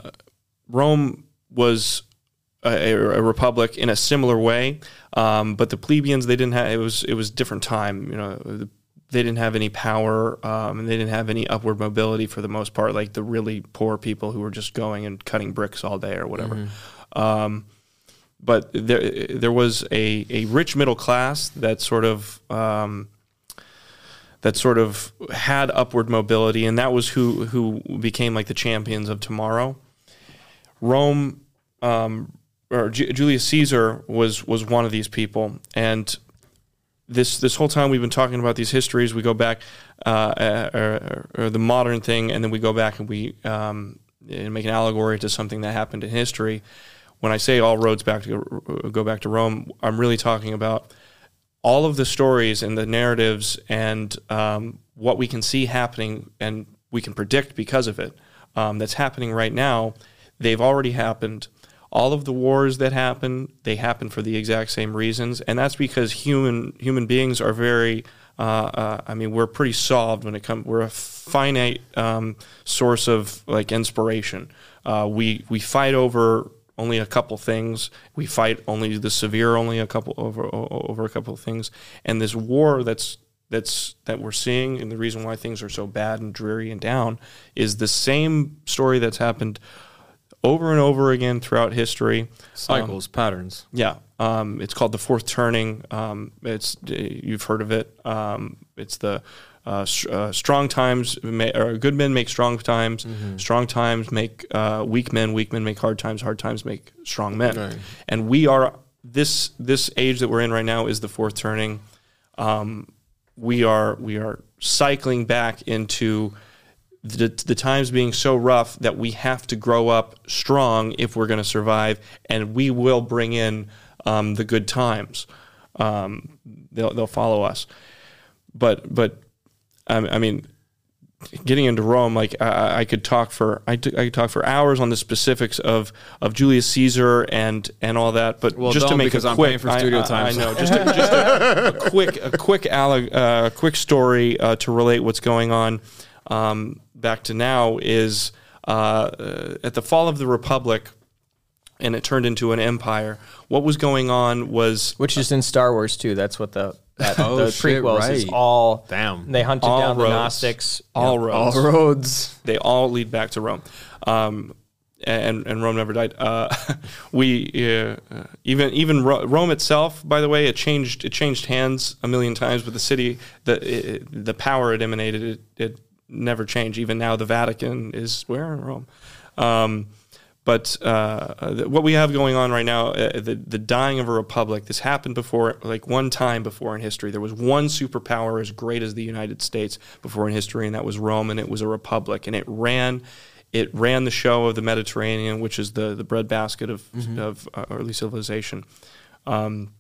Rome was a, a republic in a similar way, um, but the plebeians they didn't have. It was it was different time. You know, the, they didn't have any power, um, and they didn't have any upward mobility for the most part. Like the really poor people who were just going and cutting bricks all day or whatever. Um, but there there was a, a rich middle class that sort of um, that sort of had upward mobility, and that was who who became like the champions of tomorrow. Rome, um, or Ju- Julius Caesar was was one of these people, and this this whole time we've been talking about these histories. We go back, uh, or, or the modern thing, and then we go back and we um, and make an allegory to something that happened in history. When I say all roads back to go back to Rome, I'm really talking about all of the stories and the narratives and um, what we can see happening and we can predict because of it um, that's happening right now. They've already happened. All of the wars that happen, they happen for the exact same reasons, and that's because human human beings are very. Uh, uh, I mean, we're pretty solved when it comes. We're a finite um, source of like inspiration. Uh, we we fight over only a couple things. We fight only the severe, only a couple over over a couple of things. And this war that's that's that we're seeing, and the reason why things are so bad and dreary and down, is the same story that's happened over and over again throughout history. Cycles, patterns. Yeah, um, it's called the fourth turning. Um, it's you've heard of it. Um, it's the uh, uh, strong times, may, or good men make strong times. Strong times make uh, weak men. Weak men make hard times. Hard times make strong men. Right. And we are this this age that we're in right now is the fourth turning. Um, we are we are cycling back into the, the times being so rough that we have to grow up strong if we're going to survive, and we will bring in um, the good times. Um, they'll they'll follow us, but but um, I mean, getting into Rome, like I, I could talk for I, t- I could talk for hours on the specifics of, of Julius Caesar and and all that. But Well, just to make a I'm quick, for I- studio I, time, I so- know just a, just a, a quick a quick alleg- uh, quick story uh, to relate what's going on um, back to now is uh, uh, at the fall of the Republic. And it turned into an empire. What was going on was which is in Star Wars too. That's what the that, Oh, the shit, prequels is all. Damn. They hunted All down the roads. Gnostics. all roads. All roads. they all lead back to Rome. Um, and and Rome never died. Uh, we uh, even even Ro- Rome itself, by the way, it changed it changed hands a million times, but the city, the it, the power it emanated, it, it never change. Even now, the Vatican is where in Rome. Um, but uh, what we have going on right now, uh, the the dying of a republic, this happened before, like one time before in history. There was one superpower as great as the United States before in history, and that was Rome, and it was a republic, and it ran. It ran the show of the Mediterranean, which is the, the breadbasket of, of uh, early civilization. Um,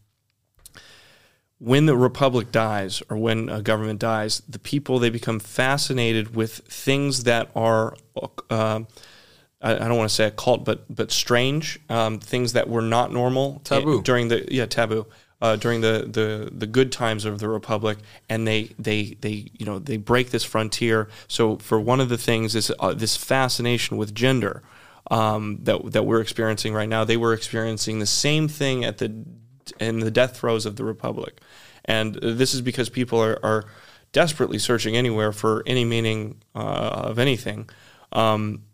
when the republic dies or when a government dies, the people they become fascinated with things that are uh, I, I don't want to say occult, but but strange um, things that were not normal Taboo. during the yeah taboo uh, during the, the the good times of the republic, and they they they you know they break this frontier. So for one of the things is uh, this fascination with gender um, that that we're experiencing right now. They were experiencing the same thing at the in the death throes of the republic, and this is because people are, are desperately searching anywhere for any meaning uh, of anything. Um,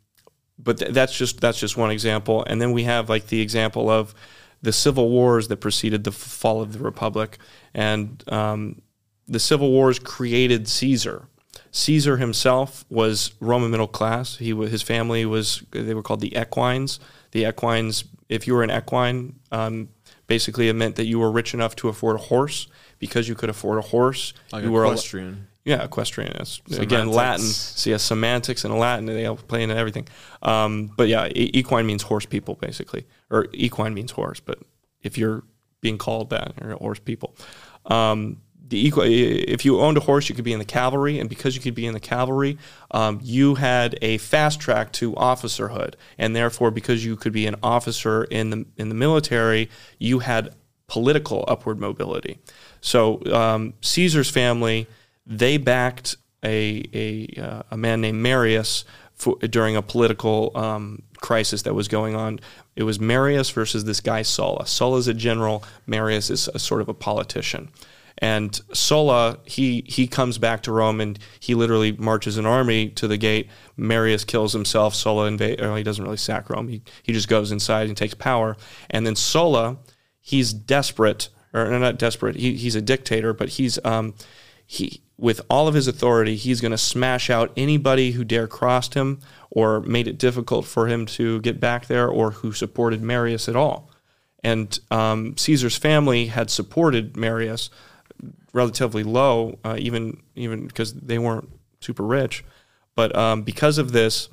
but th- that's just that's just one example, and then we have like the example of the civil wars that preceded the fall of the republic, and um, the civil wars created Caesar. Caesar himself was Roman middle class. He his family was they were called the equines. The equines, if you were an equine, um, basically it meant that you were rich enough to afford a horse. Because you could afford a horse, Like you were equestrian. yeah, equestrian. It's, again. Latin. So yeah, semantics and Latin. They all play into everything. Um, but yeah, e- equine means horse people, basically, or equine means horse. But if you're being called that, you're horse people. Um, the equi- if you owned a horse, you could be in the cavalry, and because you could be in the cavalry, um, you had a fast track to officerhood, and therefore, because you could be an officer in the in the military, you had political upward mobility. So um, Caesar's family they backed a a, uh, a man named Marius for, during a political um, crisis that was going on. It was Marius versus this guy Sulla. Sulla's a general. Marius is a sort of a politician. And Sulla, he he comes back to Rome and he literally marches an army to the gate. Marius kills himself. Sulla invade. Or he doesn't really sack Rome. He he just goes inside and takes power. And then Sulla, he's desperate, or no, not desperate. He, he's a dictator, but he's um, he with all of his authority, he's going to smash out anybody who dare crossed him or made it difficult for him to get back there, or who supported Marius at all. And um, Caesar's family had supported Marius relatively low, uh, even even because they weren't super rich. But um, because of this,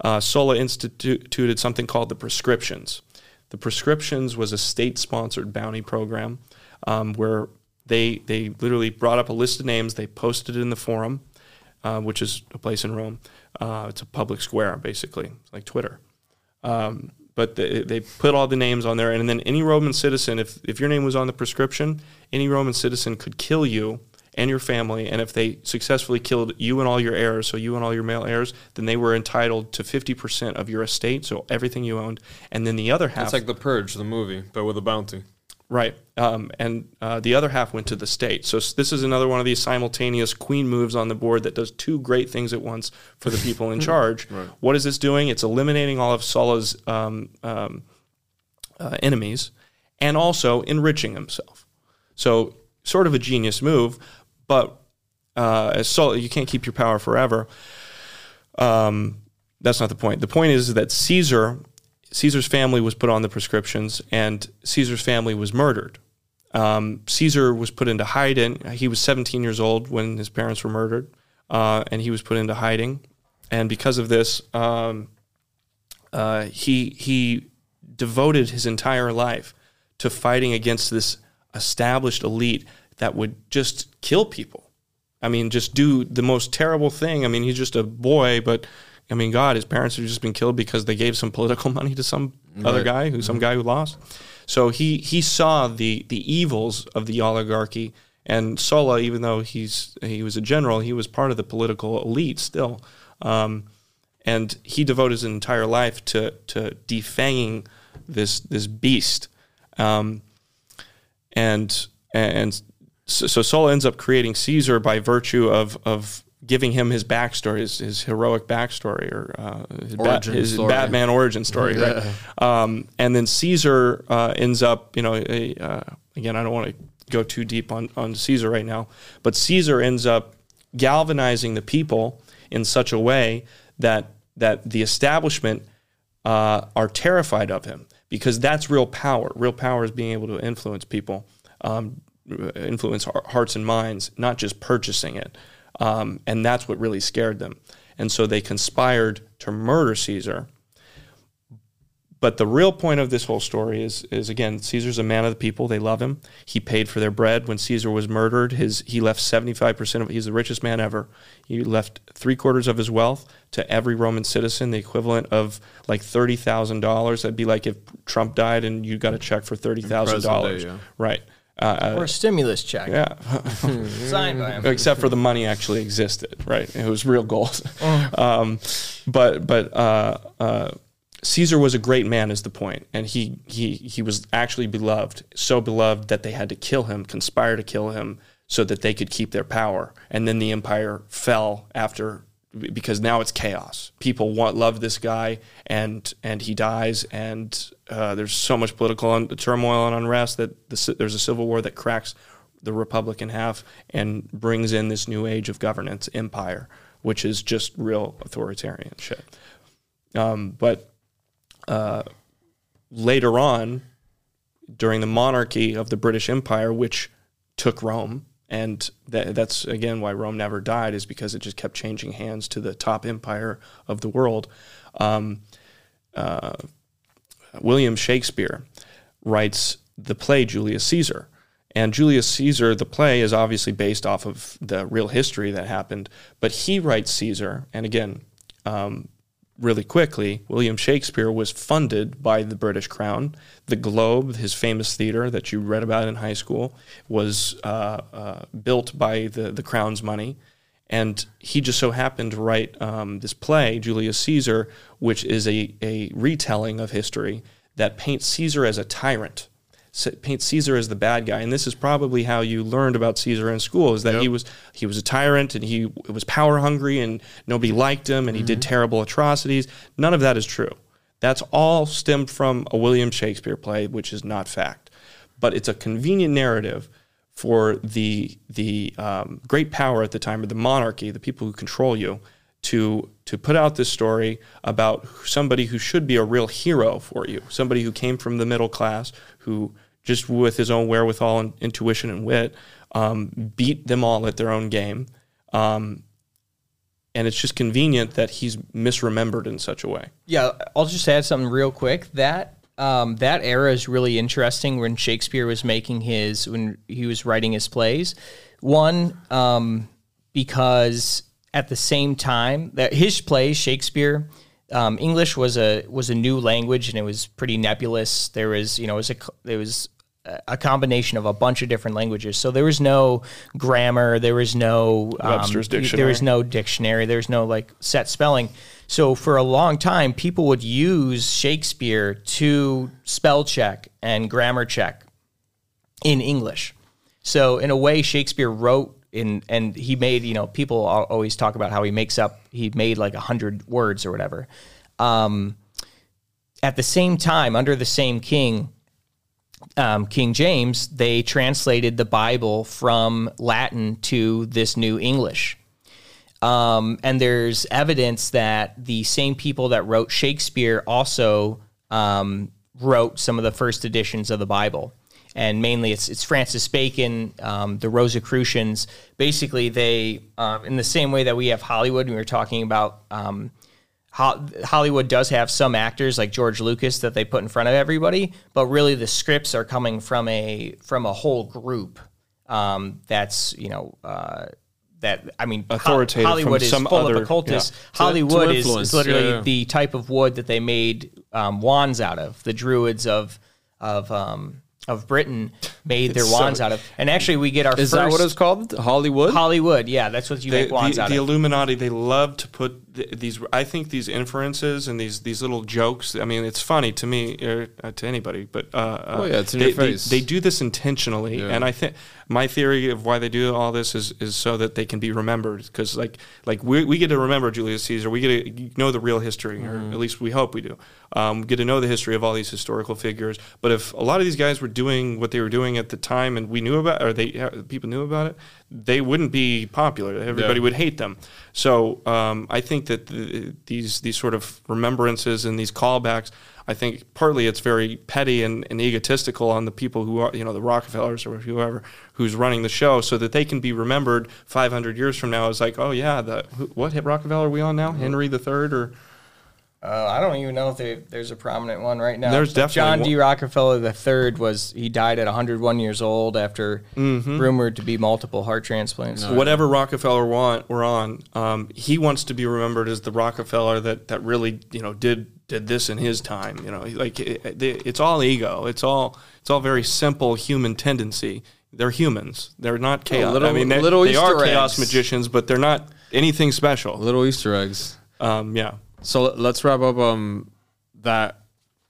uh, Sulla instituted something called the proscriptions. The proscriptions was a state-sponsored bounty program um, where they they literally brought up a list of names. They posted it in the forum, uh, which is a place in Rome. Uh, it's a public square, basically, it's like Twitter. Um, but they, they put all the names on there, and then any Roman citizen, if, if your name was on the proscription, any Roman citizen could kill you and your family. And if they successfully killed you and all your heirs, so you and all your male heirs, then they were entitled to 50% of your estate, so everything you owned. And then the other half. It's like The Purge, the movie, but with a bounty. Right. Um, and uh, the other half went to the state. So this is another one of these simultaneous queen moves on the board that does two great things at once for the people in charge. What is this doing? It's eliminating all of Sulla's um, um, uh, enemies and also enriching himself. So sort of a genius move, but uh, as Sulla, you can't keep your power forever. Um, that's not the point. The point is that Caesar, Caesar's family was put on the proscriptions, and Caesar's family was murdered. Um, Caesar was put into hiding. He was 17 years old when his parents were murdered, uh, and he was put into hiding. And because of this, um, uh, he he devoted his entire life to fighting against this established elite that would just kill people. I mean, just do the most terrible thing. I mean, he's just a boy, but I mean, God, his parents have just been killed because they gave some political money to some other guy who some guy who lost. So he he saw the the evils of the oligarchy. And Sulla, even though he's he was a general, he was part of the political elite still. Um, and he devoted his entire life to to defanging this this beast. Um, and and so, so Sulla ends up creating Caesar by virtue of of giving him his backstory, his, his heroic backstory, or uh, his, Bat- his. Batman origin story, right? Um, and then Caesar uh, ends up, you know, a, uh, again, I don't want to go too deep on on Caesar right now, but Caesar ends up galvanizing the people in such a way that that the establishment uh, are terrified of him because that's real power. Real power is being able to influence people, um, influence hearts and minds, not just purchasing it. Um, and that's what really scared them. And so they conspired to murder Caesar. But the real point of this whole story is, is again, Caesar's a man of the people. They love him. He paid for their bread when Caesar was murdered. His he left seventy five percent of. He's the richest man ever. He left three quarters of his wealth to every Roman citizen, the equivalent of like thirty thousand dollars. That'd be like if Trump died and you got a check for thirty thousand dollars, Present day, right? Uh, Or a stimulus check yeah, signed by him. except for the money actually existed, right? It was real gold. Um, but but uh, uh, Caesar was a great man, is the point, and he he he was actually beloved, so beloved that they had to kill him, conspire to kill him, so that they could keep their power. And then the empire fell after because now it's chaos. People want love this guy, and and he dies, and uh, there's so much political un- turmoil and unrest that the, there's a civil war that cracks the republic in half and brings in this new age of governance, empire, which is just real authoritarian shit. Um, but uh, later on, during the monarchy of the British Empire, which took Rome, and that, that's again why Rome never died, is because it just kept changing hands to the top empire of the world. Um, uh, William Shakespeare writes the play Julius Caesar. And Julius Caesar, the play, is obviously based off of the real history that happened. But he writes Caesar, and again, um, really quickly, William Shakespeare was funded by the British Crown. The Globe, his famous theater that you read about in high school, was uh, uh, built by the, the Crown's money. And he just so happened to write um, this play, Julius Caesar, which is a, a retelling of history that paints Caesar as a tyrant, paints Caesar as the bad guy. And this is probably how you learned about Caesar in school: is that he was he was a tyrant and he was power hungry and nobody liked him and he did terrible atrocities. None of that is true. That's all stemmed from a William Shakespeare play, which is not fact. But it's a convenient narrative for the the um, great power at the time of the monarchy, the people who control you, to to put out this story about somebody who should be a real hero for you, somebody who came from the middle class, who just with his own wherewithal and intuition and wit um, beat them all at their own game. Um, and it's just convenient that he's misremembered in such a way. Yeah, I'll just add something real quick. That um, that era is really interesting when Shakespeare was making his when he was writing his plays. One, um, because at the same time that his plays, Shakespeare, um, English was a was a new language and it was pretty nebulous. There was you know it was a there was a combination of a bunch of different languages. So there was no grammar, there was no um, Webster's There was no dictionary, there's no like set spelling. So for a long time, people would use Shakespeare to spell check and grammar check in English. So in a way, Shakespeare wrote in, and he made, you know, people always talk about how he makes up, he made like a hundred words or whatever. Um, at the same time, under the same king, um, King James, they translated the Bible from Latin to this new English. Um, and there's evidence that the same people that wrote Shakespeare also um, wrote some of the first editions of the Bible. And mainly it's, it's Francis Bacon, um, the Rosicrucians. Basically, they, um, in the same way that we have Hollywood, we were talking about um, Hollywood does have some actors like George Lucas that they put in front of everybody, but really the scripts are coming from a from a whole group um, that's you know uh, that I mean Ho- Authoritative from Hollywood is some full other- of occultists. yeah. Hollywood to is, is literally yeah, the type of wood that they made um, wands out of. The druids of of um, of Britain made their It's so- wands out of. And actually, we get our Is first that what it's called? Hollywood? Hollywood. Yeah, that's what you They- make wands the, out the of. The Illuminati, they love to put th- these. I think these inferences and these these little jokes. I mean, it's funny to me or uh, to anybody, but uh, uh, Oh, yeah, it's in they, your face. They, they do this intentionally, Yeah. and I think my theory of why they do all this is is so that they can be remembered. Because like like we, we get to remember Julius Caesar, we get to know the real history, Mm-hmm. or at least we hope we do. Um, we get to know the history of all these historical figures. But if a lot of these guys were doing what they were doing at the time, and we knew about, or they uh, people knew about it, they wouldn't be popular. Everybody Yeah. would hate them. So um, I think that the, these these sort of remembrances and these callbacks, I think partly it's very petty and, and egotistical on the people who are, you know, the Rockefellers or whoever who's running the show, so that they can be remembered 500 years from now as like, oh yeah, the what Rockefeller are we on now? Henry the Third or Uh, I don't even know if there, there's a prominent one right now. There's But definitely John D. Rockefeller III was he died at 101 years old after Mm-hmm. rumored to be multiple heart transplants. whatever Rockefeller want we're on. Um, he wants to be remembered as the Rockefeller that that really you know did did this in his time. You know, like it, it- it's all ego. It's all it's all very simple human tendency. They're humans. They're not chaos. little- I mean, they, little they are Easter chaos magicians, but they're not anything special. Little Easter eggs. Um, yeah. So let- let's wrap up um, that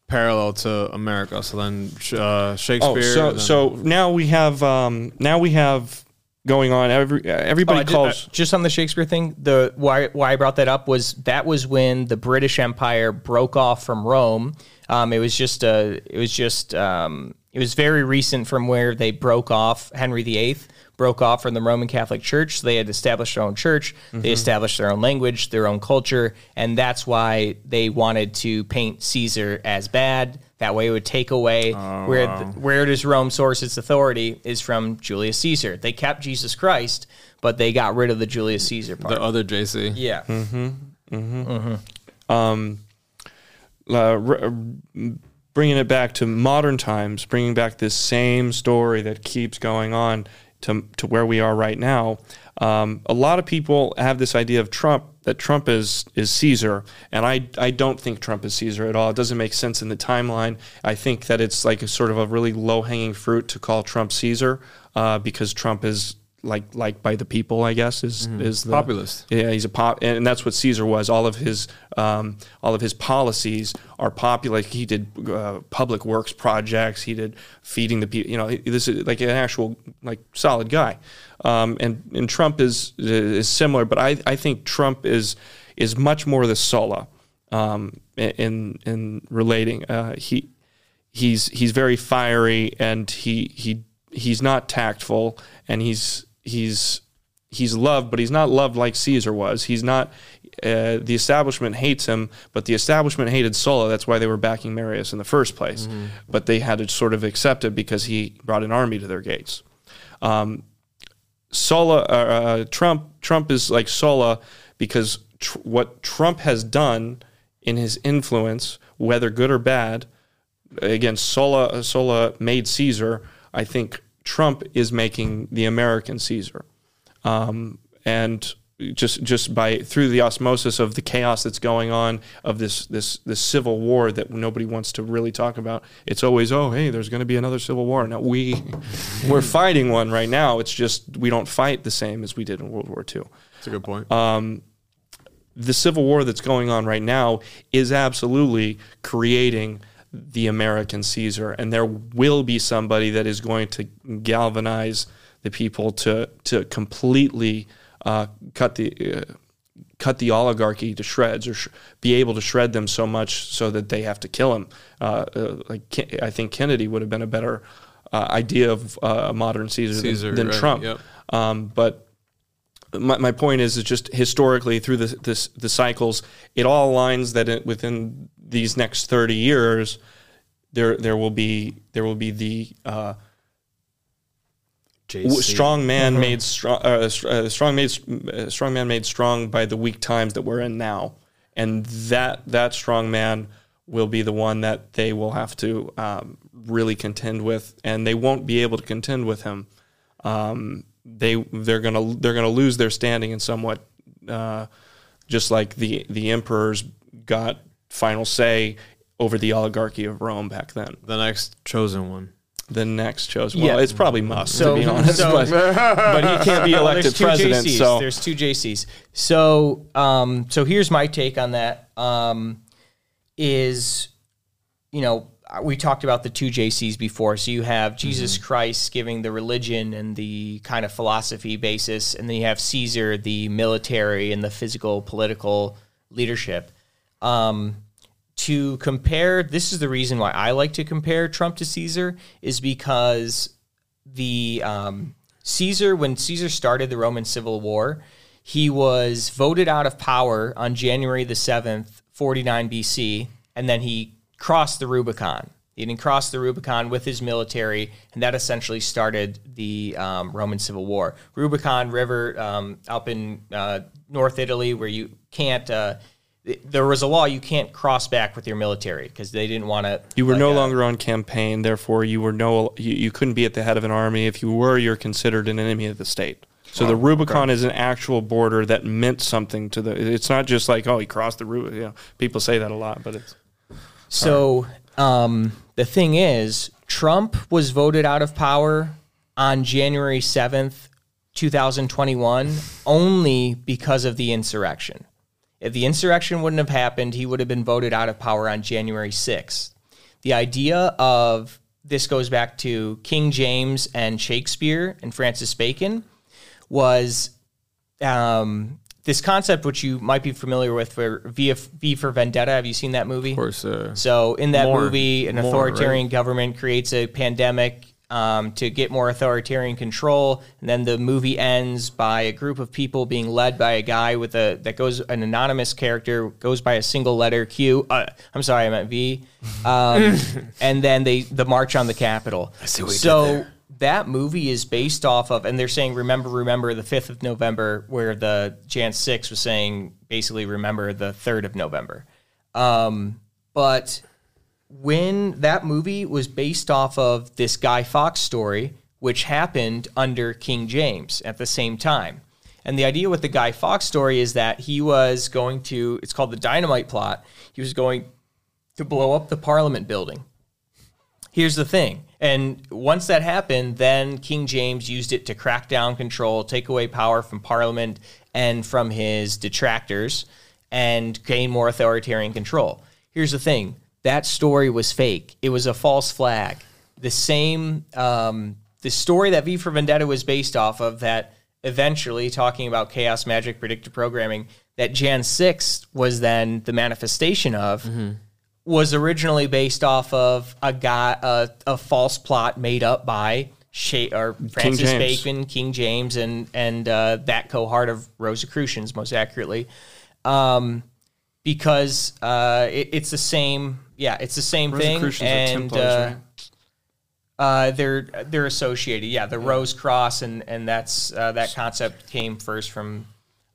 parallel to America. So then uh, Oh, Shakespeare. so then- so now we have um, now we have going on. Every everybody Oh, I did- calls. uh, just on the Shakespeare thing. The why why I brought that up was that was when the British Empire broke off from Rome. Um, it was just a it was just um, it was very recent from where they broke off. Henry VIII broke off from the Roman Catholic Church. So they had established their own church. They established their own language, their own culture, and that's why they wanted to paint Caesar as bad. That way, it would take away where th- where does Rome source its authority is from Julius Caesar. They kept Jesus Christ, but they got rid of the Julius Caesar part. the other JC. yeah, um, uh, r- bringing it back to modern times, bringing back this same story that keeps going on to, to where we are right now. Um, a lot of people have this idea of Trump that Trump is is Caesar, and I I don't think Trump is Caesar at all. It doesn't make sense in the timeline. I think that it's like a sort of a really low hanging fruit to call Trump Caesar uh, because Trump is like liked by the people. I guess is is the Populist. yeah, he's a pop, and that's what Caesar was. All of his, um, all of his policies are popular. He did uh, public works projects. He did feeding the people. You know, this is like an actual, like solid guy. Um, and and Trump is is similar, but I I think Trump is is much more the Sulla um, in in relating. Uh, he he's he's very fiery and he he he's not tactful and he's he's he's loved but he's not loved like Caesar was. He's not uh, the establishment hates him but the establishment hated Sulla. That's why they were backing Marius in the first place. But they had to sort of accept it because he brought an army to their gates. Um, Sulla, uh, uh, Trump, Trump is like Sulla because tr- what Trump has done in his influence, whether good or bad, again, Sulla, Sulla made Caesar. I think Trump is making the American Caesar, um, and just just by through the osmosis of the chaos that's going on of this this this civil war that nobody wants to really talk about. It's always oh hey, there's going to be another civil war. Now we we're fighting one right now. It's just we don't fight the same as we did in World War II That's a good point. the civil war that's going on right now is absolutely creating the American Caesar, and there will be somebody that is going to galvanize the people to to completely uh, cut the uh, cut the oligarchy to shreds, or sh- be able to shred them so much so that they have to kill him. Uh, uh, like I think Kennedy would have been a better uh, idea of uh, a modern Caesar, Caesar, than, than right, Trump. yep. Um, but my, my point is, is just historically through the, this, the cycles, it all aligns that it, within these next 30 years, there, there will be, there will be the, uh, JC. strong man made strong, uh, uh, strong made, uh, strong man made strong by the weak times that we're in now. And that, that strong man will be the one that they will have to, um, really contend with, and they won't be able to contend with him um, they they're gonna they're gonna lose their standing and somewhat, uh, just like the the emperors got final say over the oligarchy of Rome back then. The next chosen one. The next chosen, well, Yeah. it's probably must So- to be honest, so- but, but he can't be Well, elected there's president. JCs. So there's two JCs. So, um, so here's my take on that. Um, is you know we talked about the two JCs before. So you have Jesus Christ giving the religion and the kind of philosophy basis, and then you have Caesar, the military and the physical political leadership. Um, to compare, this is the reason why I like to compare Trump to Caesar, is because the um, Caesar, when Caesar started the Roman Civil War, he was voted out of power on January the 7th, 49 BC, and then he crossed the Rubicon. He didn't cross the Rubicon with his military, and that essentially started the um, Roman Civil War. Rubicon River um, up in uh, North Italy, where you can't. Uh, th- there was a law you can't cross back with your military because they didn't want to. you were no longer on campaign. Therefore, you were no you, you couldn't be at the head of an army. If you were, you're considered an enemy of the state. So the Rubicon is an actual border that meant something to the. It's not just like oh he crossed the Rubicon. You know, people say that a lot, but it's So um, the thing is, Trump was voted out of power on January 7th, 2021, only because of the insurrection. If the insurrection wouldn't have happened, he would have been voted out of power on January 6th. The idea of this goes back to King James and Shakespeare and Francis Bacon was um, this concept, which you might be familiar with, for V, v for Vendetta. Have you seen that movie? Of course. Uh, So in that More- movie, an more, authoritarian government creates a pandemic um, to get more authoritarian control, and then the movie ends by a group of people being led by a guy with a that goes an anonymous character goes by a single letter Q. Uh, I'm sorry, I meant V. Um, and then they the march on the Capitol. see what you did so. That movie is based off of, and they're saying remember, remember the fifth of November, where the Jan six was saying basically remember the third of November. Um, but when that movie was based off of this Guy Fawkes story, which happened under King James at the same time. And the idea with the Guy Fawkes story is that he was going to, it's called the dynamite plot. He was going to blow up the Parliament building. Here's the thing. And once that happened, then King James used it to crack down control, take away power from Parliament and from his detractors, and gain more authoritarian control. Here's the thing that story was fake, it was a false flag. The same, um, the story that V for Vendetta was based off of, that eventually talking about chaos magic predictive programming, that Jan 6 was then the manifestation of was originally based off of a guy a, a false plot made up by Sha- or Francis James. Bacon, King James, and and uh, that cohort of Rosicrucians, most accurately, um, because uh, it, it's the same. Yeah, it's the same thing, and Templars, uh, right? uh, they're they're associated. Yeah, the Rose Cross, and and that's uh, that concept came first from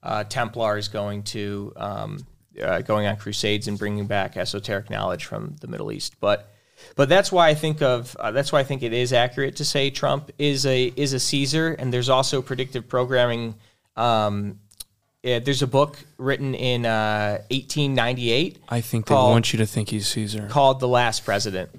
uh, Templars going to um, uh, going on crusades and bringing back esoteric knowledge from the Middle East. But but that's why I think of uh, that's why I think it is accurate to say Trump is a is a Caesar, and there's also predictive programming. Um, yeah, there's a book written in uh, 1898 I think they called- want you to think he's Caesar. called The Last President.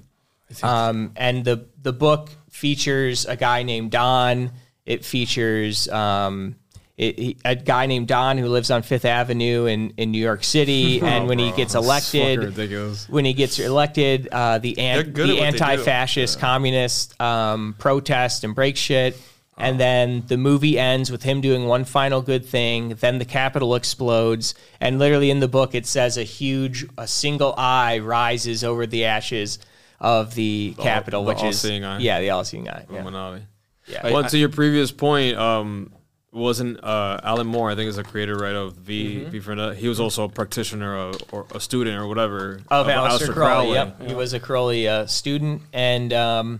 Um, and the the book features a guy named Don. It features um, it, he, a guy named Don who lives on Fifth Avenue in, in New York City. and when he gets elected, when he gets elected, uh, the an, the what they do. anti-fascist communist um, protest and break shit. And then the movie ends with him doing one final good thing. Then the Capitol explodes, and literally in the book it says a huge, a single eye rises over the ashes of the Capitol, the which is all-seeing eye. yeah, the all-seeing eye. Yeah. Illuminati. Yeah. Well, to your previous point, um, wasn't uh, Alan Moore? I think is the creator, right, of V. Mm-hmm. V for Vendetta. He was also a practitioner or, or a student or whatever of Aleister Aleister Crowley. Yep, he was a Crowley uh, student, and um,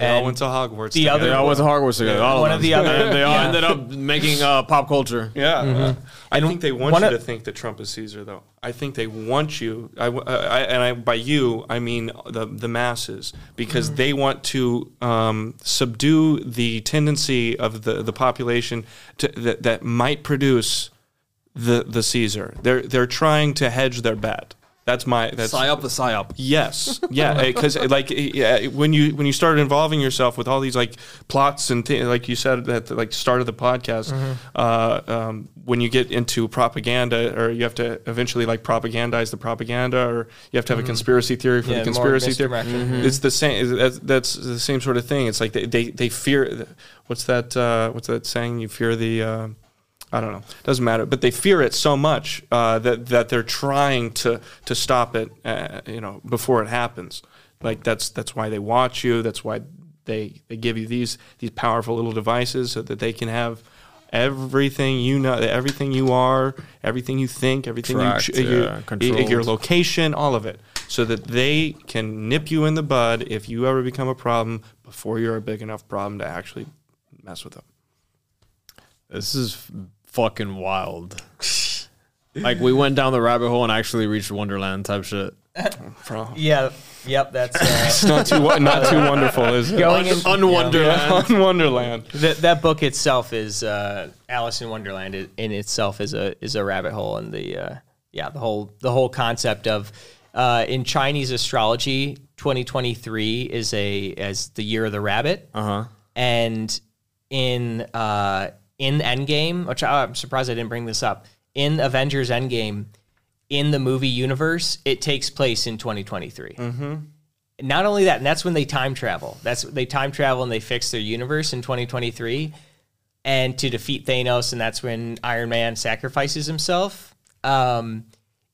They all went to Hogwarts. the together. other- They all went to Hogwarts together. all One of of them. the other- And they all yeah. ended up making uh, pop culture. Yeah, I And think they want one you of- to think that Trump is Caesar, though. I think they want you. I, I- and I, by you, I mean the the masses, because they want to um, subdue the tendency of the the population to, that that might produce the the Caesar. They're they're trying to hedge their bet. That's my that's Psyop the psyop. Yes, yeah, because like yeah, when you when you started involving yourself with all these like plots and things, like you said at the like start of the podcast, uh, um, when you get into propaganda, or you have to eventually like propagandize the propaganda, or you have to have a conspiracy theory for Yeah, the conspiracy theory. misdirection. It's the same. That's, that's the same sort of thing. It's like they they, they fear. What's that? Uh, what's that saying? You fear the. Uh, I don't know. Doesn't matter. But they fear it so much uh, that that they're trying to to stop it. Uh, you know, before it happens. Like that's that's why they watch you. That's why they they give you these these powerful little devices so that they can have everything you know, everything you are, everything you think, everything Tracked, you, ch- you yeah, y- your location, all of it, so that they can nip you in the bud if you ever become a problem before you're a big enough problem to actually mess with them. This is f- fucking wild. like we went down the rabbit hole and actually reached Wonderland type shit. Bro. yeah, yep, that's uh, It's not too wo- not too wonderful, is it? going in. Unwonderland. On Wonderland. That, that book itself is uh, Alice in Wonderland i- in itself is a is a rabbit hole, and the uh, yeah the whole the whole concept of uh, in Chinese astrology, 2023 is a as the year of the rabbit, Uh huh. and in uh, in Endgame, which I- I'm surprised I didn't bring this up. in Avengers Endgame, in the movie universe, it takes place in 2023. Mm-hmm. Not only that, and that's when they time travel. That's they time travel and they fix their universe in 2023, and to defeat Thanos, and that's when Iron Man sacrifices himself. Um,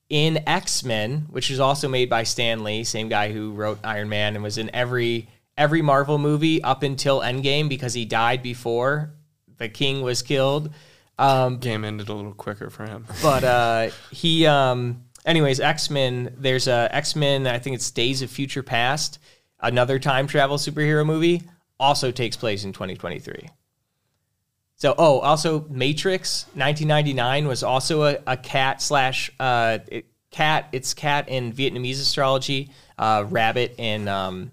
in X Men, which is also made by Stan Lee, same guy who wrote Iron Man and was in every every Marvel movie up until Endgame because he died before the King was killed. Um, Game ended a little quicker for him. but uh, he, um, anyways, X Men. There's a X Men. I think it's Days of Future Past, another time travel superhero movie. Also takes place in 2023. So, oh, also Matrix 1999 was also a, a cat slash uh, it, cat. It's cat in Vietnamese astrology, uh, rabbit in um,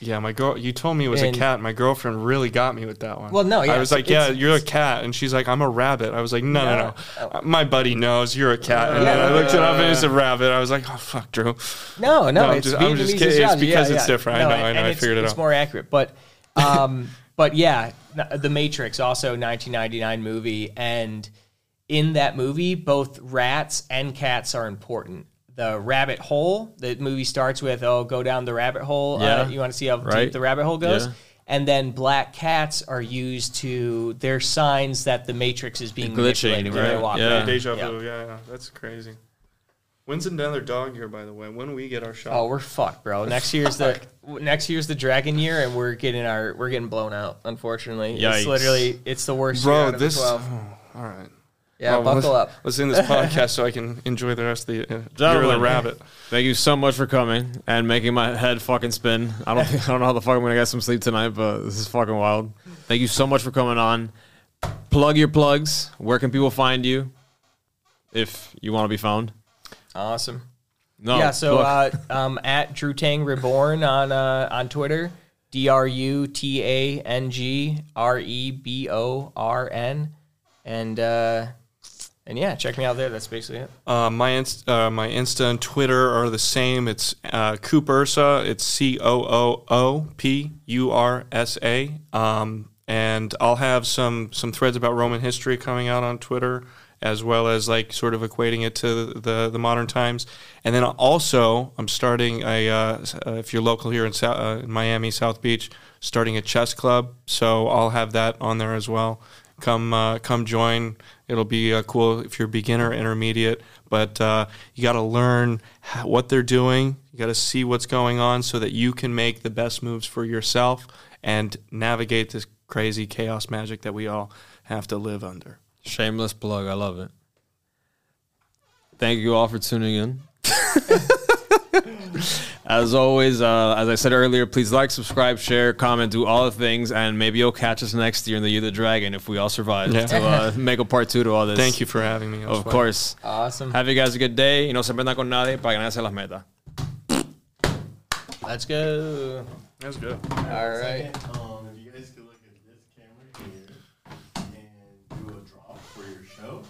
Yeah, my girl. You told me it was And- a cat. My girlfriend really got me with that one. Well, no, yeah, I was like, yeah, you're a cat, and she's like, I'm a rabbit. I was like, no, no, No. no. Uh, My buddy knows you're a cat, and then I looked it up, and it's a rabbit. I was like, oh fuck, Dru. No, no, No, I'm it's just- I'm just kidding. It's because it's different. I know, I know. I figured it out. it's more accurate, but, um, but yeah, the Matrix, also 1999 movie, and in that movie, both rats and cats are important. The rabbit hole. The movie starts with, "Oh, go down the rabbit hole." Uh, Yeah. you want to see how Right. deep the rabbit hole goes. Yeah. And then black cats are used to. They're signs that the Matrix is being Glitching, manipulated right? they walk Yeah. Deja vu. Yeah. yeah, that's crazy. When's another dog here, by the way? When we get our shot? Oh, we're fucked, bro. Next year's the next year's the dragon year, and we're getting our we're getting blown out. Unfortunately, Yikes. it's literally it's the worst. year bro, out of this. the 12. oh, all right. Yeah, Oh, buckle up. Let's end this podcast so I can enjoy the rest of the uh, year of the rabbit. Thank you so much for coming and making my head fucking spin. I don't I don't know how the fuck I'm gonna get some sleep tonight, but this is fucking wild. Thank you so much for coming on. Plug your plugs. Where can people find you if you want to be found? Awesome. No. yeah, so uh, um, at Dru Tang Reborn on uh, on Twitter, D R U T A N G R E B O R N, and uh, and yeah, check me out there. That's basically it. Uh, my inst- uh, my Insta and Twitter are the same. It's uh, Coop Ursa. It's C O O O P U R S A. Um, and I'll have some some threads about Roman history coming out on Twitter, as well as like sort of equating it to the the modern times. And then also, I'm starting a uh, if you're local here in, uh, in Miami, South Beach, starting a chess club. So I'll have that on there as well come uh, come join. It'll be uh, cool if you're beginner, intermediate, but uh, you got to learn how, what they're doing. You got to see what's going on so that you can make the best moves for yourself and navigate this crazy chaos magic that we all have to live under. Shameless plug. I love it. Thank you all for tuning in. as always, uh, as I said earlier, please like, subscribe, share, comment, do all the things, and maybe you'll catch us next year in the Year of the Dragon if we all survive Yeah. to uh, make a part two to all this. Thank you for having me. Of fun. course. Awesome. Have you guys a good day. Y no se metan con nadie para ganarse las metas. Let's go. That was good. All right. Um, if you guys could look at this camera here and do a drop for your show.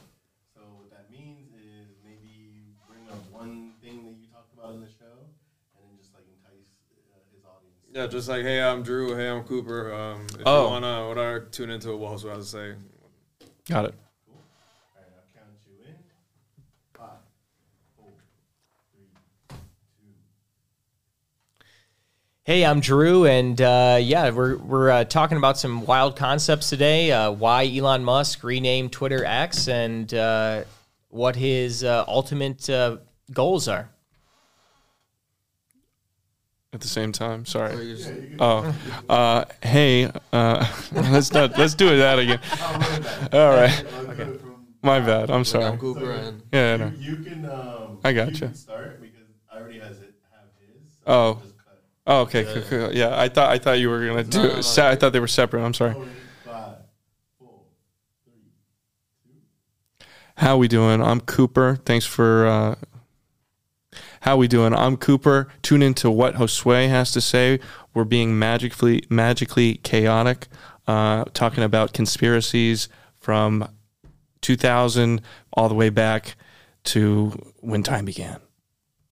So what that means is maybe bring up one thing that you talked about in the show, and then just like entice uh, his audience. Yeah, just like, hey, I'm Dru. Hey, I'm Cooper. Um, if Oh. you want to whatever, tune into it, what else I have to say. Got it. All right, I'll count you in. Five, four, three, two. Hey, I'm Dru, and uh, yeah, we're we're uh, talking about some wild concepts today. Uh, why Elon Musk renamed Twitter X, and uh, what his uh, ultimate uh, goals are. At the same time, sorry. Oh, uh, hey, uh, let's not let's do it that again. All right, Okay. my bad. I'm sorry. Cooper and Yeah, no. You can. Um, I got you gotcha. can start because I already has it have his. Oh. I'll just cut. Oh, okay, cool, cool. yeah. I thought I thought you were gonna do. no, no, se- I thought they were separate. I'm sorry. Five, four, three, two. How we doing? I'm Cooper. Thanks for. Uh, how we doing? I'm Cooper. Tune into what Josue has to say. We're being magically magically chaotic, uh, talking about conspiracies from 2000 all the way back to when time began.